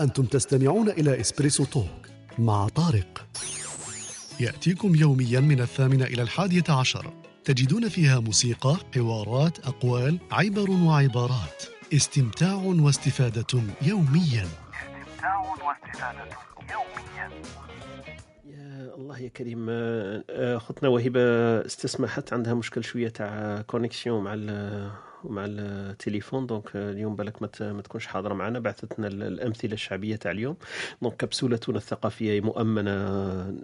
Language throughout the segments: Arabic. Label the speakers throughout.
Speaker 1: أنتم تستمعون إلى Espresso Talk مع طارق. يأتيكم يوميا من الثامنة إلى الحادية عشر. تجدون فيها موسيقى، حوارات، أقوال، عبر وعبارات. استمتاع واستفادة يوميا.
Speaker 2: استمتاع واستفادة يوميا.
Speaker 3: يا الله يا كريم آه، أختنا وهبه استسمحت عندها مشكل شوية تاع connexion مع ال- مع التليفون donc آه، اليوم بالك ما تكونش حاضرة معنا. بعثت لنا ال- الأمثلة الشعبية تاع اليوم. donc كبسولتنا الثقافية مؤمنة آه،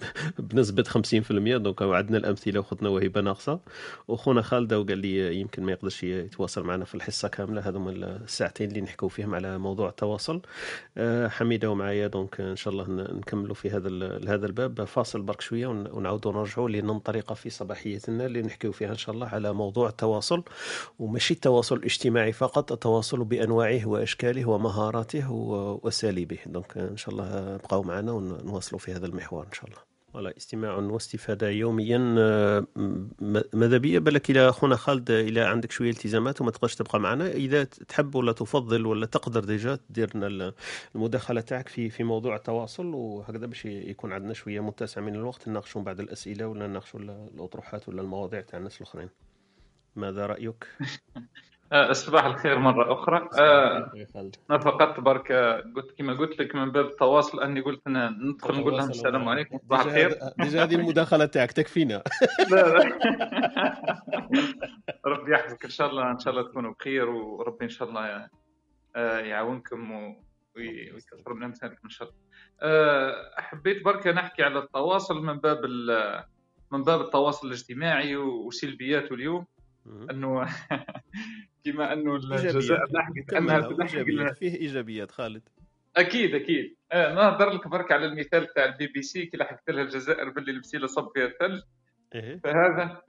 Speaker 3: بنسبة 50% donc وعدنا الأمثلة واختنا وهبه ناقصة. وخونا خالد وقال لي يمكن ما يقدرش يتواصل معنا في الحصة كاملة. هذوما الساعتين اللي نحكوا فيهم على موضوع التواصل. آه، حميدة ومعايا donc إن شاء الله نكملوا في هذا هذا الباب. فاصل برك شوية ون- ونعاودوا نرجعوا لننطلق في صباحيتنا اللي نحكيو فيها إن شاء الله على موضوع التواصل. وماشي التواصل الاجتماعي فقط التواصل بأنواعه وأشكاله ومهاراته وأساليبه. donc إن شاء الله بقاو معنا ونواصلوا في هذا المحور إن شاء الله. ولا استماع واستفادة يوميا آه، ماذا بيا؟ بالك إلى أخونا خالد إلى عندك شوية التزامات وما تقدرش تبقى معنا. إذا تحب ولا تفضل ولا تقدر déjà دير لنا ال- المداخلة تاعك في في موضوع التواصل وهكذا باش يكون عندنا شوية متسع من الوقت نناقشوا بعض الأسئلة ولا نناقشوا ال- الأطروحات ولا المواضيع تاع الناس الآخرين. ماذا رأيك؟
Speaker 4: آه، صباح الخير مرة أخرى. آه، أنا فقط برك قلت كما قلت لك من باب التواصل أني قلت أنا ندخل نقول لهم السلام. عليكم. صباح الخير.
Speaker 3: ديجا هذه المداخلة تاعك تكفينا.
Speaker 4: لا لا. ربي يحفظك. إن شاء الله إن شاء الله تكونوا بخير وربي إن شاء الله آه، يعاونكم ويكثر من أمثالكم إن شاء الله. حبيت برك نحكي على التواصل من باب من باب التواصل الاجتماعي وسلبياته اليوم. إنه كما
Speaker 3: إنه.
Speaker 4: الجزائر لحقت
Speaker 3: إنها
Speaker 4: تلحق
Speaker 3: إيجابيات. فيه إيجابيات خالد.
Speaker 4: أكيد أكيد. آه نهضر لك برك على المثال تاع البي بي سي كي لحقت لها الجزائر باللي المسيله صب فيها الثلج.
Speaker 3: إيه.
Speaker 4: فهذا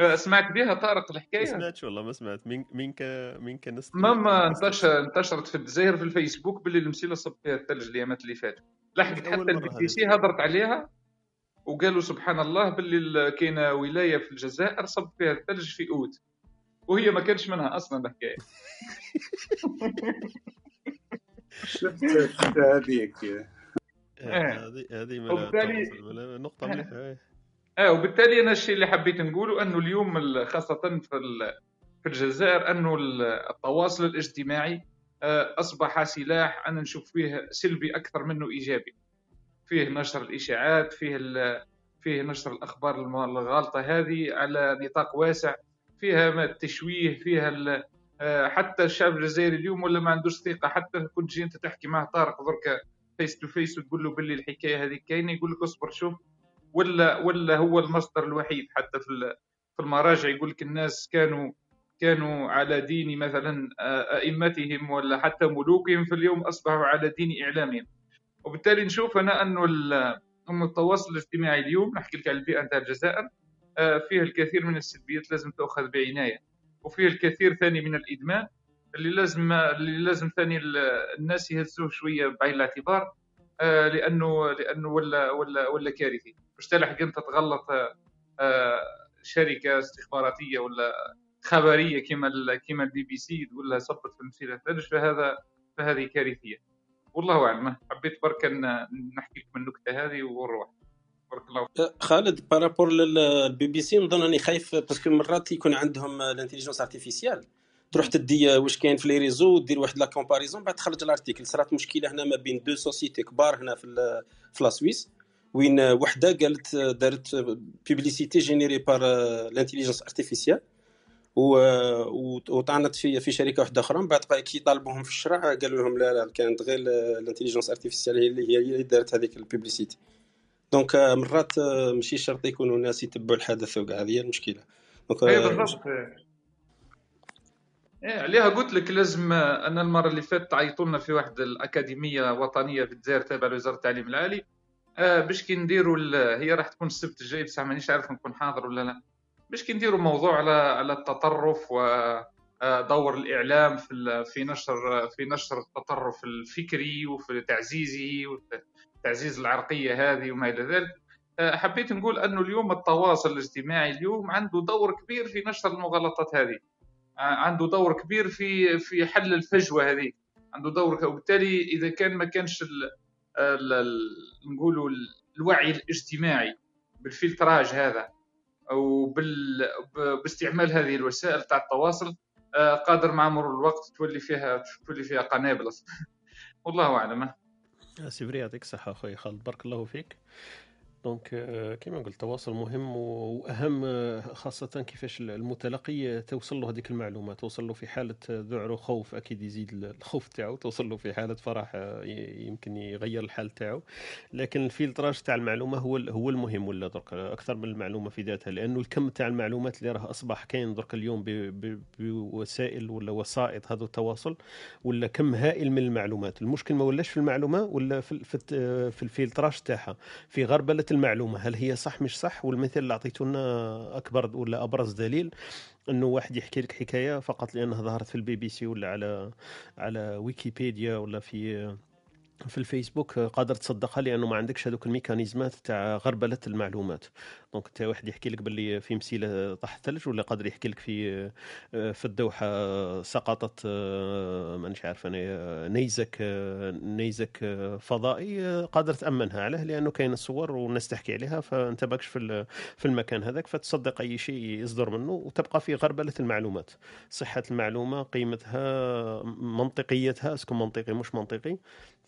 Speaker 4: سمعت بها طارق
Speaker 3: ما
Speaker 4: الحكاية
Speaker 3: سمعتش والله ما سمعت. مين مين كان مين كان
Speaker 4: ماما انتشر انتشرت في الجزائر في الفيسبوك باللي المسيله صب فيها الثلج الايامات اللي فاتوا. لحقت حتى البي بي سي هضرت عليها. وقالوا سبحان الله باللي ال- كاينة ولاية في الجزائر صب فيها الثلج في أوت. وهي ما كانش منها أصلا الحكاية.
Speaker 5: شفت هذيك.
Speaker 3: آه،
Speaker 4: إيه.
Speaker 3: هذه هذه مليحة إيه.
Speaker 4: آه وبالتالي أنا الشيء اللي حبيت نقوله أنه اليوم ال- خاصة في في الجزائر أنه ال- التواصل الاجتماعي آه، أصبح سلاح أنا نشوف فيه سلبي أكثر منه إيجابي. فيه نشر الإشاعات فيه فيه نشر الأخبار الغالطة هذه على نطاق واسع فيها ما التشويه فيها آه، حتى الشعب الجزائري اليوم ولا ما عندوش ثقة حتى كنت تجي انت تحكي مع طارق درك face to face وتقول له باللي الحكاية هذه كاينة يقول لك اصبر شوف ولا ولا هو المصدر الوحيد حتى في في المراجع يقول لك الناس كانوا كانوا على دين مثلا آه، أئمتهم ولا حتى ملوكهم في اليوم أصبحوا على دين إعلامهم. وبالتالي نشوف أنا انه انه التواصل الاجتماعي اليوم نحكي لك على البيئة نتاع الجزائر آه، فيه الكثير من السلبيات لازم تؤخذ بعناية وفيه الكثير ثاني من الإدمان اللي لازم اللي لازم ثاني ال- الناس يهزوه شوية بعين الاعتبار آه، لأنه لأنه ولا ولا ولا كارثي. باش تلحق أنت تغلط آه، شركة استخباراتية ولا خبرية كما كما البي بي سي تقول لها صبت في المسيلة الثلج فهذا فهذه كارثية. والله أعلم. حبيت برك نحكي لكم النكتة هذه ونروح. بارك الله فيك.
Speaker 6: خالد par rapport لل BBC نظن أني خايف parce que مرات يكون عندهم ال intelligence artificielle تروح تدي واش كاين في les réseaux ودير واحد la comparaison بعد تخرج ال article صارت مشكلة هنا ما بين deux sociétés كبار هنا في في la Suisse. وين وحدة قالت دارت publicité générée par ال intelligence artificielle وطعنت في في شركة واحدة أخرى من بعد كي طالبوهم في الشرع قالوا لهم لا لا كانت غير ال intelligence artificielle هي اللي هي اللي دارت هذيك ال publicité. donc آه، مرات آه، ماشي شرط يكونوا الناس يتبعوا الحدث وكاع هذه هي المشكلة. donc
Speaker 4: إيه
Speaker 6: آه،
Speaker 4: بالضبط إيه. عليها قلت لك لازم أنا المرة اللي فاتت عيطوا لنا في واحد الأكاديمية وطنية في الجزائر تابعة لوزارة التعليم العالي. آه باش كي نديروا هي راح تكون السبت الجاي بصح مانيش عارف نكون حاضر ولا لا. باش كي نديروا موضوع على على التطرف ودور الإعلام في في نشر في نشر التطرف الفكري وفي تعزيزه وتعزيز العرقية هذه وما إلى ذلك. آه، حبيت نقول أنه اليوم التواصل الاجتماعي اليوم عنده دور كبير في نشر المغالطات هذه. عنده دور كبير في في حل الفجوة هذه. عنده دور وبالتالي إذا كان ما كانش نقولوا الوعي الاجتماعي بال filtrage هذا أو بال باستعمال هذه الوسائل تاع التواصل آه، قادر مع مرور الوقت تولي فيها تولي فيها قنابل. والله أعلم
Speaker 3: c'est vrai يعطيك الصحة أخوي خالد بارك الله فيك donc آه، كما قلت التواصل مهم وأهم آه، خاصة كيفاش المتلقي توصل له هذيك المعلومة توصل له في حالة ذعر وخوف أكيد يزيد الخوف تاعو توصل له في حالة فرح آه، يمكن يغير الحال تاعو. لكن ال filtrage تاع المعلومة هو هو المهم ولا درك؟ أكثر من المعلومة في ذاتها لأنه الكم تاع المعلومات اللي راه أصبح كاين درك اليوم بوسائل ولا وسائط هذا التواصل ولا كم هائل من المعلومات. المشكل ما ولاش في المعلومة ولا في في ال filtrage تاعها. في غربلة المعلومة هل هي صح مش صح؟ والمثال اللي اعطيته لنا أكبر ولا أبرز دليل إنه واحد يحكي لك حكاية فقط لأنها ظهرت في البي بي سي ولا على على ويكيبيديا ولا في في الفيسبوك قادر تصدقها لأنه ما عندكش هذوك الميكانيزمات تاع غربلة المعلومات. donc انت واحد يحكي لك باللي في مسيلة طاح الثلج ولا قادر يحكي لك في في الدوحة سقطت ما نش عارف أنا نيزك نيزك فضائي قادر تأمنها عليه لأنه كاين الصور والناس تحكي عليها فأنت ماكش في في المكان هذاك فتصدق أي شيء يصدر منه وتبقى في غربلة المعلومات. صحة المعلومة قيمتها منطقيتها est-ce que منطقي مش منطقي.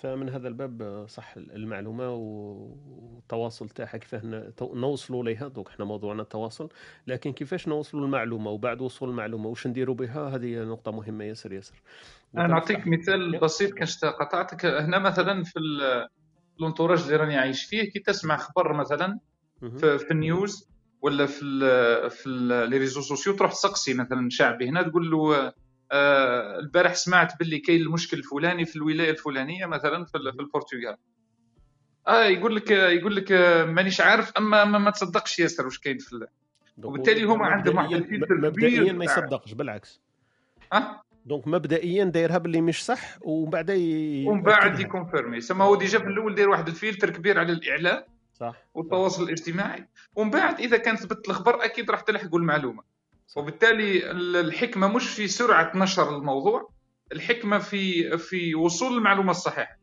Speaker 3: فمن هذا الباب صح المعلومة والتواصل تاعها كيفاه نوصلوا ليها. donc إحنا موضوعنا التواصل. لكن كيفاش نوصلوا المعلومة؟ وبعد وصول المعلومة واش نديروا بها؟ هذه نقطة مهمة ياسر ياسر.
Speaker 4: أنا نعطيك مثال. بسيط كنت قطعتك. هنا مثلا في ال- ال entourage اللي راني عايش فيه كي تسمع خبر مثلا. في, في ال news ولا في ال في les réseaux sociaux تروح تسقسي مثلا شعبي. هنا تقول له آه البارح سمعت باللي كاين المشكل الفلاني في الولاية الفلانية مثلا في, ال- في البرتغال. آه يقول لك يقول لك آه، مانيش عارف اما ما, ما تصدقش ياسر واش كاين في وبالتالي هما عندهم واحد الفلتر
Speaker 3: مبدئيا ما يصدقش بالعكس.
Speaker 4: آه؟
Speaker 3: donc مبدئيا دايرها باللي مش صح ومن بعد ي-
Speaker 4: ومن بعد.
Speaker 3: ي
Speaker 4: confirmer. سما هو déjà في الأول داير واحد الفلتر كبير على الإعلام
Speaker 3: صح.
Speaker 4: والتواصل الاجتماعي. ومن بعد إذا كان ثبت الخبر أكيد راح تلحقوا
Speaker 3: المعلومة.
Speaker 4: وبالتالي ال- الحكمة مش في سرعة نشر الموضوع الحكمة في في وصول المعلومة الصحيحة.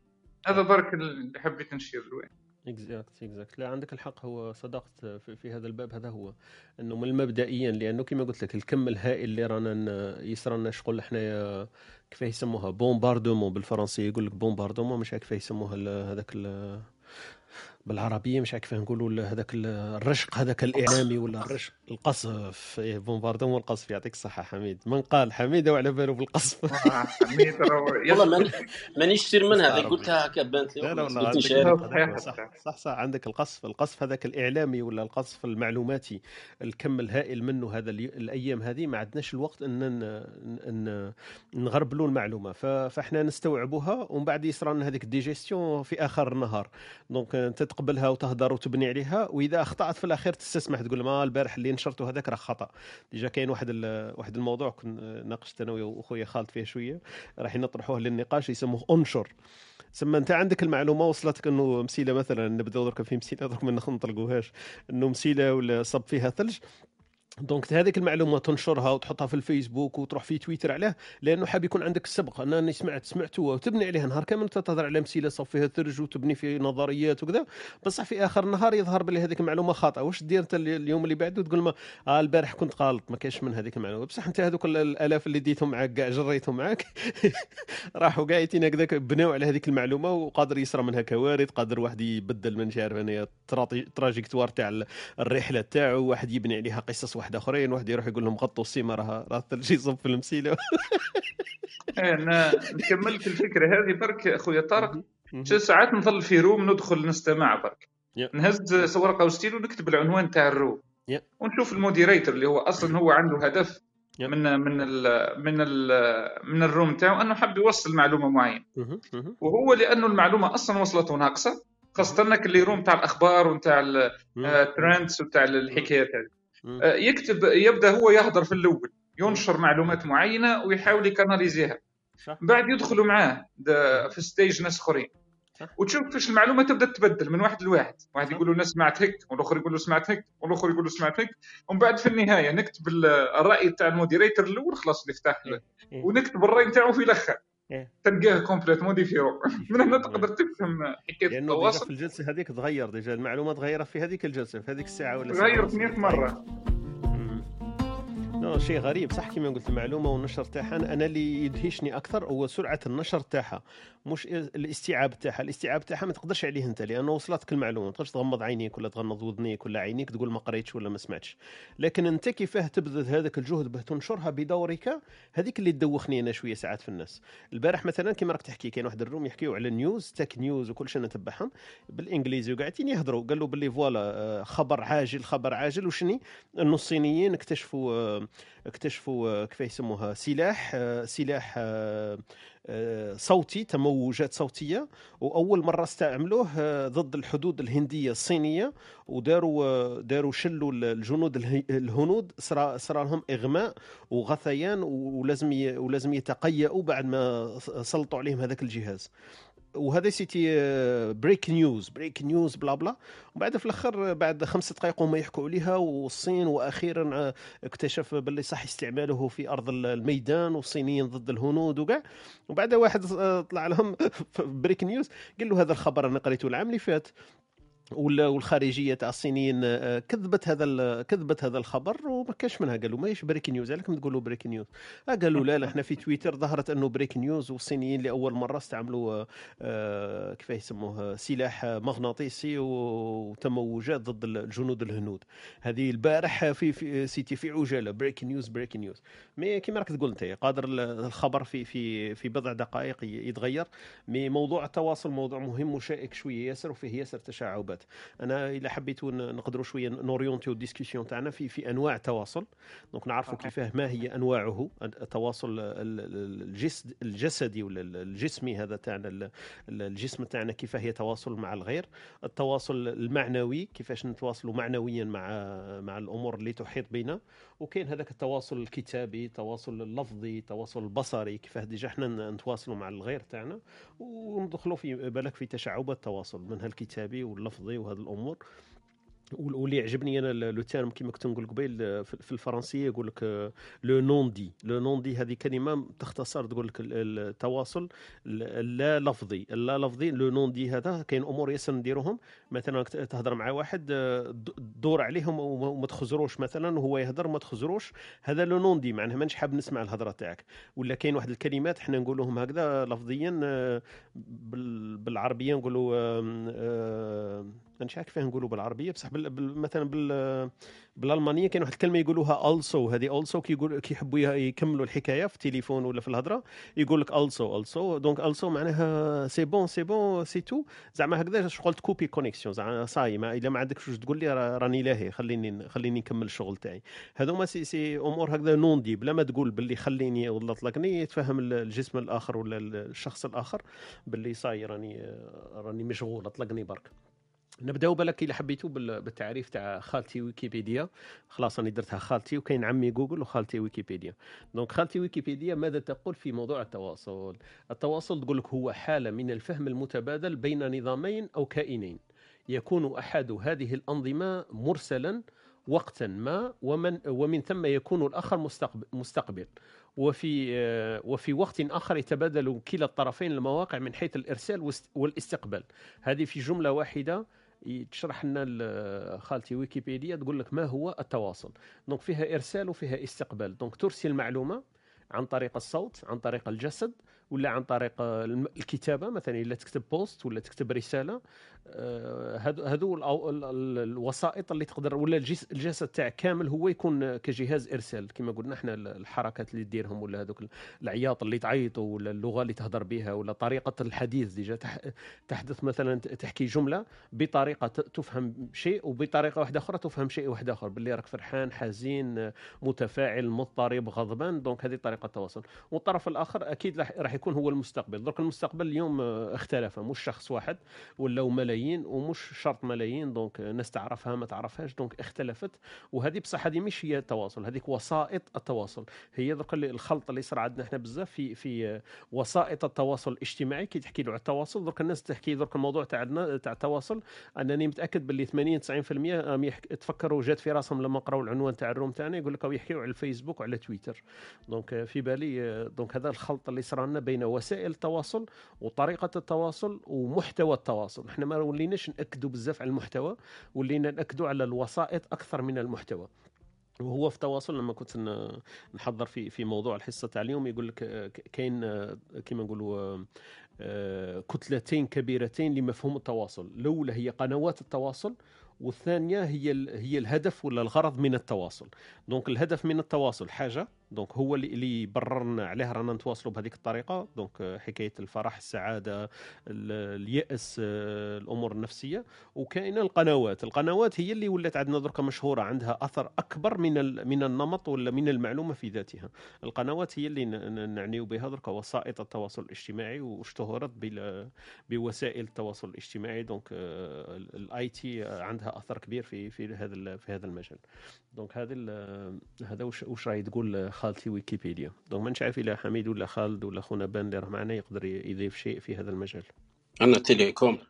Speaker 4: هذا برك اللي حبيت نشير له.
Speaker 3: exact exact لا عندك الحق. هو صدقت في, في هذا الباب. هذا هو إنه من مبدئيا لأنه كما قلت لك الكم الهائل اللي رانا يصرى شغل حنايا كيف يسموها؟ bombardement بالفرنسي يقول لك bombardement مش عارف كيف يسموها هذاك بالعربية مش عارف كيف نقولوا هذاك ال- الرشق هذاك الإعلامي ولا الرشق. القصف. إيه، bombardement القصف يعطيك الصحة حميد. من قال حميده وعلى باله بالقصف.
Speaker 4: حميد
Speaker 6: والله ماني- مانيش sûr منها. هذه. قلتها هكا بانت لي
Speaker 3: لا لا والله صح صح صح عندك القصف. القصف هذاك الإعلامي ولا القصف المعلوماتي الكم الهائل منه هذا الأيام هذه؟ ما عندناش الوقت إن نغربلوا المعلومة. فإحنا نستوعبوها ومن بعد يصرى لنا هذيك الديجيستيون في آخر النهار. donc انت تقبلها وتهدر وتبني عليها وإذا أخطأت في الأخير تستسمح تقول ما البارح اللي نشرته هذاك راه خطأ. déjà كاين واحد واحد الموضوع كنت ناقشت أنا واخويا خالد فيه شوية راح نطرحوه للنقاش يسموه انشر. سما أنت عندك المعلومة وصلتك إنه مسيلة مثلا نبداو درك في مسيلة درك ما نطلقوهاش إنه مسيلة ولا صب فيها ثلج donc هذيك المعلومة تنشرها وتحطها في الفيسبوك وتروح في تويتر عليه لأنه حاب يكون عندك السبق. انني سمعت سمعته وتبني عليها نهار كامل أنت تهضر على صب فيها ثلج وتبني في نظريات وكذا. بصح في آخر النهار يظهر بلي هذيك المعلومة خاطئة. واش دير أنت اليوم اللي بعده؟ تقول ما آه البارح كنت غلط ما كاينش من هذيك المعلومة. بصح أنت هذوك ال- الآلاف اللي ديتهم معاك كاع جريتهم معاك راحوا قاعدين هكذاك بناو على هذيك المعلومة وقادر يصرى منها كوارث قادر واحد يبدل من عارف أنا تراجيكتوار تاع ال- الرحلة تاعو واحد يبني عليها قصص واحد اخرين واحد يروح يقول لهم غطوا السيما راه راه الثلج يصب في المسيلة.
Speaker 4: أنا نكمل في الفكرة. هذه برك أخويا طارق ساعات نظل في room ندخل نستمع برك. نهز ورقه وستيل ونكتب العنوان تاع ال
Speaker 3: room.
Speaker 4: ونشوف ال moderator اللي هو أصلا هو عنده هدف. من من ال من ال من ال room تاعو أنه حب يوصل
Speaker 3: معلومة معينة.
Speaker 4: وهو لأنه المعلومة أصلا وصلته ناقصة. خاصة انك اللي room تاع الأخبار وتاع
Speaker 3: ال
Speaker 4: trends وتاع الحكايات هذه. آه، يكتب يبدأ هو يهضر في الأول ينشر معلومات معينة ويحاول يكاناليزيها بعد يدخلوا معاه في stage ناس
Speaker 3: آخرين.
Speaker 4: وتشوف كيفاش المعلومة تبدأ تتبدل من واحد لواحد واحد. يقول له أنا سمعت هيك والآخر يقول له سمعت هيك والآخر يقول له سمعت هيك ومن بعد في النهاية نكتب ال- الرأي تاع ال moderator الأول خلاص اللي فتح له
Speaker 3: إيه.
Speaker 4: ونكتب الرأي نتاعو في الأخر
Speaker 3: إيه.
Speaker 4: تلقاه complètement différent من هنا تقدر تفهم
Speaker 3: حكاية لأنه
Speaker 4: التواصل.
Speaker 3: في الجلسة هذيك تغير déjà المعلومة تغيرت في هذيك الجلسة في هذيك الساعة ولا
Speaker 4: غير
Speaker 3: ساعة
Speaker 4: 100
Speaker 3: ونص.
Speaker 4: مرة.
Speaker 3: مم. نو شيء غريب. صح كما قلت المعلومة والنشر تاعها أنا اللي يدهشني أكثر هو سرعة النشر تاعها. مش الاستيعاب تاعها. الاستيعاب تاعها ما تقدرش عليه انت لأنه وصلتك المعلومه ما تقدرش تغمض عينيك ولا تغمض ودنيك ولا عينيك تقول ما قريتش ولا ما سمعتش. لكن انت كيفاه تبذل هذاك الجهد باه تنشرها بدورك هذيك اللي تدوخني أنا شوية ساعات في الناس. البارح مثلا كما راك تحكي كاين واحد ال room يحكيو على ال news tech news وكل شيء نتبعهم. بالإنجليزي وقاعدين يهضروا قالوا باللي voilà آه، خبر عاجل خبر عاجل. وشني؟ إنه الصينيين اكتشفوا آه، اكتشفوا آه، كيف يسموها؟ سلاح سلاح صوتي تموجات صوتية وأول مرة استعملوه آه، ضد الحدود الهندية الصينية وداروا آه، داروا شلوا الجنود اله- الهنود صرا صرا لهم إغماء وغثيان ولازم ولازم يتقيأوا بعد ما سلطوا عليهم هذاك الجهاز. وهذا c'était break news break news bla bla. وبعد في الأخر بعد خمس دقائق وما يحكوا عليها والصين وأخيرا آه، اكتشف باللي صح استعماله في أرض الميدان والصينيين ضد الهنود وكاع. وبعد واحد آه، طلع لهم break news قال له هذا الخبر أنا قريته العام اللي فات. والخارجية تاع الصينيين آه، كذبت هذا كذبت هذا الخبر وما كاش منها. قالوا ماهيش break news عليكم تقولوا break news آه قالوا لا لا إحنا في تويتر ظهرت أنه break news والصينيين لاول مرة استعملوا آه، كيف يسموه سلاح مغناطيسي و- وتموجات ضد الجنود الهنود. هذه البارح في في c'était في عجالة. break news break news mais كما راك تقول أنت قادر ال- الخبر في في في بضع دقائق يتغير. mais موضوع التواصل موضوع مهم وشائك شوية ياسر وفيه ياسر تشعبات أنا اذا حبيتوا نقدروا شوية نوريونتيو ال discussion تاعنا في في أنواع التواصل. donc نعرفوا. كيفاه ما هي أنواعه التواصل ال- ال- الجسد الجسدي ولا ال- الجسمي هذا تاعنا ال- ال- الجسم تاعنا كيفاه يتواصل مع الغير. التواصل المعنوي كيفاش نتواصلوا معنويا مع مع الأمور اللي تحيط بنا وكاين هذاك التواصل الكتابي التواصل اللفظي التواصل البصري كيفاه déjà إحنا نتواصلوا مع الغير تاعنا. وندخلوا في بالك في تشعبات التواصل منها الكتابي واللفظي. وهذه الأمور. وال- واللي يعجبني أنا le terme كما كنت نقول قبيل آه، في الفرنسيه يقول لك آه، le non-dit le non-dit هذه كلمة تختصر تقول لك ال- ال- التواصل ال- اللا لفظي. اللا لفظي le non-dit هذا كاين أمور ياسر نديروهم مثلا تهضر مع واحد آه، دور عليهم وما تخزروش مثلا وهو يهضر وما تخزروش هذا le non-dit معناها مانيش حاب نسمع الهضرة تاعك. ولا كاين واحد الكلمات إحنا نقولوهم هكذا لفظيا آه، بال- بالعربية نقولوا مانيش عارف كيفاه نقولوا بالعربية بصح مثلا بال بالألمانية كاين واحد الكلمة يقولوها also هذه also كيقول كيحبوا يكملوا الحكاية في التليفون ولا في الهضرة يقول لك also also donc also معناها c'est bon c'est bon c'est tout زعما هكذا شغل تكوبي connexion زعما صاي. ما اذا ما عندكش واش تقول لي را- راني لاهي. خليني خليني نكمل الشغل تاعي. هذوما سي سي أمور هكذا non-dit بلا ما تقول باللي خليني ولا طلقني يتفهم ال- الجسم الآخر ولا ال- الشخص الآخر باللي صاي راني راني مشغول اطلقني برك. نبداو بالك الا حبيتوا بال- بالتعريف تاع خالتي ويكيبيديا. خلاص راني درتها خالتي وكاين عمي جوجل وخالتي ويكيبيديا. دونك خالتي ويكيبيديا ماذا تقول في موضوع التواصل؟ التواصل تقول لك هو حالة من الفهم المتبادل بين نظامين أو كائنين. يكون أحد هذه الأنظمة مرسلا وقتا ما ومن ومن ثم يكون الآخر مستقبل, مستقبل. وفي وفي وقت آخر يتبادل كلا الطرفين المواقع من حيث الإرسال والاستقبال. هذه في جملة واحدة. تشرح لنا ال- خالتي ويكيبيديا تقول لك ما هو التواصل. donc فيها إرسال وفيها استقبال. donc ترسل معلومه عن طريق الصوت عن طريق الجسد ولا عن طريق الكتابة مثلا إلا تكتب post ولا تكتب رسالة. آه، ال- الوسائط اللي تقدر ولا الجس- الجسد تاعك كامل هو يكون كجهاز إرسال. كما قلنا إحنا ال- الحركات اللي ديرهم ولا هذوك العياط اللي تعيطوا ولا اللغة اللي تهضر بها ولا طريقة الحديث déjà تح- تحدث مثلا تحكي جملة بطريقة تفهم شيء وبطريقة واحدة أخرى تفهم شيء واحد آخر. باللي راك فرحان حزين متفاعل مضطرب غضبان donc هذه طريقة التواصل. والطرف الآخر أكيد راح يكون هو المستقبل. درك المستقبل اليوم آه، اختلف مش شخص واحد ولاو ملايين ومش شرط ملايين donc الناس تعرفها ما تعرفهاش donc اختلفت. وهذه بصح هذه مش هي التواصل هذيك وسائط التواصل. هي درك الخلط اللي صار عندنا إحنا بزاف في في وسائط التواصل الاجتماعي كي تحكي له على التواصل درك الناس تحكي درك الموضوع تاعنا تاع التواصل. أنني متأكد باللي 80 90% راهم يحك... تفكروا جات في راسهم لما قراوا العنوان تاع ال room تاعنا يقول لك يحكيوا على الفيسبوك وعلى تويتر. donc في بالي donc هذا الخلط اللي صار لنا بين وسائل التواصل وطريقة التواصل ومحتوى التواصل. إحنا ما وليناش ناكدوا بزاف على المحتوى ولينا ناكدوا على الوسائط أكثر من المحتوى. وهو في تواصل لما كنت نحضر في في موضوع الحصة تاع اليوم يقول لك آه، كاين آه، كيما نقولوا آه، كتلتين كبيرتين لمفهوم التواصل. الأولى هي قنوات التواصل والثانية هي هي الهدف ولا الغرض من التواصل. donc الهدف من التواصل حاجة donc هو اللي اللي بررنا عليه رانا نتواصلوا بهذيك الطريقة. donc آه، حكاية الفرح السعادة ال- اليأس آه، الأمور النفسية. وكاينة القنوات. القنوات هي اللي ولات عندنا دركا مشهورة عندها أثر أكبر من من النمط ولا من المعلومة في ذاتها. القنوات هي اللي نعنيو بها دركا وسائط التواصل الاجتماعي واشتهرت بوسائل التواصل الاجتماعي. donc ال IT عندها أثر كبير في في هذا في هذا المجال. donc هذا هذا وش راهي تقول خالتي ويكيبيديا. donc ما نعرف إلا حميد ولا خالد ولا خونا بان اللي راه معنا يقدر يضيف شيء في هذا المجال.
Speaker 6: أنا télécom.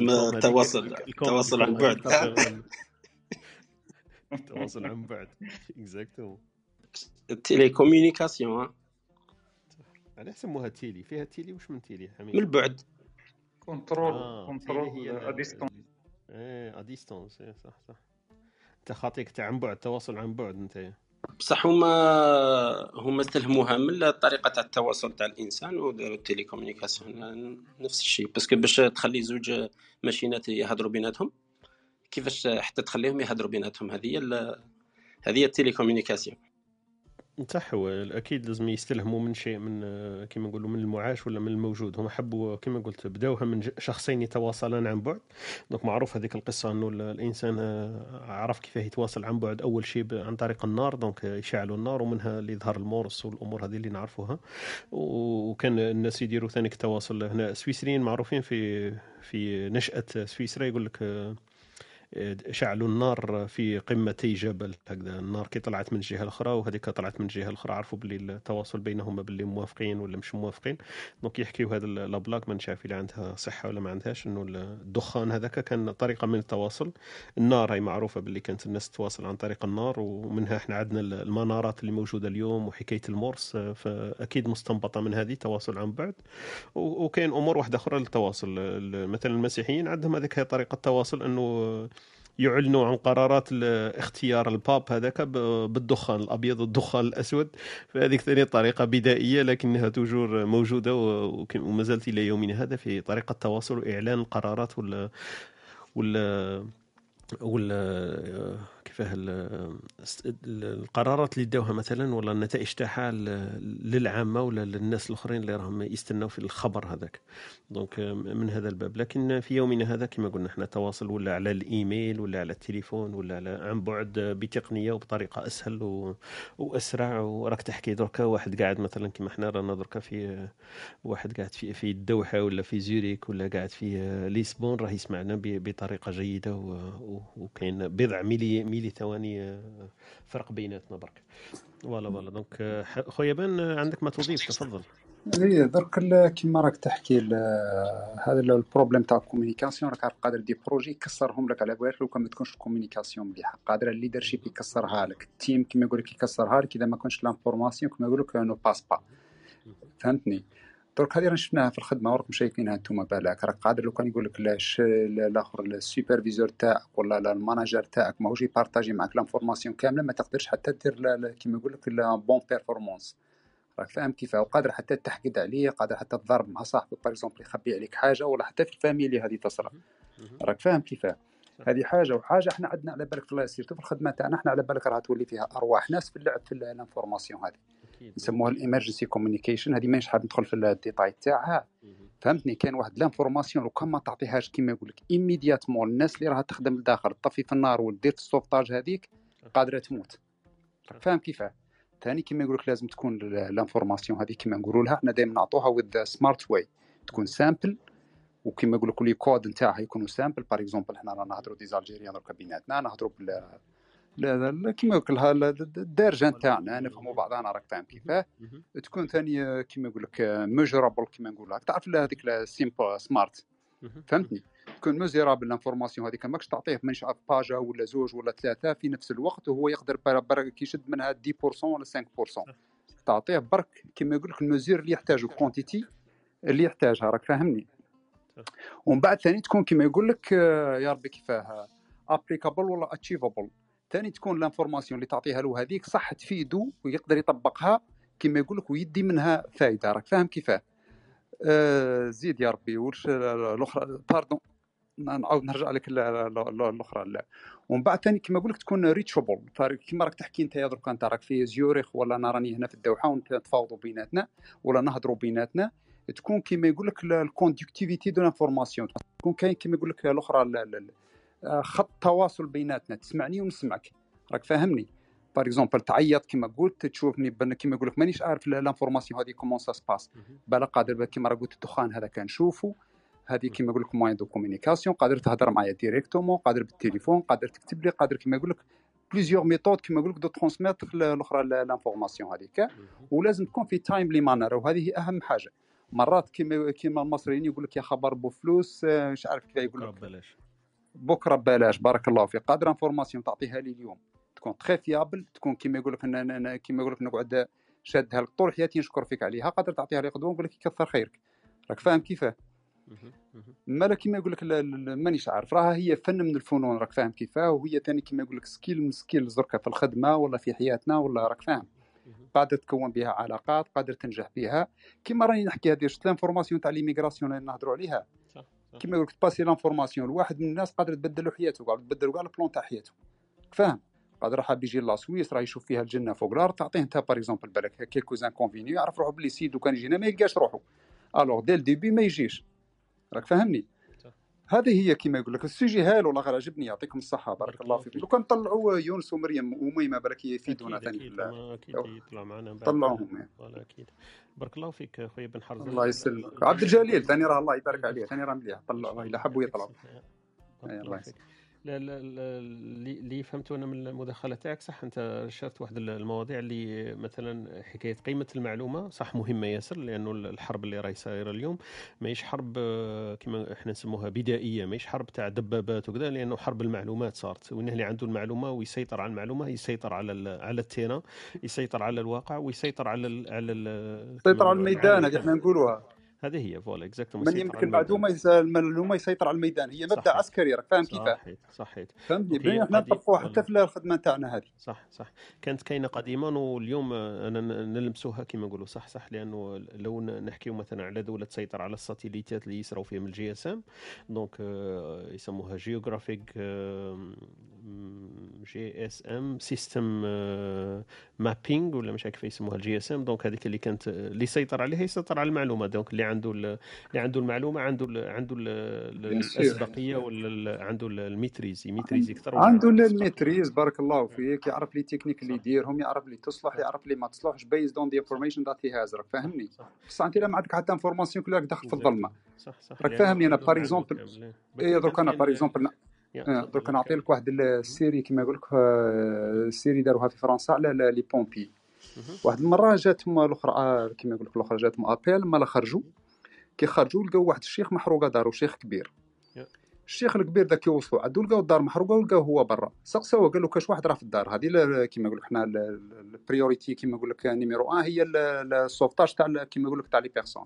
Speaker 6: ما
Speaker 3: ال com هذيك-
Speaker 6: تواصل
Speaker 3: ال com-
Speaker 6: تواصل عن بعد.
Speaker 3: التواصل عن بعد. exactement
Speaker 6: ال télécommunication ها.
Speaker 3: علاه سموها télé. فيها télé؟ وش من télé حميد؟
Speaker 6: من البعد
Speaker 3: contrôle contrôle ال-
Speaker 4: à
Speaker 3: distance إيه à distance إيه صح صح. انت خاطيك تاع عن بعد تواصل عن بعد أنت.
Speaker 6: بصح هما هما استلهموها من طريقة تاع التواصل تاع الإنسان وداروا ال télécommunication نفس الشيء. parce que باش تخلي زوج ماشينات يهضروا بيناتهم كيفاش حتى تخليهم يهضروا بيناتهم؟ هذه هذه هي
Speaker 3: صح هو أكيد لازم يستلهموا من شيء من آه، كما نقولوا من المعاش ولا من الموجود. هم حبوا كما قلت بداوها من شخصين يتواصلان عن بعد. donc معروف هذيك القصة إنه ال- الإنسان آه، عرف كيف يتواصل عن بعد أول شيء عن طريق النار. donc يشعلوا النار ومنها اللي يظهر المورس والأمور هذه اللي نعرفوها. وكان الناس يديروا ثاني التواصل هنا. السويسريين معروفين في في نشأة سويسرا. يقول لك آه، شعلوا النار في قمتي جبل. هكذا النار كي طلعت من الجهة الأخرى وهذيك طلعت من الجهة الأخرى. عرفوا باللي التواصل بينهما باللي موافقين ولا مش موافقين. donc يحكيو هذا la blague ما نعرف إلا عندها صحة ولا ما عندهاش. إنه الدخان هذاك كان طريقة من التواصل. النار هي معروفة باللي كانت الناس تتواصل عن طريق النار ومنها إحنا عندنا المنارات اللي موجودة اليوم وحكاية المورس. فأكيد مستنبطة من هذه تواصل عن بعد. وكاين أمور واحدة أخرى للتواصل. مثلا المسيحيين عندهم هذيك هي طريقة التواصل إنه يعلنوا عن قرارات اختيار الباب هذاك بالدخان الأبيض والدخان الأسود. فهذيك ثاني طريقة بدائية لكنها توجور موجودة وما زالت إلى يومنا هذا في طريقة التواصل وإعلان القرارات ولا ولا ولا كيفاه ال- القرارات اللي داوها مثلا ولا النتائج تاعها للعامة ولا للناس الآخرين اللي راهم يستناو في الخبر هذاك. donc من هذا الباب. لكن في يومنا هذا كما قلنا إحنا تواصل ولا على الإيميل ولا على التليفون ولا على عن بعد بتقنية وبطريقة أسهل و... وأسرع. وراك تحكي دركا واحد قاعد مثلا كما إحنا رانا دركا في واحد قاعد في في الدوحة ولا في زوريك ولا قاعد في ليسبون راه يسمعنا ب- بطريقة جيدة و... وكاين بضع ميلي ميلي ثواني آه، فرق بيناتنا برك. voilà voilà. donc آه، خويا بان آه، عندك ما تضيف تفضل.
Speaker 5: إي درك كيما راك تحكي هذا ال- ال problème تاع ال communication راك عارف قادر دير projet يكسرهم لك على بالك لو كان ما تكونش ال communication مليحة. قادر ال leadership يكسرها لك. ال team كيما يقول لك يكسرها لك إذا ما كانش l'information كيما يقول لك ne passe pas فهمتني؟ درك هذه شفناها في الخدمة وراكم شايفينها أنتم بالك. راك قادر لو كان يقول لك لاش الآخر ال superviseur تاعك ولا لا ال manager تاعك ماهوش يبارطاجي معك l'information كاملة ما تقدرش حتى دير كيما يقول لك bonne performance. راك فاهم كيفاه؟ وقادر حتى تحقد عليه قادر حتى تضرب مع صاحبك par exemple يخبي عليك حاجة ولا حتى في ال famille هذه تصرى راك فاهم كيفاه؟ هذه حاجة وحاجة إحنا عندنا على بالك في surtout في الخدمة تاعنا إحنا على بالك راه تولي فيها أرواح ناس في اللعب في ال information هذه.
Speaker 3: أكيد.
Speaker 5: نسموها ال emergency communication هذه مانيش حاب ندخل في الديتاي تاعها. فهمتني؟ كاين واحد l'information لو كان ما تعطيهاش كيما يقول لك. immédiatement الناس اللي راها تخدم لداخل تطفي في النار ودير في ال sauvetage هذيك قادرة تموت. راك فاهم كيفاه؟ ثاني كما يقول لك لازم تكون l'information هذه كما نقولوا لها. حنا دائما نعطوها with smart way تكون simple وكما يقول لك les codes نتاعها يكونوا simples par exemple حنا رانا نهضروا des Algériens دركا بيناتنا نهضروا كما يقول لك لها ال- الدارجه نتاعنا نفهموا بعضنا راك فاهم كيفاه. تكون ثاني كما يقول لك mesurable كما نقول لك. تعرف لا هذيك ال simple
Speaker 3: smart.
Speaker 5: فهمتني؟ تكون mesurable l'information هذيك. ماكش تعطيه عارف باجا ولا زوج ولا ثلاثة في نفس الوقت وهو يقدر بر- برك يشد منها 10% ولا 5% تعطيه برك كما يقول لك ال mesure اللي يحتاجه quantité اللي يحتاجها. راك فاهمني؟ ومن بعد ثاني تكون كما يقول لك آه، يا ربي كيفاه applicable ولا achievable ثاني تكون l'information اللي تعطيها له هذيك صح تفيدو ويقدر يطبقها كما يقول لك ويدي منها فائده راك فاهم كيفاه؟ آه زيد يا ربي وش الأخرى؟ pardon نعاود نرجع لك ال- ال- ال- الأخرى لا. ومن بعد ثاني كما نقول لك تكون reachable كما راك تحكي انت درك انت راك في زيورخ ولا أنا راني هنا في الدوحة ونتفاوضوا بيناتنا ولا نهضروا بيناتنا تكون كما يقول لك ال conductivité de l'information تكون كاين كما يقول لك الأخرى ال- ال- ال- خط تواصل بيناتنا. تسمعني ونسمعك راك فاهمني. par exemple تعيط كما قلت تشوفني كما يقول لك مانيش عارف l'information هذه comment ça se
Speaker 3: passe.
Speaker 5: بالا قادر كما راه قلت الدخان هذا كنشوفو. هذه كما يقول لك moyen de communication قادر تهضر معايا directement قادر بالتليفون قادر تكتب لي قادر كما يقول لك plusieurs méthodes كما يقول لك de transmettre الاخرى l'information هذيك. ولازم تكون في timely manner وهذه أهم حاجة. مرات كما كما المصريين يقول لك يا خبر بوفلوس آه، مش عارف كيف يقول لك بكرة ببلاش. بارك الله فيك. قادر information تعطيها لي اليوم. تكون تخي fiable تكون كما يقول لك كما يقول لك نقعد شادها لك. طول حياتي نشكر فيك عليها. قادر تعطيها لي غدوه ونقول لك يكثر خيرك. راك فاهم كيفاه. مالا كيما يقول لك مانيش عارف. راها هي فن من الفنون. راك فاهم كيفاه؟ وهي ثاني كيما يقول لك skill من skill زركا في الخدمة ولا في حياتنا ولا راك فاهم. قادر تكون بها علاقات قادر تنجح بها. كيما راني نحكي هذه شفت l'information تاع l'immigration اللي نهضروا عليها. كيما يقول لك تباسي l'information لواحد من الناس قادر تبدل حياته قادر تبدل كاع ال plan تاع حياته. فاهم؟ قادر حاب يجي la Suisse راه يشوف فيها الجنة فوق الأرض تعطيه انت par exemple بالك quelques inconvénients يعرف روحه بلي si كان يجينا ما يلقاش روحه alors dès le début ما يجيش. راك فاهمني. هذه هي كما يقول لك ال sujet هال والله غير عجبني يعطيكم الصحة بارك
Speaker 3: بارك
Speaker 5: الله فيك. لو كان طلعوا يونس ومريم وميمه بالك يفيدونا ثاني أكيد.
Speaker 3: يطلع معنا
Speaker 5: طلعوهم
Speaker 3: أكيد. بارك الله فيك اخويا بن حرز
Speaker 5: الله يسلمك. عبد الجليل ثاني راه الله يبارك عليه ثاني راه مليح طلعوا الا حبوا يطلعوا
Speaker 3: بارك الله
Speaker 5: الله
Speaker 3: اللي فهمته أنا من المداخلة تاعك صح أنت اشرت واحد المواضيع اللي مثلا حكاية قيمة المعلومة صح مهمة ياسر لأنه الحرب اللي راهي صايرة اليوم ماهيش حرب آه، كما إحنا نسموها بدائية ماهيش حرب تاع دبابات وكذا لأنه حرب المعلومات صارت. وين اللي عنده المعلومة ويسيطر على المعلومة يسيطر على على التيران يسيطر على الواقع ويسيطر على ال على ال
Speaker 5: سيطر على الميدان هذه إحنا نقولوها.
Speaker 3: هذه هي voilà exactement
Speaker 5: من يملك المعلومه يس- المعلومه يسيطر على الميدان هي مبدأ
Speaker 3: صحيح.
Speaker 5: عسكري راك فاهم كيفاه؟
Speaker 3: صحيت صحيت
Speaker 5: فهمتني.
Speaker 3: إحنا
Speaker 5: نطبقوها. حتى في الخدمة تاعنا هذه.
Speaker 3: صح صح. كانت كاينة قديما واليوم أنا نلمسوها كما نقولوا. صح صح. لأنه لو نحكيو مثلا على دولة تسيطر على الساتيليتات اللي يسراو فيهم ال GSM. donc آه، يسموها geographic GSM system mapping ولا مش عارف كيف يسموها ال GSM donc هذيك اللي كانت اللي يسيطر عليها يسيطر على المعلومه donc اللي عنده ال- اللي عنده المعلومه عنده ال عنده ال
Speaker 5: Bien sûr.
Speaker 3: الاسبقيه ولا عنده ال- ال maîtrise يميتريز أكثر
Speaker 5: عنده
Speaker 3: ال
Speaker 5: maîtrise بارك الله فيك يعرف les techniques اللي يديرهم يعرف لي تصلح يعرف لي ما تصلحش based on the information that he has راك فاهمني
Speaker 3: صح.
Speaker 5: بصح انت لا ما عندك حتى information كلها داخل في الظلمه
Speaker 3: صح صح
Speaker 5: راك فاهمني
Speaker 3: عنده
Speaker 5: باغ.
Speaker 3: كاملة.
Speaker 5: اي درك
Speaker 3: أنا
Speaker 5: par
Speaker 3: exemple.
Speaker 5: درك نعطي لك واحد ال série كما يقول لك آه، série داروها في فرنسا على les
Speaker 3: pompiers.
Speaker 5: واحد المرة جاتهم الأخرى آه، كما يقول لك الأخرى جاتهم appel مالا خرجوا كي خرجوا لقاو واحد الشيخ محروقة دارو شيخ كبير. الشيخ الكبير ذاك يوصلوا عدو لقاو الدار محروقة ولقاو هو برا. سقساوه قال له كاش واحد راه في الدار؟ هذه يقول لك حنا ال priorité كما يقول لك numéro 1 هي ال- ال sauvetage تاع كما يقول لك تاع les personnes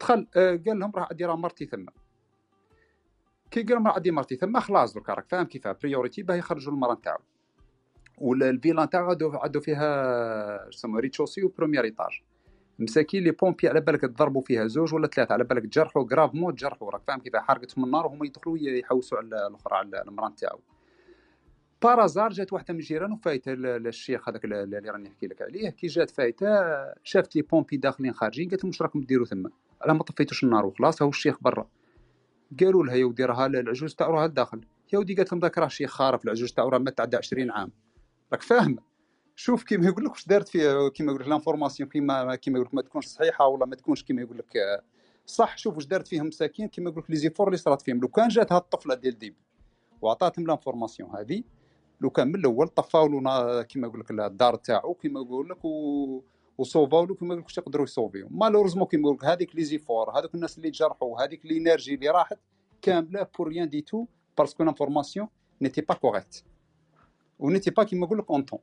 Speaker 5: دخل آه، قال لهم راه عندي راه مرتي ثم. كي قال لهم راه عندي مرتي ثم خلاص درك راك فاهم كيفاه priorité باه يخرجوا المرأة نتاعو. والفيلا نتاعو عندو فيها يسمى rez-de-chaussée و premier étage مساكين les pompiers على بالك تضربوا فيها زوج ولا ثلاثة على بالك تجرحوا gravement تجرحوا راك فاهم كيف؟ حرقتهم النار وهما يدخلوا يحوسوا على الأخرى على المرأة نتاعو. par hasard جات واحدة من الجيران وفايته ل- للشيخ هذاك اللي راني نحكي لك عليه كي جات فايتة شافت les pompiers داخلين خارجين قالت لهم واش راكم ديروا ثم؟ على ما طفيتوش النار وخلاص هو الشيخ برا. قالوا لها يا ودي راها العجوز تاعو راها لداخل يا ودي قالت لهم ذاك راه شيخ خارف العجوز تاعو راه مات تعدى 20 عام. راك فاهم؟ شوف كيما يقول لك واش دارت فيه كيما يقول لك l'information كيما كيما يقول لك ما تكونش صحيحة ولا ما تكونش كيما يقول لك آه، صح. شوف واش دارت فيهم مساكين كيما يقول لك les efforts اللي صرات فيهم. لو كان جات هاد الطفلة du début وعطاتهم l'information هذه لو كان من الأول طفاو كيما يقول لك الدار تاعو كيما يقول لك و وصوفاو لك واش يقدروا يصوفيو malheureusement كيما لك هذيك les efforts هذوك الناس اللي تجرحوا هذيك l'énergie اللي راحت كاملة pour rien du tout parce que l'information n'était pas correcte و n'était pas كيما يقول لك en temps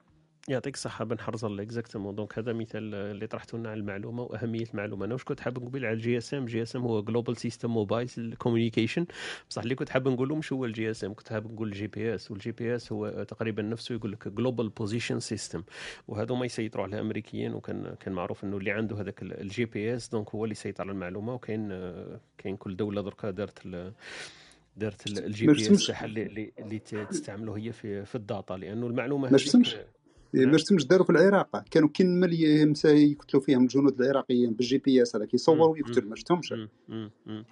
Speaker 3: يعطيك الصحة بن حرزل exactement donc هذا مثال اللي طرحته لنا على المعلومة وأهمية المعلومة. أنا واش كنت حاب نقول على ال GSM؟ GSM هو global system mobile communication بصح اللي كنت حاب نقوله مش هو ال GSM كنت حاب نقول ال GPS. وال GPS هو تقريبا نفسه يقول لك global position system وهذا ما يسيطروا على الامريكيين وكان كان معروف إنه اللي عنده هذاك ال GPS donc هو اللي يسيطر على المعلومة. وكاين كاين كل دولة دركا دارت دارت ال- ال
Speaker 5: GPS
Speaker 3: تاعها اللي اللي تستعمله هي في في ال
Speaker 5: data.
Speaker 3: لأنه
Speaker 5: المعلومة
Speaker 3: ما.
Speaker 5: ما رسمش داروا في العراق. كانوا كاين les militaires يقتلوا فيهم الجنود العراقيين بال GPS هذاك يصوروا
Speaker 3: مم.
Speaker 5: ويقتل ما شفتهمش.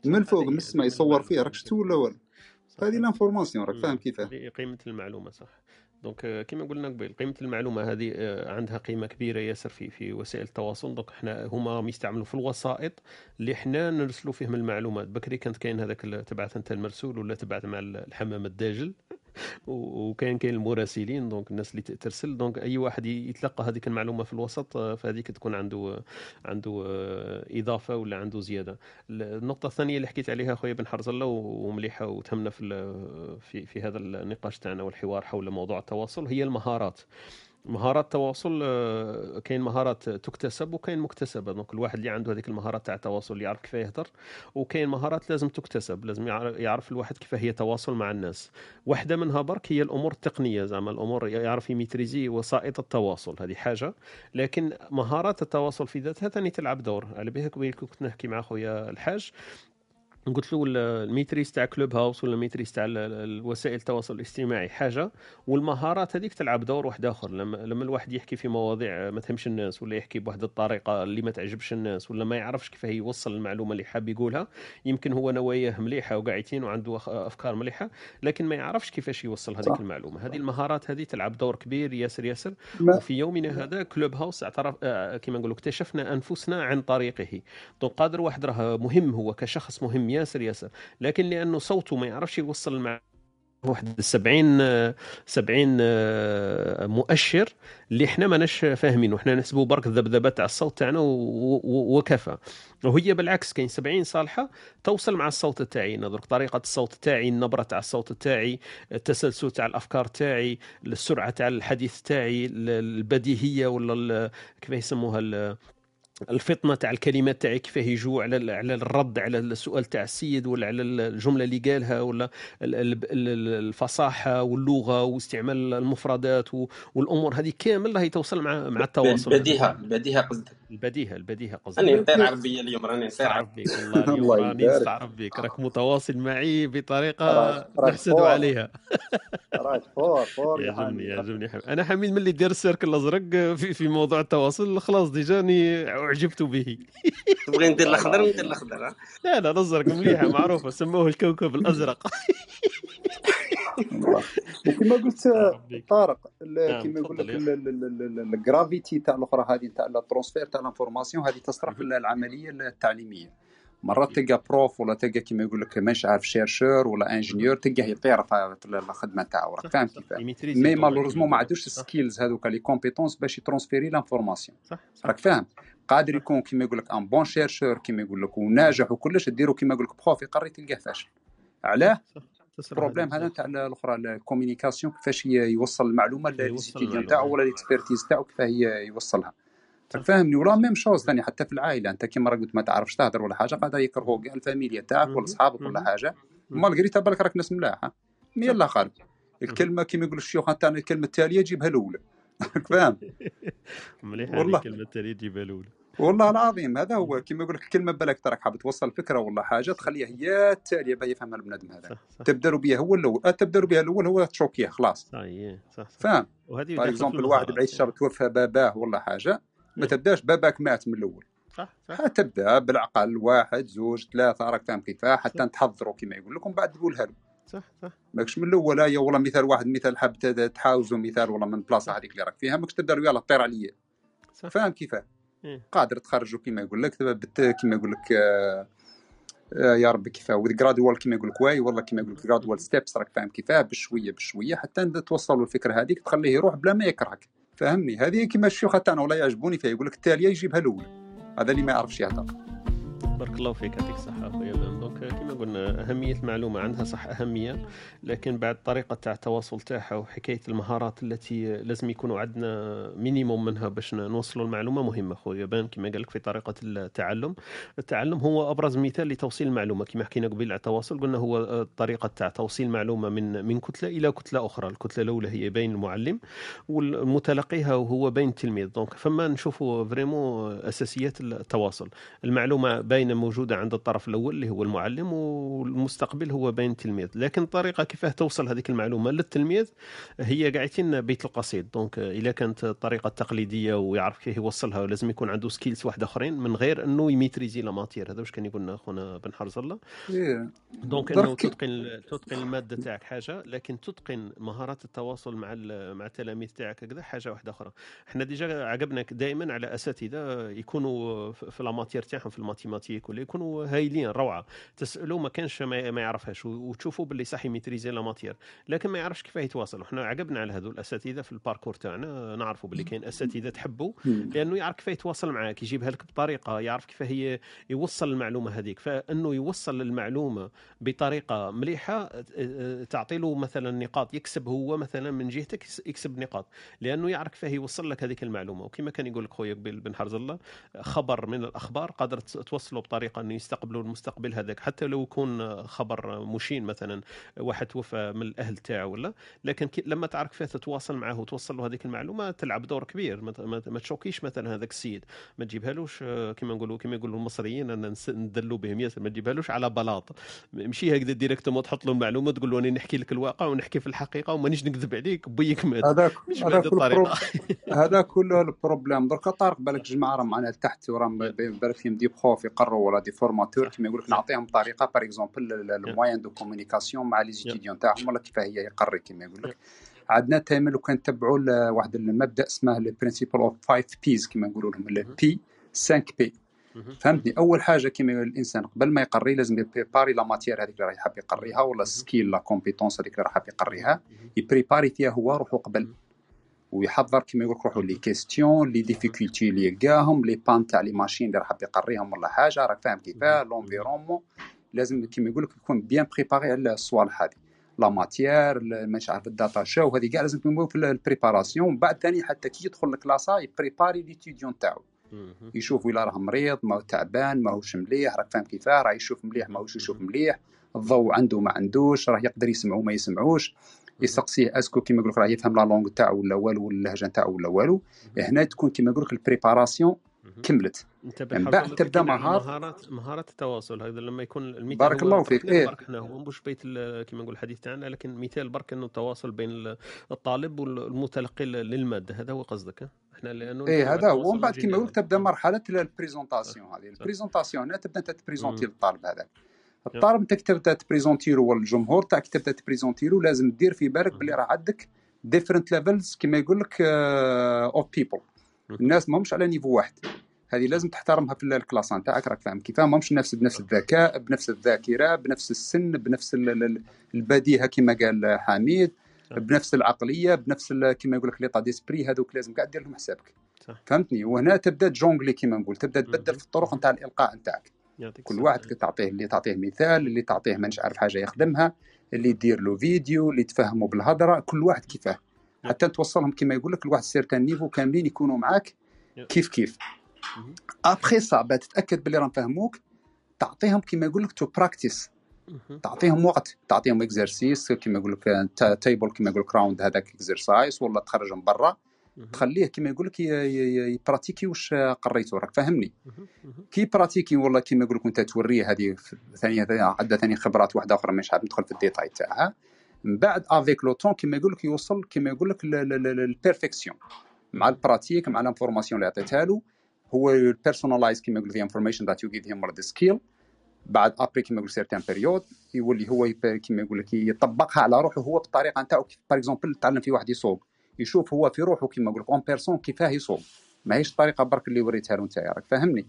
Speaker 5: من فوق من السماء يصور فيه راك شفتو ولا
Speaker 3: صح
Speaker 5: هذه l'information راك. فاهم كيفاه.
Speaker 3: هذه قيمة المعلومة صح. donc آه، كما قلنا قبل قيمة المعلومة هذه آه، عندها قيمة كبيرة ياسر في في وسائل التواصل. donc إحنا هما راهم يستعملوا في الوسائط اللي إحنا نرسلوا فيهم المعلومات. بكري كانت كاين هذاك تبعث أنت المرسول ولا تبعث مع ال- الحمام الزاجل. وكان كاين المراسلين donc الناس اللي ترسل donc أي واحد يتلقى هذيك المعلومة في الوسط آه، فهذيك تكون عنده عنده آه، إضافة ولا عنده زيادة. النقطة الثانية اللي حكيت عليها خويا بن حرز الله ومليحة وتهمنا في في في هذا النقاش تاعنا والحوار حول موضوع التواصل هي المهارات. مهارات التواصل آه، كاين مهارات تكتسب وكاين مكتسبة. donc الواحد اللي عنده هذيك المهارات تاع التواصل اللي يعرف كيف يهضر وكاين مهارات لازم تكتسب لازم يعرف, الواحد كيف هي تواصل مع الناس. واحدة منها برك هي الأمور التقنية. زعما الأمور يعرف يميتريزي وسائط التواصل هذه حاجة. لكن مهارات التواصل في ذاتها ثاني تلعب دور. على بالك كنت نحكي مع خويا الحاج. قلت له ال- ال maîtrise تاع Clubhouse ولا ال maîtrise تاع الوسائل التواصل الاجتماعي حاجة والمهارات هذيك تلعب دور واحد آخر. لما لما الواحد يحكي في مواضيع ما تهمش الناس ولا يحكي بواحد الطريقة اللي ما تعجبش الناس ولا ما يعرفش كيف يوصل المعلومة اللي حاب يقولها يمكن هو نواياه مليحة وقاعدين وعنده أفكار مليحة لكن ما يعرفش كيفاش يوصل هذيك. المعلومة. هذه المهارات هذه تلعب دور كبير ياسر ياسر. وفي يومنا هذا Clubhouse اعترف آه، كما نقولوا اكتشفنا أنفسنا عن طريقه. donc قادر واحد راه مهم هو كشخص مهم ياسر ياسر. لكن لأنه صوته ما يعرفش يوصل مع واحد 70 آه، 70 آه، مؤشر اللي إحنا ماناش فاهمينه. إحنا نحسبوا برك الذبذبه تاع الصوت تاعنا وكفى. وهي بالعكس كاين 70 صالحة توصل مع الصوت تاعي. درك طريقة الصوت تاعي النبرة تاع الصوت تاعي التسلسل تاع الأفكار تاعي السرعة تاع الحديث تاعي ال- البديهية ولا كيف يسموها الفطنة تاع الكلمات تاعي كيفاه يجوا على على الرد على السؤال تاع السيد ولا على الجملة اللي قالها ولا ال- ال- ال- الفصاحة واللغة واستعمال المفردات و- والأمور هذه كامل راهي توصل مع مع التواصل.
Speaker 6: البديهه البديهة قصدك.
Speaker 3: البديهه البديهة
Speaker 6: راني
Speaker 3: قصدي
Speaker 6: نطير عربية اليوم راني نطير
Speaker 3: نستعرف بك والله اليوم
Speaker 5: الله
Speaker 3: راني
Speaker 5: يبارك.
Speaker 3: نستعرف بك راك متواصل معي
Speaker 5: بطريقة
Speaker 3: نحسد. عليها.
Speaker 5: راك فور فور
Speaker 3: يعجبني
Speaker 5: حامد.
Speaker 3: يعجبني. أنا حميد ملي دير السيركل الأزرق في في موضوع التواصل. خلاص ديجاني اعجبت به.
Speaker 6: تبغي ندير الأخضر؟ ندير الأخضر ها؟
Speaker 3: لا لا الأزرق مليحة معروفة. سموه الكوكب
Speaker 5: الأزرق. وكما قلت. طارق
Speaker 3: نعم،
Speaker 5: كما يقول لك الجرافيتي تاع الأخرى هذه تاع ال transfert تاع ال information هذه تصرف
Speaker 3: مهم.
Speaker 5: العملية التعليمية. مرات تلقى prof ولا تلقى كما يقول لك مش عارف chercheur ولا ingénieur تلقاه يطير في الخدمة تاعو. راك فاهم
Speaker 3: ي
Speaker 5: maîtriser
Speaker 3: mais
Speaker 5: malheureusement ما. عندوش
Speaker 3: ال
Speaker 5: skills هذوك les compétences باش ي transférer l'information
Speaker 3: صح صح.
Speaker 5: راك فاهم؟ قادر يكون كما يقول لك un bon chercheur كما يقول لك وناجح وكلش ديرو كما يقول لك prof يقري تلقاه فاشل. علاه؟ ال
Speaker 3: problème
Speaker 5: هذا
Speaker 3: بزاف.
Speaker 5: تاع الأخرى ال communication كيفاش يوصل المعلومة
Speaker 3: كيف يوصل
Speaker 5: ل les étudiants تاعو
Speaker 3: المعلومة.
Speaker 5: ولا ال expertise تاعو كيفاه يوصلها. راك فاهمني ولا même chose ثاني حتى في العائلة أنت كيما راك قلت ما تعرفش تهدر ولا حاجة قادر يكرهوا كاع الفاميليا تاعك ولا. صحابك ولا. حاجة. malgré بالك راك ناس ملاحة.
Speaker 3: mais
Speaker 5: يلا
Speaker 3: مهم.
Speaker 5: الكلمة كيما يقول الشيوخ تاعنا الكلمة التالية جيبها الأولى. راك فاهم؟
Speaker 3: مليحة
Speaker 5: والله.
Speaker 3: الكلمة التالية تجيبها الأولى.
Speaker 5: والله العظيم هذا هو كيما يقول لك الكلمة بالك تراك حاب توصل فكرة ولا حاجة تخليها هي التالية باه يفهمها البنادم هذا. تبدأ بها هو الأول أه، تبدأ بها الأول هو ت choquer ه خلاص.
Speaker 3: صح إيه، صح صح.
Speaker 5: فاهم؟
Speaker 3: وهذه par
Speaker 5: exemple واحد بعيد الشر توفى باباه ولا حاجة ما
Speaker 3: إيه.
Speaker 5: تبداش باباك مات من الأول.
Speaker 3: صح صح.
Speaker 5: تبدأ بالعقل واحد زوج ثلاثة راك فاهم كيفاه حتى تحضروا كما يقول لكم بعد تقولها له.
Speaker 3: صح صح.
Speaker 5: ماكش من الأول هي والله مثال واحد مثال حاب ت- تحاوزو مثال والله من بلاصة هذيك اللي راك فيها ماكش تبدأ يلا طير عليا.
Speaker 3: صح.
Speaker 5: فاهم كيفاه. قادر تخرجوا كيما يقول لك دابا كيما يقول لك آه، آه، يا ربي كيفاه. with gradual كيما يقول لك واي والله كيما يقول لك gradual steps راك فاهم كيفاه بشوية بشوية حتى توصلوا الفكرة هذيك تخليه يروح بلا ما يكرهك. فهمني؟ هذه كيما الشيوخ تاعنا والله يعجبوني فيها يقول لك التالية يجيبها الأول هذا اللي ما يعرفش يهضر
Speaker 3: بارك الله فيك يعطيك bon donc كما قلنا أهمية المعلومة عندها صح أهمية لكن بعد الطريقة تاع التواصل تاعها وحكاية المهارات التي لازم يكونوا عندنا minimum منها باش نوصلوا المعلومة مهمة خويا bon كما قال لك في طريقة التعلم. التعلم هو أبرز مثال لتوصيل المعلومة. كما حكينا قبل على التواصل قلنا هو الطريقة تاع توصيل معلومة من من كتلة إلى كتلة أخرى. الكتلة الأولى هي بين المعلم والمتلقيها هو بين التلميذ. donc فما نشوفوا vraiment أساسيات التواصل. المعلومة باينة موجودة عند الطرف الأول اللي هو المعلم والمستقبل هو بين التلميذ لكن الطريقة كيفاه توصل هذيك المعلومة للتلميذ هي قاعدين بيت القصيد. donc إذا كانت الطريقة التقليدية ويعرف كيف يوصلها ولازم يكون عنده skills واحد آخرين من غير أنه ي maîtriser la matière. هذا واش كان يقولنا أخونا بن حرز الله؟
Speaker 5: إيه.
Speaker 3: donc
Speaker 5: إنه
Speaker 3: تتقن تتقن المادة تاعك حاجة لكن تتقن مهارات التواصل مع مع التلاميذ تاعك هكذا حاجة واحدة آخرى. إحنا déjà عجبنا دائما على أساتذة يكونوا في في la matière تاعهم في ال mathématiques ولا يكونوا هايلين روعة. تسالوا ما كانش ما ما يعرفهاش وتشوفوا باللي صح ي maîtriser la matière لكن ما يعرفش كيف يتواصل إحنا عجبنا على هذو الأساتذة في ال parcours تاعنا نعرفوا باللي كاين أساتذة تحبوا لأنه يعرف كيف يتواصل معك يجيبها لك بطريقة يعرف كيف هي يوصل المعلومة هذيك فانه يوصل المعلومة بطريقة مليحة تعطي له مثلا نقاط يكسب هو مثلا من جهتك يكسب نقاط. لأنه يعرف كيف يوصل لك هذيك المعلومة. وكما كان يقول لك خويا قبيل بن حرز الله خبر من الأخبار قادر توصله بطريقة انه يستقبلوا المستقبل هذاك. حتى لو يكون خبر مشين مثلا واحد توفى من الأهل تاعه ولا لكن لما تعرف كيف تتواصل معه وتوصل له هذيك المعلومة تلعب دور كبير. ما تشوكيش مثلا هذاك السيد. ما تجيبهالوش كما نقولوا كما يقولوا المصريين أنا ندلوا بهم ياسر ما تجيبهالوش على بلاط. مشي هكذا directement تحط له المعلومة تقول له أنا نحكي لك الواقع ونحكي في الحقيقة ومانيش نكذب عليك بيك مات.
Speaker 5: هذاك
Speaker 3: بهذه
Speaker 5: الطريقة. هذا كله ال problème. دركا طارق بالك جماعة راهم معنا لتحت وراهم بالك فيهم des profs يقروا ولا des formateurs
Speaker 3: صح.
Speaker 5: كيما يقول لك نعطيهم طريقه par exemple ال moyens de communication مع
Speaker 3: les
Speaker 5: étudiants تاعهم ولا كيف هي يقري كيما يقول لك عندنا تامل وكان نتبعوا ل- واحد المبدا اسمه les principes of 5 Ps كيما نقولوا لهم.
Speaker 3: ال
Speaker 5: P 5
Speaker 3: P.
Speaker 5: فهمتني أول حاجة كيما الإنسان قبل ما يقري لازم ي préparer la matière هذيك اللي راه يحب يقريها ولا. skill la compétence هذيك اللي راه حاب يقريها
Speaker 3: مهم.
Speaker 5: ي préparer فيها هو روحه قبل
Speaker 3: مهم.
Speaker 5: ويحضر كيما يقول لك روحو les questions les difficultés اللي يلقاهم les pannes تاع les machines اللي راح يقريهم ولا حاجة راك فاهم كيفاه. l'environnement لازم كيما يقول لك يكون bien préparé على الصوالح هذه la matière مش عارف ال data show هذه كاع لازم تكون في ال préparation ومن بعد ثاني حتى كي يدخل la classe ي préparer
Speaker 3: les étudiants تاعو.
Speaker 5: يشوف ولا راه مريض ما هو تعبان ما هوش مليح راك فاهم كيفاه راه يشوف مليح ما هوش يشوف. مليح الضوء عنده ما عندوش راه يقدر يسمعه ما يسمعوش. يسقسيه est-ce que كيما يقول لك راه يفهم la langue تاعو ولا والو ولا اللهجه تاعو ولا والو. هنا تكون كيما يقول لك ال
Speaker 3: préparation.
Speaker 5: كملت من بعد تبدأ
Speaker 3: مهارات مهارات التواصل. هذا لما يكون المثال
Speaker 5: بارك الله فيك. إيه.
Speaker 3: برك إحنا هو مش بيت ال- كما نقول الحديث تاعنا لكن مثال برك إنه التواصل بين ال- الطالب والمتلقي للمادة. هذا هو قصدك؟
Speaker 5: إحنا
Speaker 3: لأنه إيه
Speaker 5: هذا هو. ومن
Speaker 3: التواصل
Speaker 5: بعد كيما يقول لك
Speaker 3: تبدأ.
Speaker 5: مرحلة
Speaker 3: صح
Speaker 5: ال présentation هذه.
Speaker 3: صح.
Speaker 5: ال présentation هنا تبدأ أنت ت
Speaker 3: présenter.
Speaker 5: للطالب هذاك. الطالب انت كي تبدا ت présenter له والجمهور تاعك تبدا ت présenter له لازم دير في بالك باللي. راه عندك different levels كيما يقول لك of
Speaker 3: people.
Speaker 5: الناس ماهمش على niveau واحد. هذه لازم تحترمها في ال classe نتاعك راك فاهم كيف؟ ماهمش نفس بنفس الذكاء بنفس الذاكرة بنفس السن بنفس ال- ال- البديهة كما قال حميد بنفس العقلية بنفس كما يقول لك les états d'esprit هذوك لازم قاعد دير لهم حسابك.
Speaker 3: صح.
Speaker 5: فهمتني؟ وهنا تبدأ ت jongler كما نقول تبدأ تبدل. في الطرق نتاع الإلقاء نتاعك. كل واحد تعطيه اللي تعطيه مثال اللي تعطيه مانيش عارف حاجة يخدمها اللي يدير له فيديو اللي تفهمه بالهضرة كل واحد كيفاه حتى توصلهم كما يقول لك لواحد certain niveau كاملين يكونوا معاك كيف كيف. ابخي بعد تتأكد باللي راهم فهموك تعطيهم كما يقول لك to
Speaker 3: practice.
Speaker 5: تعطيهم وقت تعطيهم exercices كما يقول لك table كما يقول لك round هذاك exercise ولا تخرجهم برا. تخليه كما يقول لك ي pratiquer واش قريته راك فاهمني.
Speaker 3: مهم.
Speaker 5: كي pratiquer والله كيما يقول لك انت توريه هذه ثانية- عندها ثاني خبرات واحدة أخرى مش حاب ندخل في الديتاي تاعها. من بعد avec le temps كيما يقول لك يوصل كيما يقول لك لل perfection مع.
Speaker 3: ال
Speaker 5: pratique مع ال information اللي عطيتها له. هو ال personalize كيما يقول the information that you give him the skill بعد après كيما يقول certaine période يولي هو كيما يقول لك يطبقها على روحه هو بالطريقة نتاعو. par exemple تعلم في واحد يصوب يشوف هو في روحه كيما نقول لك une personne كيفاه يصوب ماهيش الطريقة برك اللي وريتها له انت راك فاهمني؟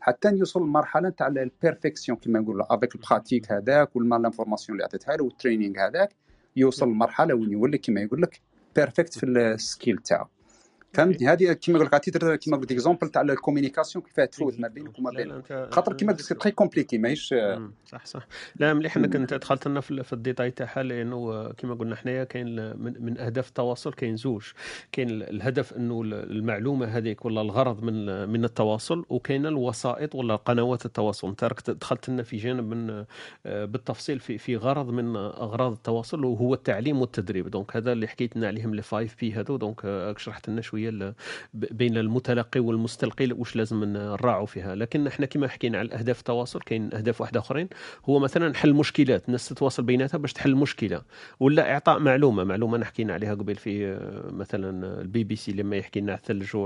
Speaker 5: حتى يوصل لمرحلة نتاع ال perfection كيما نقولوا avec ال pratique هذاك والما l'information اللي عطيتها له وال training هذاك يوصل لمرحلة وين يولي كيما يقول لك perfect في ال skill تاعو. فهمتني هذه كيما يقول لك عطيت كيما قلت exemple تاع ال communication كيفاه تفوت ما بينك وما بين خاطر كيما قلت c'est très compliqué ماهيش
Speaker 3: صح صح. لا مليح إنك أنت دخلت لنا في في الديتاي تاعها لأنه كما قلنا حنايا كاين من, من أهداف التواصل كاين زوج. كاين الهدف إنه المعلومة هذيك ولا الغرض من من التواصل وكاين الوسائط ولا قنوات التواصل. أنت راك دخلت لنا في جانب من آه، بالتفصيل في في غرض من أغراض التواصل وهو التعليم والتدريب. donc هذا اللي حكيت لنا عليهم les 5 P هذو. donc آه، شرحت لنا شوية ال- ب- بين المتلقي والمستلقي واش لازم نراعوا فيها. لكن إحنا كما حكينا على أهداف التواصل كاين أهداف واحدة آخرين. هو مثلا حل مشكلات الناس تتواصل بيناتها باش تحل مشكلة ولا إعطاء معلومة. معلومة حكينا عليها قبل في آه، مثلا البي بي سي لما يحكي لنا على الثلج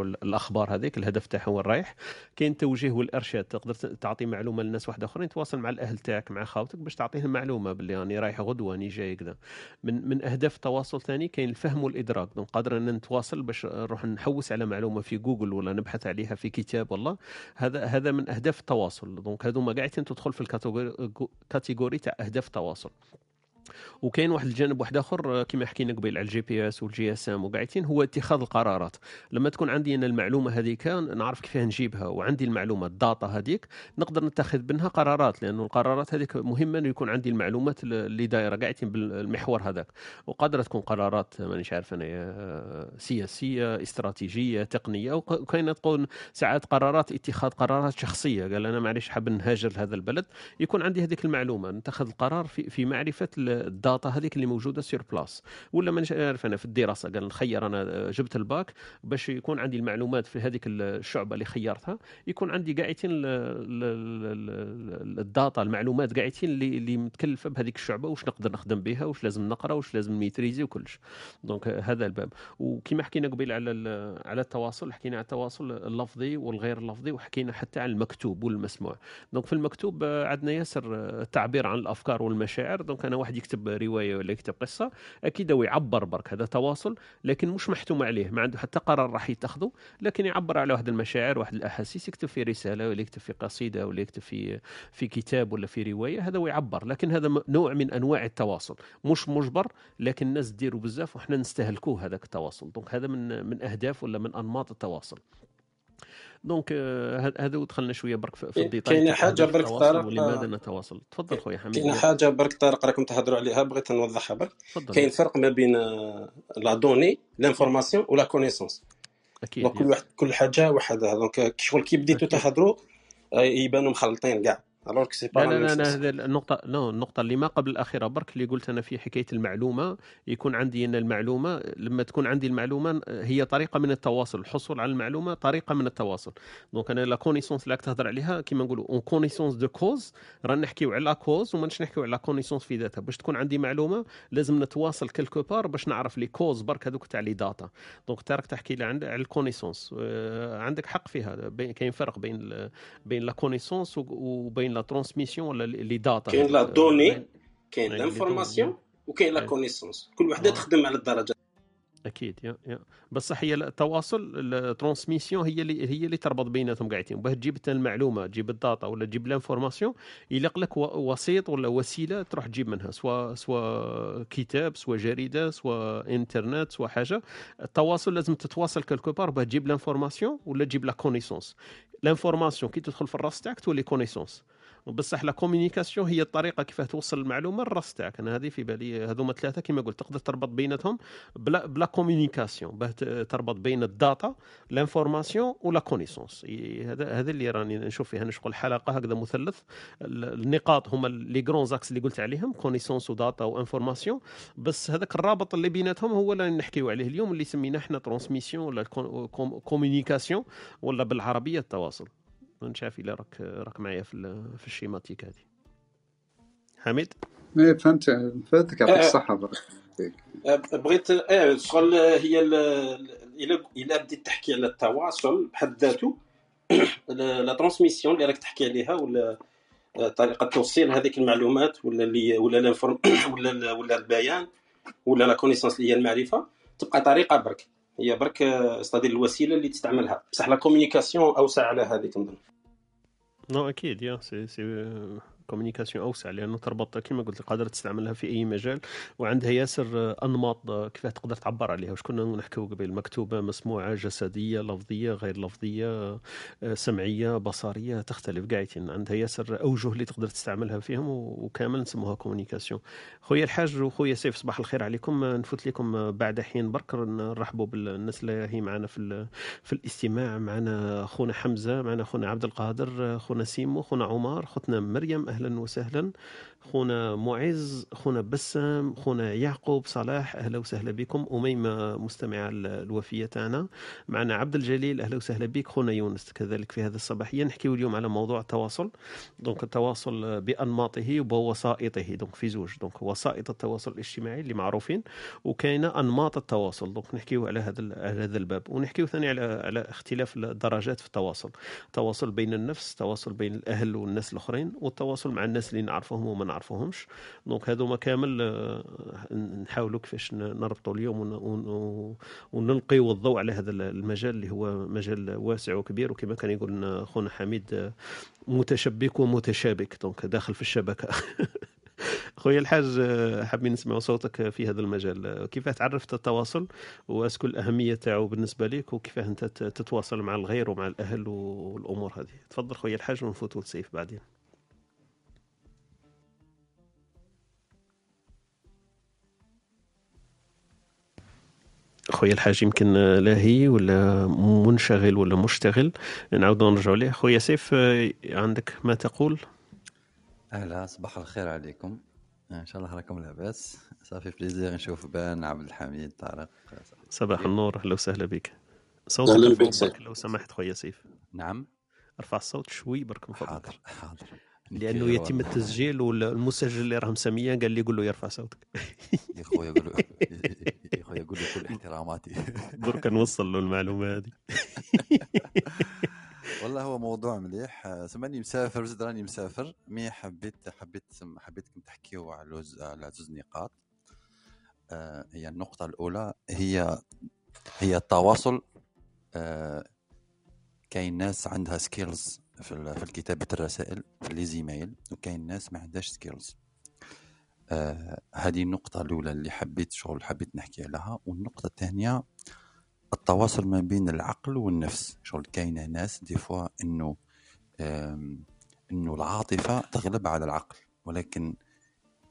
Speaker 3: هذيك الهدف تاعها هو الرايح كاين توجيه والإرشاد تقدر تعطي معلومة للناس واحدة آخرين تواصل مع الأهل تاعك مع خاوتك باش تعطيهم معلومة باللي راني رايح غدوة راني جاي كذا. من من أهداف التواصل ثاني كاين الفهم والإدراك. donc قادر ان نتواصل باش نروح نحوس على معلومة في جوجل ولا نبحث عليها في كتاب والله هذا هذا من أهداف التواصل. donc هذوما قاعدين تدخل في ال catégorie تاع أهداف التواصل. وكاين واحد الجانب واحد آخر آه، كما حكينا قبيل على ال GPS وال GSM وقاعدين هو اتخاذ القرارات. لما تكون عندي أنا المعلومة هذيك نعرف كيف نجيبها وعندي المعلومة ال data هذيك نقدر نتخذ منها قرارات لأنه القرارات هذيك مهمة إنه يكون عندي المعلومات اللي دايرة قاعدين بالمحور هذاك. وقادرة تكون قرارات مانيش عارف أنا آه، سياسية استراتيجية تقنية وك- وكاينه تكون ساعات قرارات اتخاذ قرارات شخصية. قال أنا معليش حاب نهاجر لهذا البلد. يكون عندي هذيك المعلومة نتخذ القرار في في معرفة ال data هذيك اللي موجودة sur place. ولا مانيش عارف أنا في الدراسة قال نخير أنا جبت الباك باش يكون عندي المعلومات في هذيك الشعبة اللي خيرتها يكون عندي قاعدين ال- ال- ال- ال- ال data المعلومات قاعدين اللي اللي متكلفة بهذيك الشعبة واش نقدر نخدم بها واش لازم نقرأ واش لازم maîtriser وكلش. donc هذا الباب. وكما حكينا قبيل على على التواصل حكينا على التواصل اللفظي والغير اللفظي وحكينا حتى على المكتوب والمسموع. donc في المكتوب آه، عندنا ياسر آه، التعبير عن الأفكار والمشاعر. donc أنا واحد يكتب رواية ولا يكتب قصة أكيد هو يعبر برك هذا تواصل لكن مش محتوم عليه ما عنده حتى قرار راح يتخذه لكن يعبر على واحد المشاعر واحد الأحاسيس يكتب في رسالة ولا يكتب في قصيدة ولا يكتب في في كتاب ولا في رواية هذا هو يعبر لكن هذا نوع من أنواع التواصل مش مجبر لكن الناس ديروا بزاف وحنا نستهلكوه هذاك التواصل donc هذا من من أهداف ولا من أنماط التواصل. donc آه، هذا- ودخلنا شوية برك في في الديتاي
Speaker 6: كاينة
Speaker 3: تاع حاجة
Speaker 6: برك طارق؟
Speaker 3: ولماذا نتواصل؟ تفضل خويا حميد.
Speaker 6: كاينة حاجة برك طارق راكم تهضروا عليها بغيت نوضحها برك. كاين فرق ما بين آه، la donnée l'information و la
Speaker 3: connaissance
Speaker 6: أكيد. كل واحد كل حاجة وحدها donc شغل كي بديتوا
Speaker 3: أكيد.
Speaker 6: تهضروا آه، يبانوا مخلطين كاع. alors c'est pas
Speaker 3: لا
Speaker 6: لا
Speaker 3: لا لا, لا هذه النقطة لا النقطة اللي ما قبل الأخيرة برك اللي قلت أنا في حكاية المعلومة يكون عندي أن المعلومة لما تكون عندي المعلومة هي طريقة من التواصل الحصول على المعلومة طريقة من التواصل. donc أنا la connaissance اللي راك تهضر عليها كيما نقولوا une connaissance de cause رانا نحكيو على cause وما نحكيو على connaissance في ذاتها. باش تكون عندي معلومة لازم نتواصل quelque part باش نعرف les causes برك هذوك تاع les data donc انت راك تحكي على ال connaissance. آه، عندك حق في هذا. بين- كاين فرق بين بين la connaissance وبين la transmission ولا les data
Speaker 6: كاين لا
Speaker 3: هذوك. données
Speaker 6: كاين l'information وكاين
Speaker 3: la.
Speaker 6: connaissance كل وحده
Speaker 3: آه.
Speaker 6: تخدم على الدرجة.
Speaker 3: أكيد يا يا. بصح هي التواصل ال transmission هي اللي هي اللي تربط بيناتهم قاعدين باه تجيب المعلومه تجيب ال data ولا تجيب l'information يلق لك وسيط ولا وسيلة تروح تجيب منها سواء سواء كتاب سواء جريدة سواء إنترنت سواء حاجة. التواصل لازم تتواصل quelque part باه تجيب l'information ولا تجيب la connaissance l'information كي تدخل في الراس تاعك تولي connaissance بصح la communication هي الطريقة كيف توصل المعلومة للراس تاعك أنا هذه في بالي هذوما ثلاثة كما قلت تقدر تربط بيناتهم بلا بلا communication باه تربط بين ال data l'information ولا connaissance هذا هذا اللي راني نشوف فيها. نشغل حلقة هكذا مثلث. ال- النقاط هما les grands axes اللي قلت عليهم connaissance و data و information. بس هذاك الرابط اللي بيناتهم هو اللي نحكيو عليه اليوم اللي سميناه إحنا transmission ولا communication ولا بالعربية التواصل. مش عارف الا راك راك معايا في في ال schématique هذه. حميد؟
Speaker 5: إيه، فهمت فهمتك يعطيك
Speaker 6: آه.
Speaker 5: الصحة برك
Speaker 6: بغيت آه شغل هي ال- ال- الا الا بديت تحكي على التواصل بحد ذاته. la transmission اللي راك تحكي عليها ولا طريقة توصيل هذيك المعلومات ولا اللي ولا ال inform ولا ولا البيان ولا la connaissance اللي هي المعرفة. تبقى طريقة برك. هي برك استادي الوسيلة اللي تستعملها. بصح la communication أوسع على هذيك نظن
Speaker 3: non أكيد يا c'est c'est communication أوسع لأنه تربط كما قلت قادر تستعملها في أي مجال. وعندها ياسر أنماط كيف تقدر تعبر عليها؟ واش كنا نحكيو قبل مكتوبة مسموعة جسدية لفظية غير لفظية سمعية بصرية تختلف. قاعدين عندها ياسر أوجه اللي تقدر تستعملها فيهم وكامل نسموها communication خويا الحاج وخويا سيف صباح الخير عليكم. نفوت لكم بعد حين برك. نرحبوا بالناس اللي هي معنا في في الاستماع. معنا خونا حمزة معنا خونا عبد القادر خونا سيمو خونا عمر خوتنا مريم. أهلا أهلا وسهلا. خونا معز خونا بسام خونا يعقوب صلاح أهلا وسهلا بكم. أميمة مستمعة الوفية تاعنا معنا عبد الجليل أهلا وسهلا بك. خونا يونس كذلك في هذا الصباحيه نحكيو اليوم على موضوع التواصل donc التواصل بأنماطه وبوسائطه donc في زوج donc وسائط التواصل الاجتماعي اللي معروفين وكاينة أنماط التواصل. donc نحكيو على هذا على هذا الباب. ونحكيو ثاني على على اختلاف الدرجات في التواصل. التواصل بين النفس التواصل بين الأهل والناس الأخرين والتواصل مع الناس اللي نعرفهم وما نعرفوهمش. donc هذوما كامل آه، نحاولوا كيفاش نربطوا اليوم ونلقيوا الضوء على هذا المجال اللي هو مجال واسع وكبير. وكما كان يقول خونا حميد آه، متشبك ومتشابك. donc داخل في الشبكة. خويا الحاج آه، حابين نسمع صوتك في هذا المجال. كيف تعرفت التواصل؟ و est-ce que الأهمية تاعو بالنسبة لك وكيف انت تتواصل مع الغير ومع الأهل والأمور هذه. تفضل خويا الحاج ونفوتوا للسيف بعدين. خويا الحاج يمكن لاهي ولا منشغل ولا مشتغل. نعاودو نرجعوا ليه. خويا سيف عندك ما تقول؟
Speaker 7: أهلا صباح الخير عليكم. إن شاء الله راكم لاباس. ça fait plaisir. نشوف بان عبد الحميد طارق.
Speaker 3: صباح النور. أهلا وسهلا بك. صوتك لو سمحت خويا سيف.
Speaker 7: نعم.
Speaker 3: أرفع الصوت شوي برك من فضلك.
Speaker 7: حاضر حاضر.
Speaker 3: لأنه يتم التسجيل والمسجل اللي راهم ساميه قال لي قول له يرفع صوتك.
Speaker 7: يا خويا قول له يا خويا قول له كل احتراماتي.
Speaker 3: درك نوصل له المعلومة هذه.
Speaker 7: والله هو موضوع مليح. سمعني مسافر زد راني مسافر. mais حبيت حبيت حبيتكم تحكيوا على على زوج نقاط. آه، هي النقطة الأولى هي هي التواصل آه، كاين ناس عندها skills في في كتابة الرسائل في les emails وكاين ناس ما عندهاش skills. آه هذه النقطة الأولى اللي حبيت شغل حبيت نحكي عليها. والنقطة الثانية التواصل ما بين العقل والنفس. شغل كاينة ناس دي فوا إنه إنه العاطفة تغلب على العقل. ولكن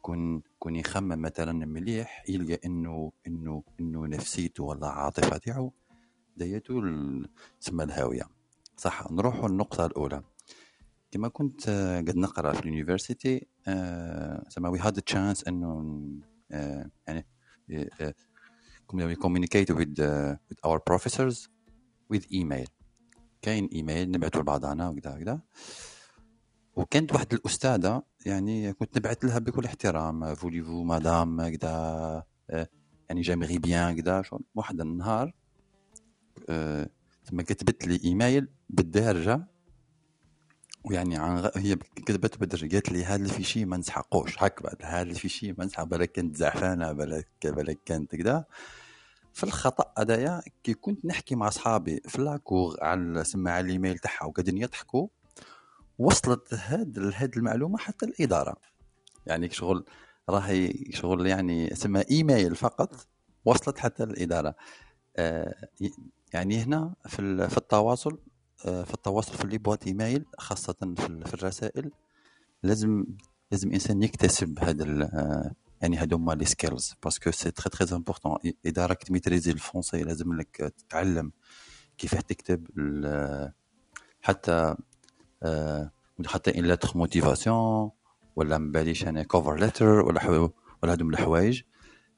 Speaker 7: كون كون يخمم مثلا مليح يلقى إنه إنه إنه نفسيته ولا عاطفة تاعو دايتو تسمى الهاوية. صح نروح النقطة الأولى. كما كنت آه، قد نقرأ في ال university سما we had chance إنه آه، يعني we communicate with uh, with our professors with كاين ايميل نبعثوا لبعضنا وكذا وكذا. وكانت واحد الأستاذة يعني كنت نبعث لها بكل احترام voulez-vous madame كذا آه، يعني j'aimerais bien كذا واحد النهار ثم كتبت لي ايميل بالدارجة ويعني عن غ... هي كتبت بالدرجه قالت لي هذا ال fichier ما نسحقوش هك بعد هذا ال fichier ما نسحق بالك كنت زعفانة بالك بالك كانت كذا في الخطأ هذايا كي كنت نحكي مع أصحابي في la cour على سماع الإيميل تاعها وقاعدين يضحكوا وصلت هاد هاد المعلومة حتى الإدارة. يعني شغل راهي شغل يعني اسمها إيميل فقط وصلت حتى الإدارة. آه يعني هنا في, في التواصل في التواصل في ال boîte email خاصة في الرسائل. لازم لازم الإنسان يكتسب هذا آه، يعني هادو هما les skills parce que c'est très très important إذا راك ت maîtriser ال français لازم لك تتعلم كيفاه تكتب حتى آه، حتى une lettre motivation ولا مباليش أنا cover letter ولا ولا هادو الحوايج.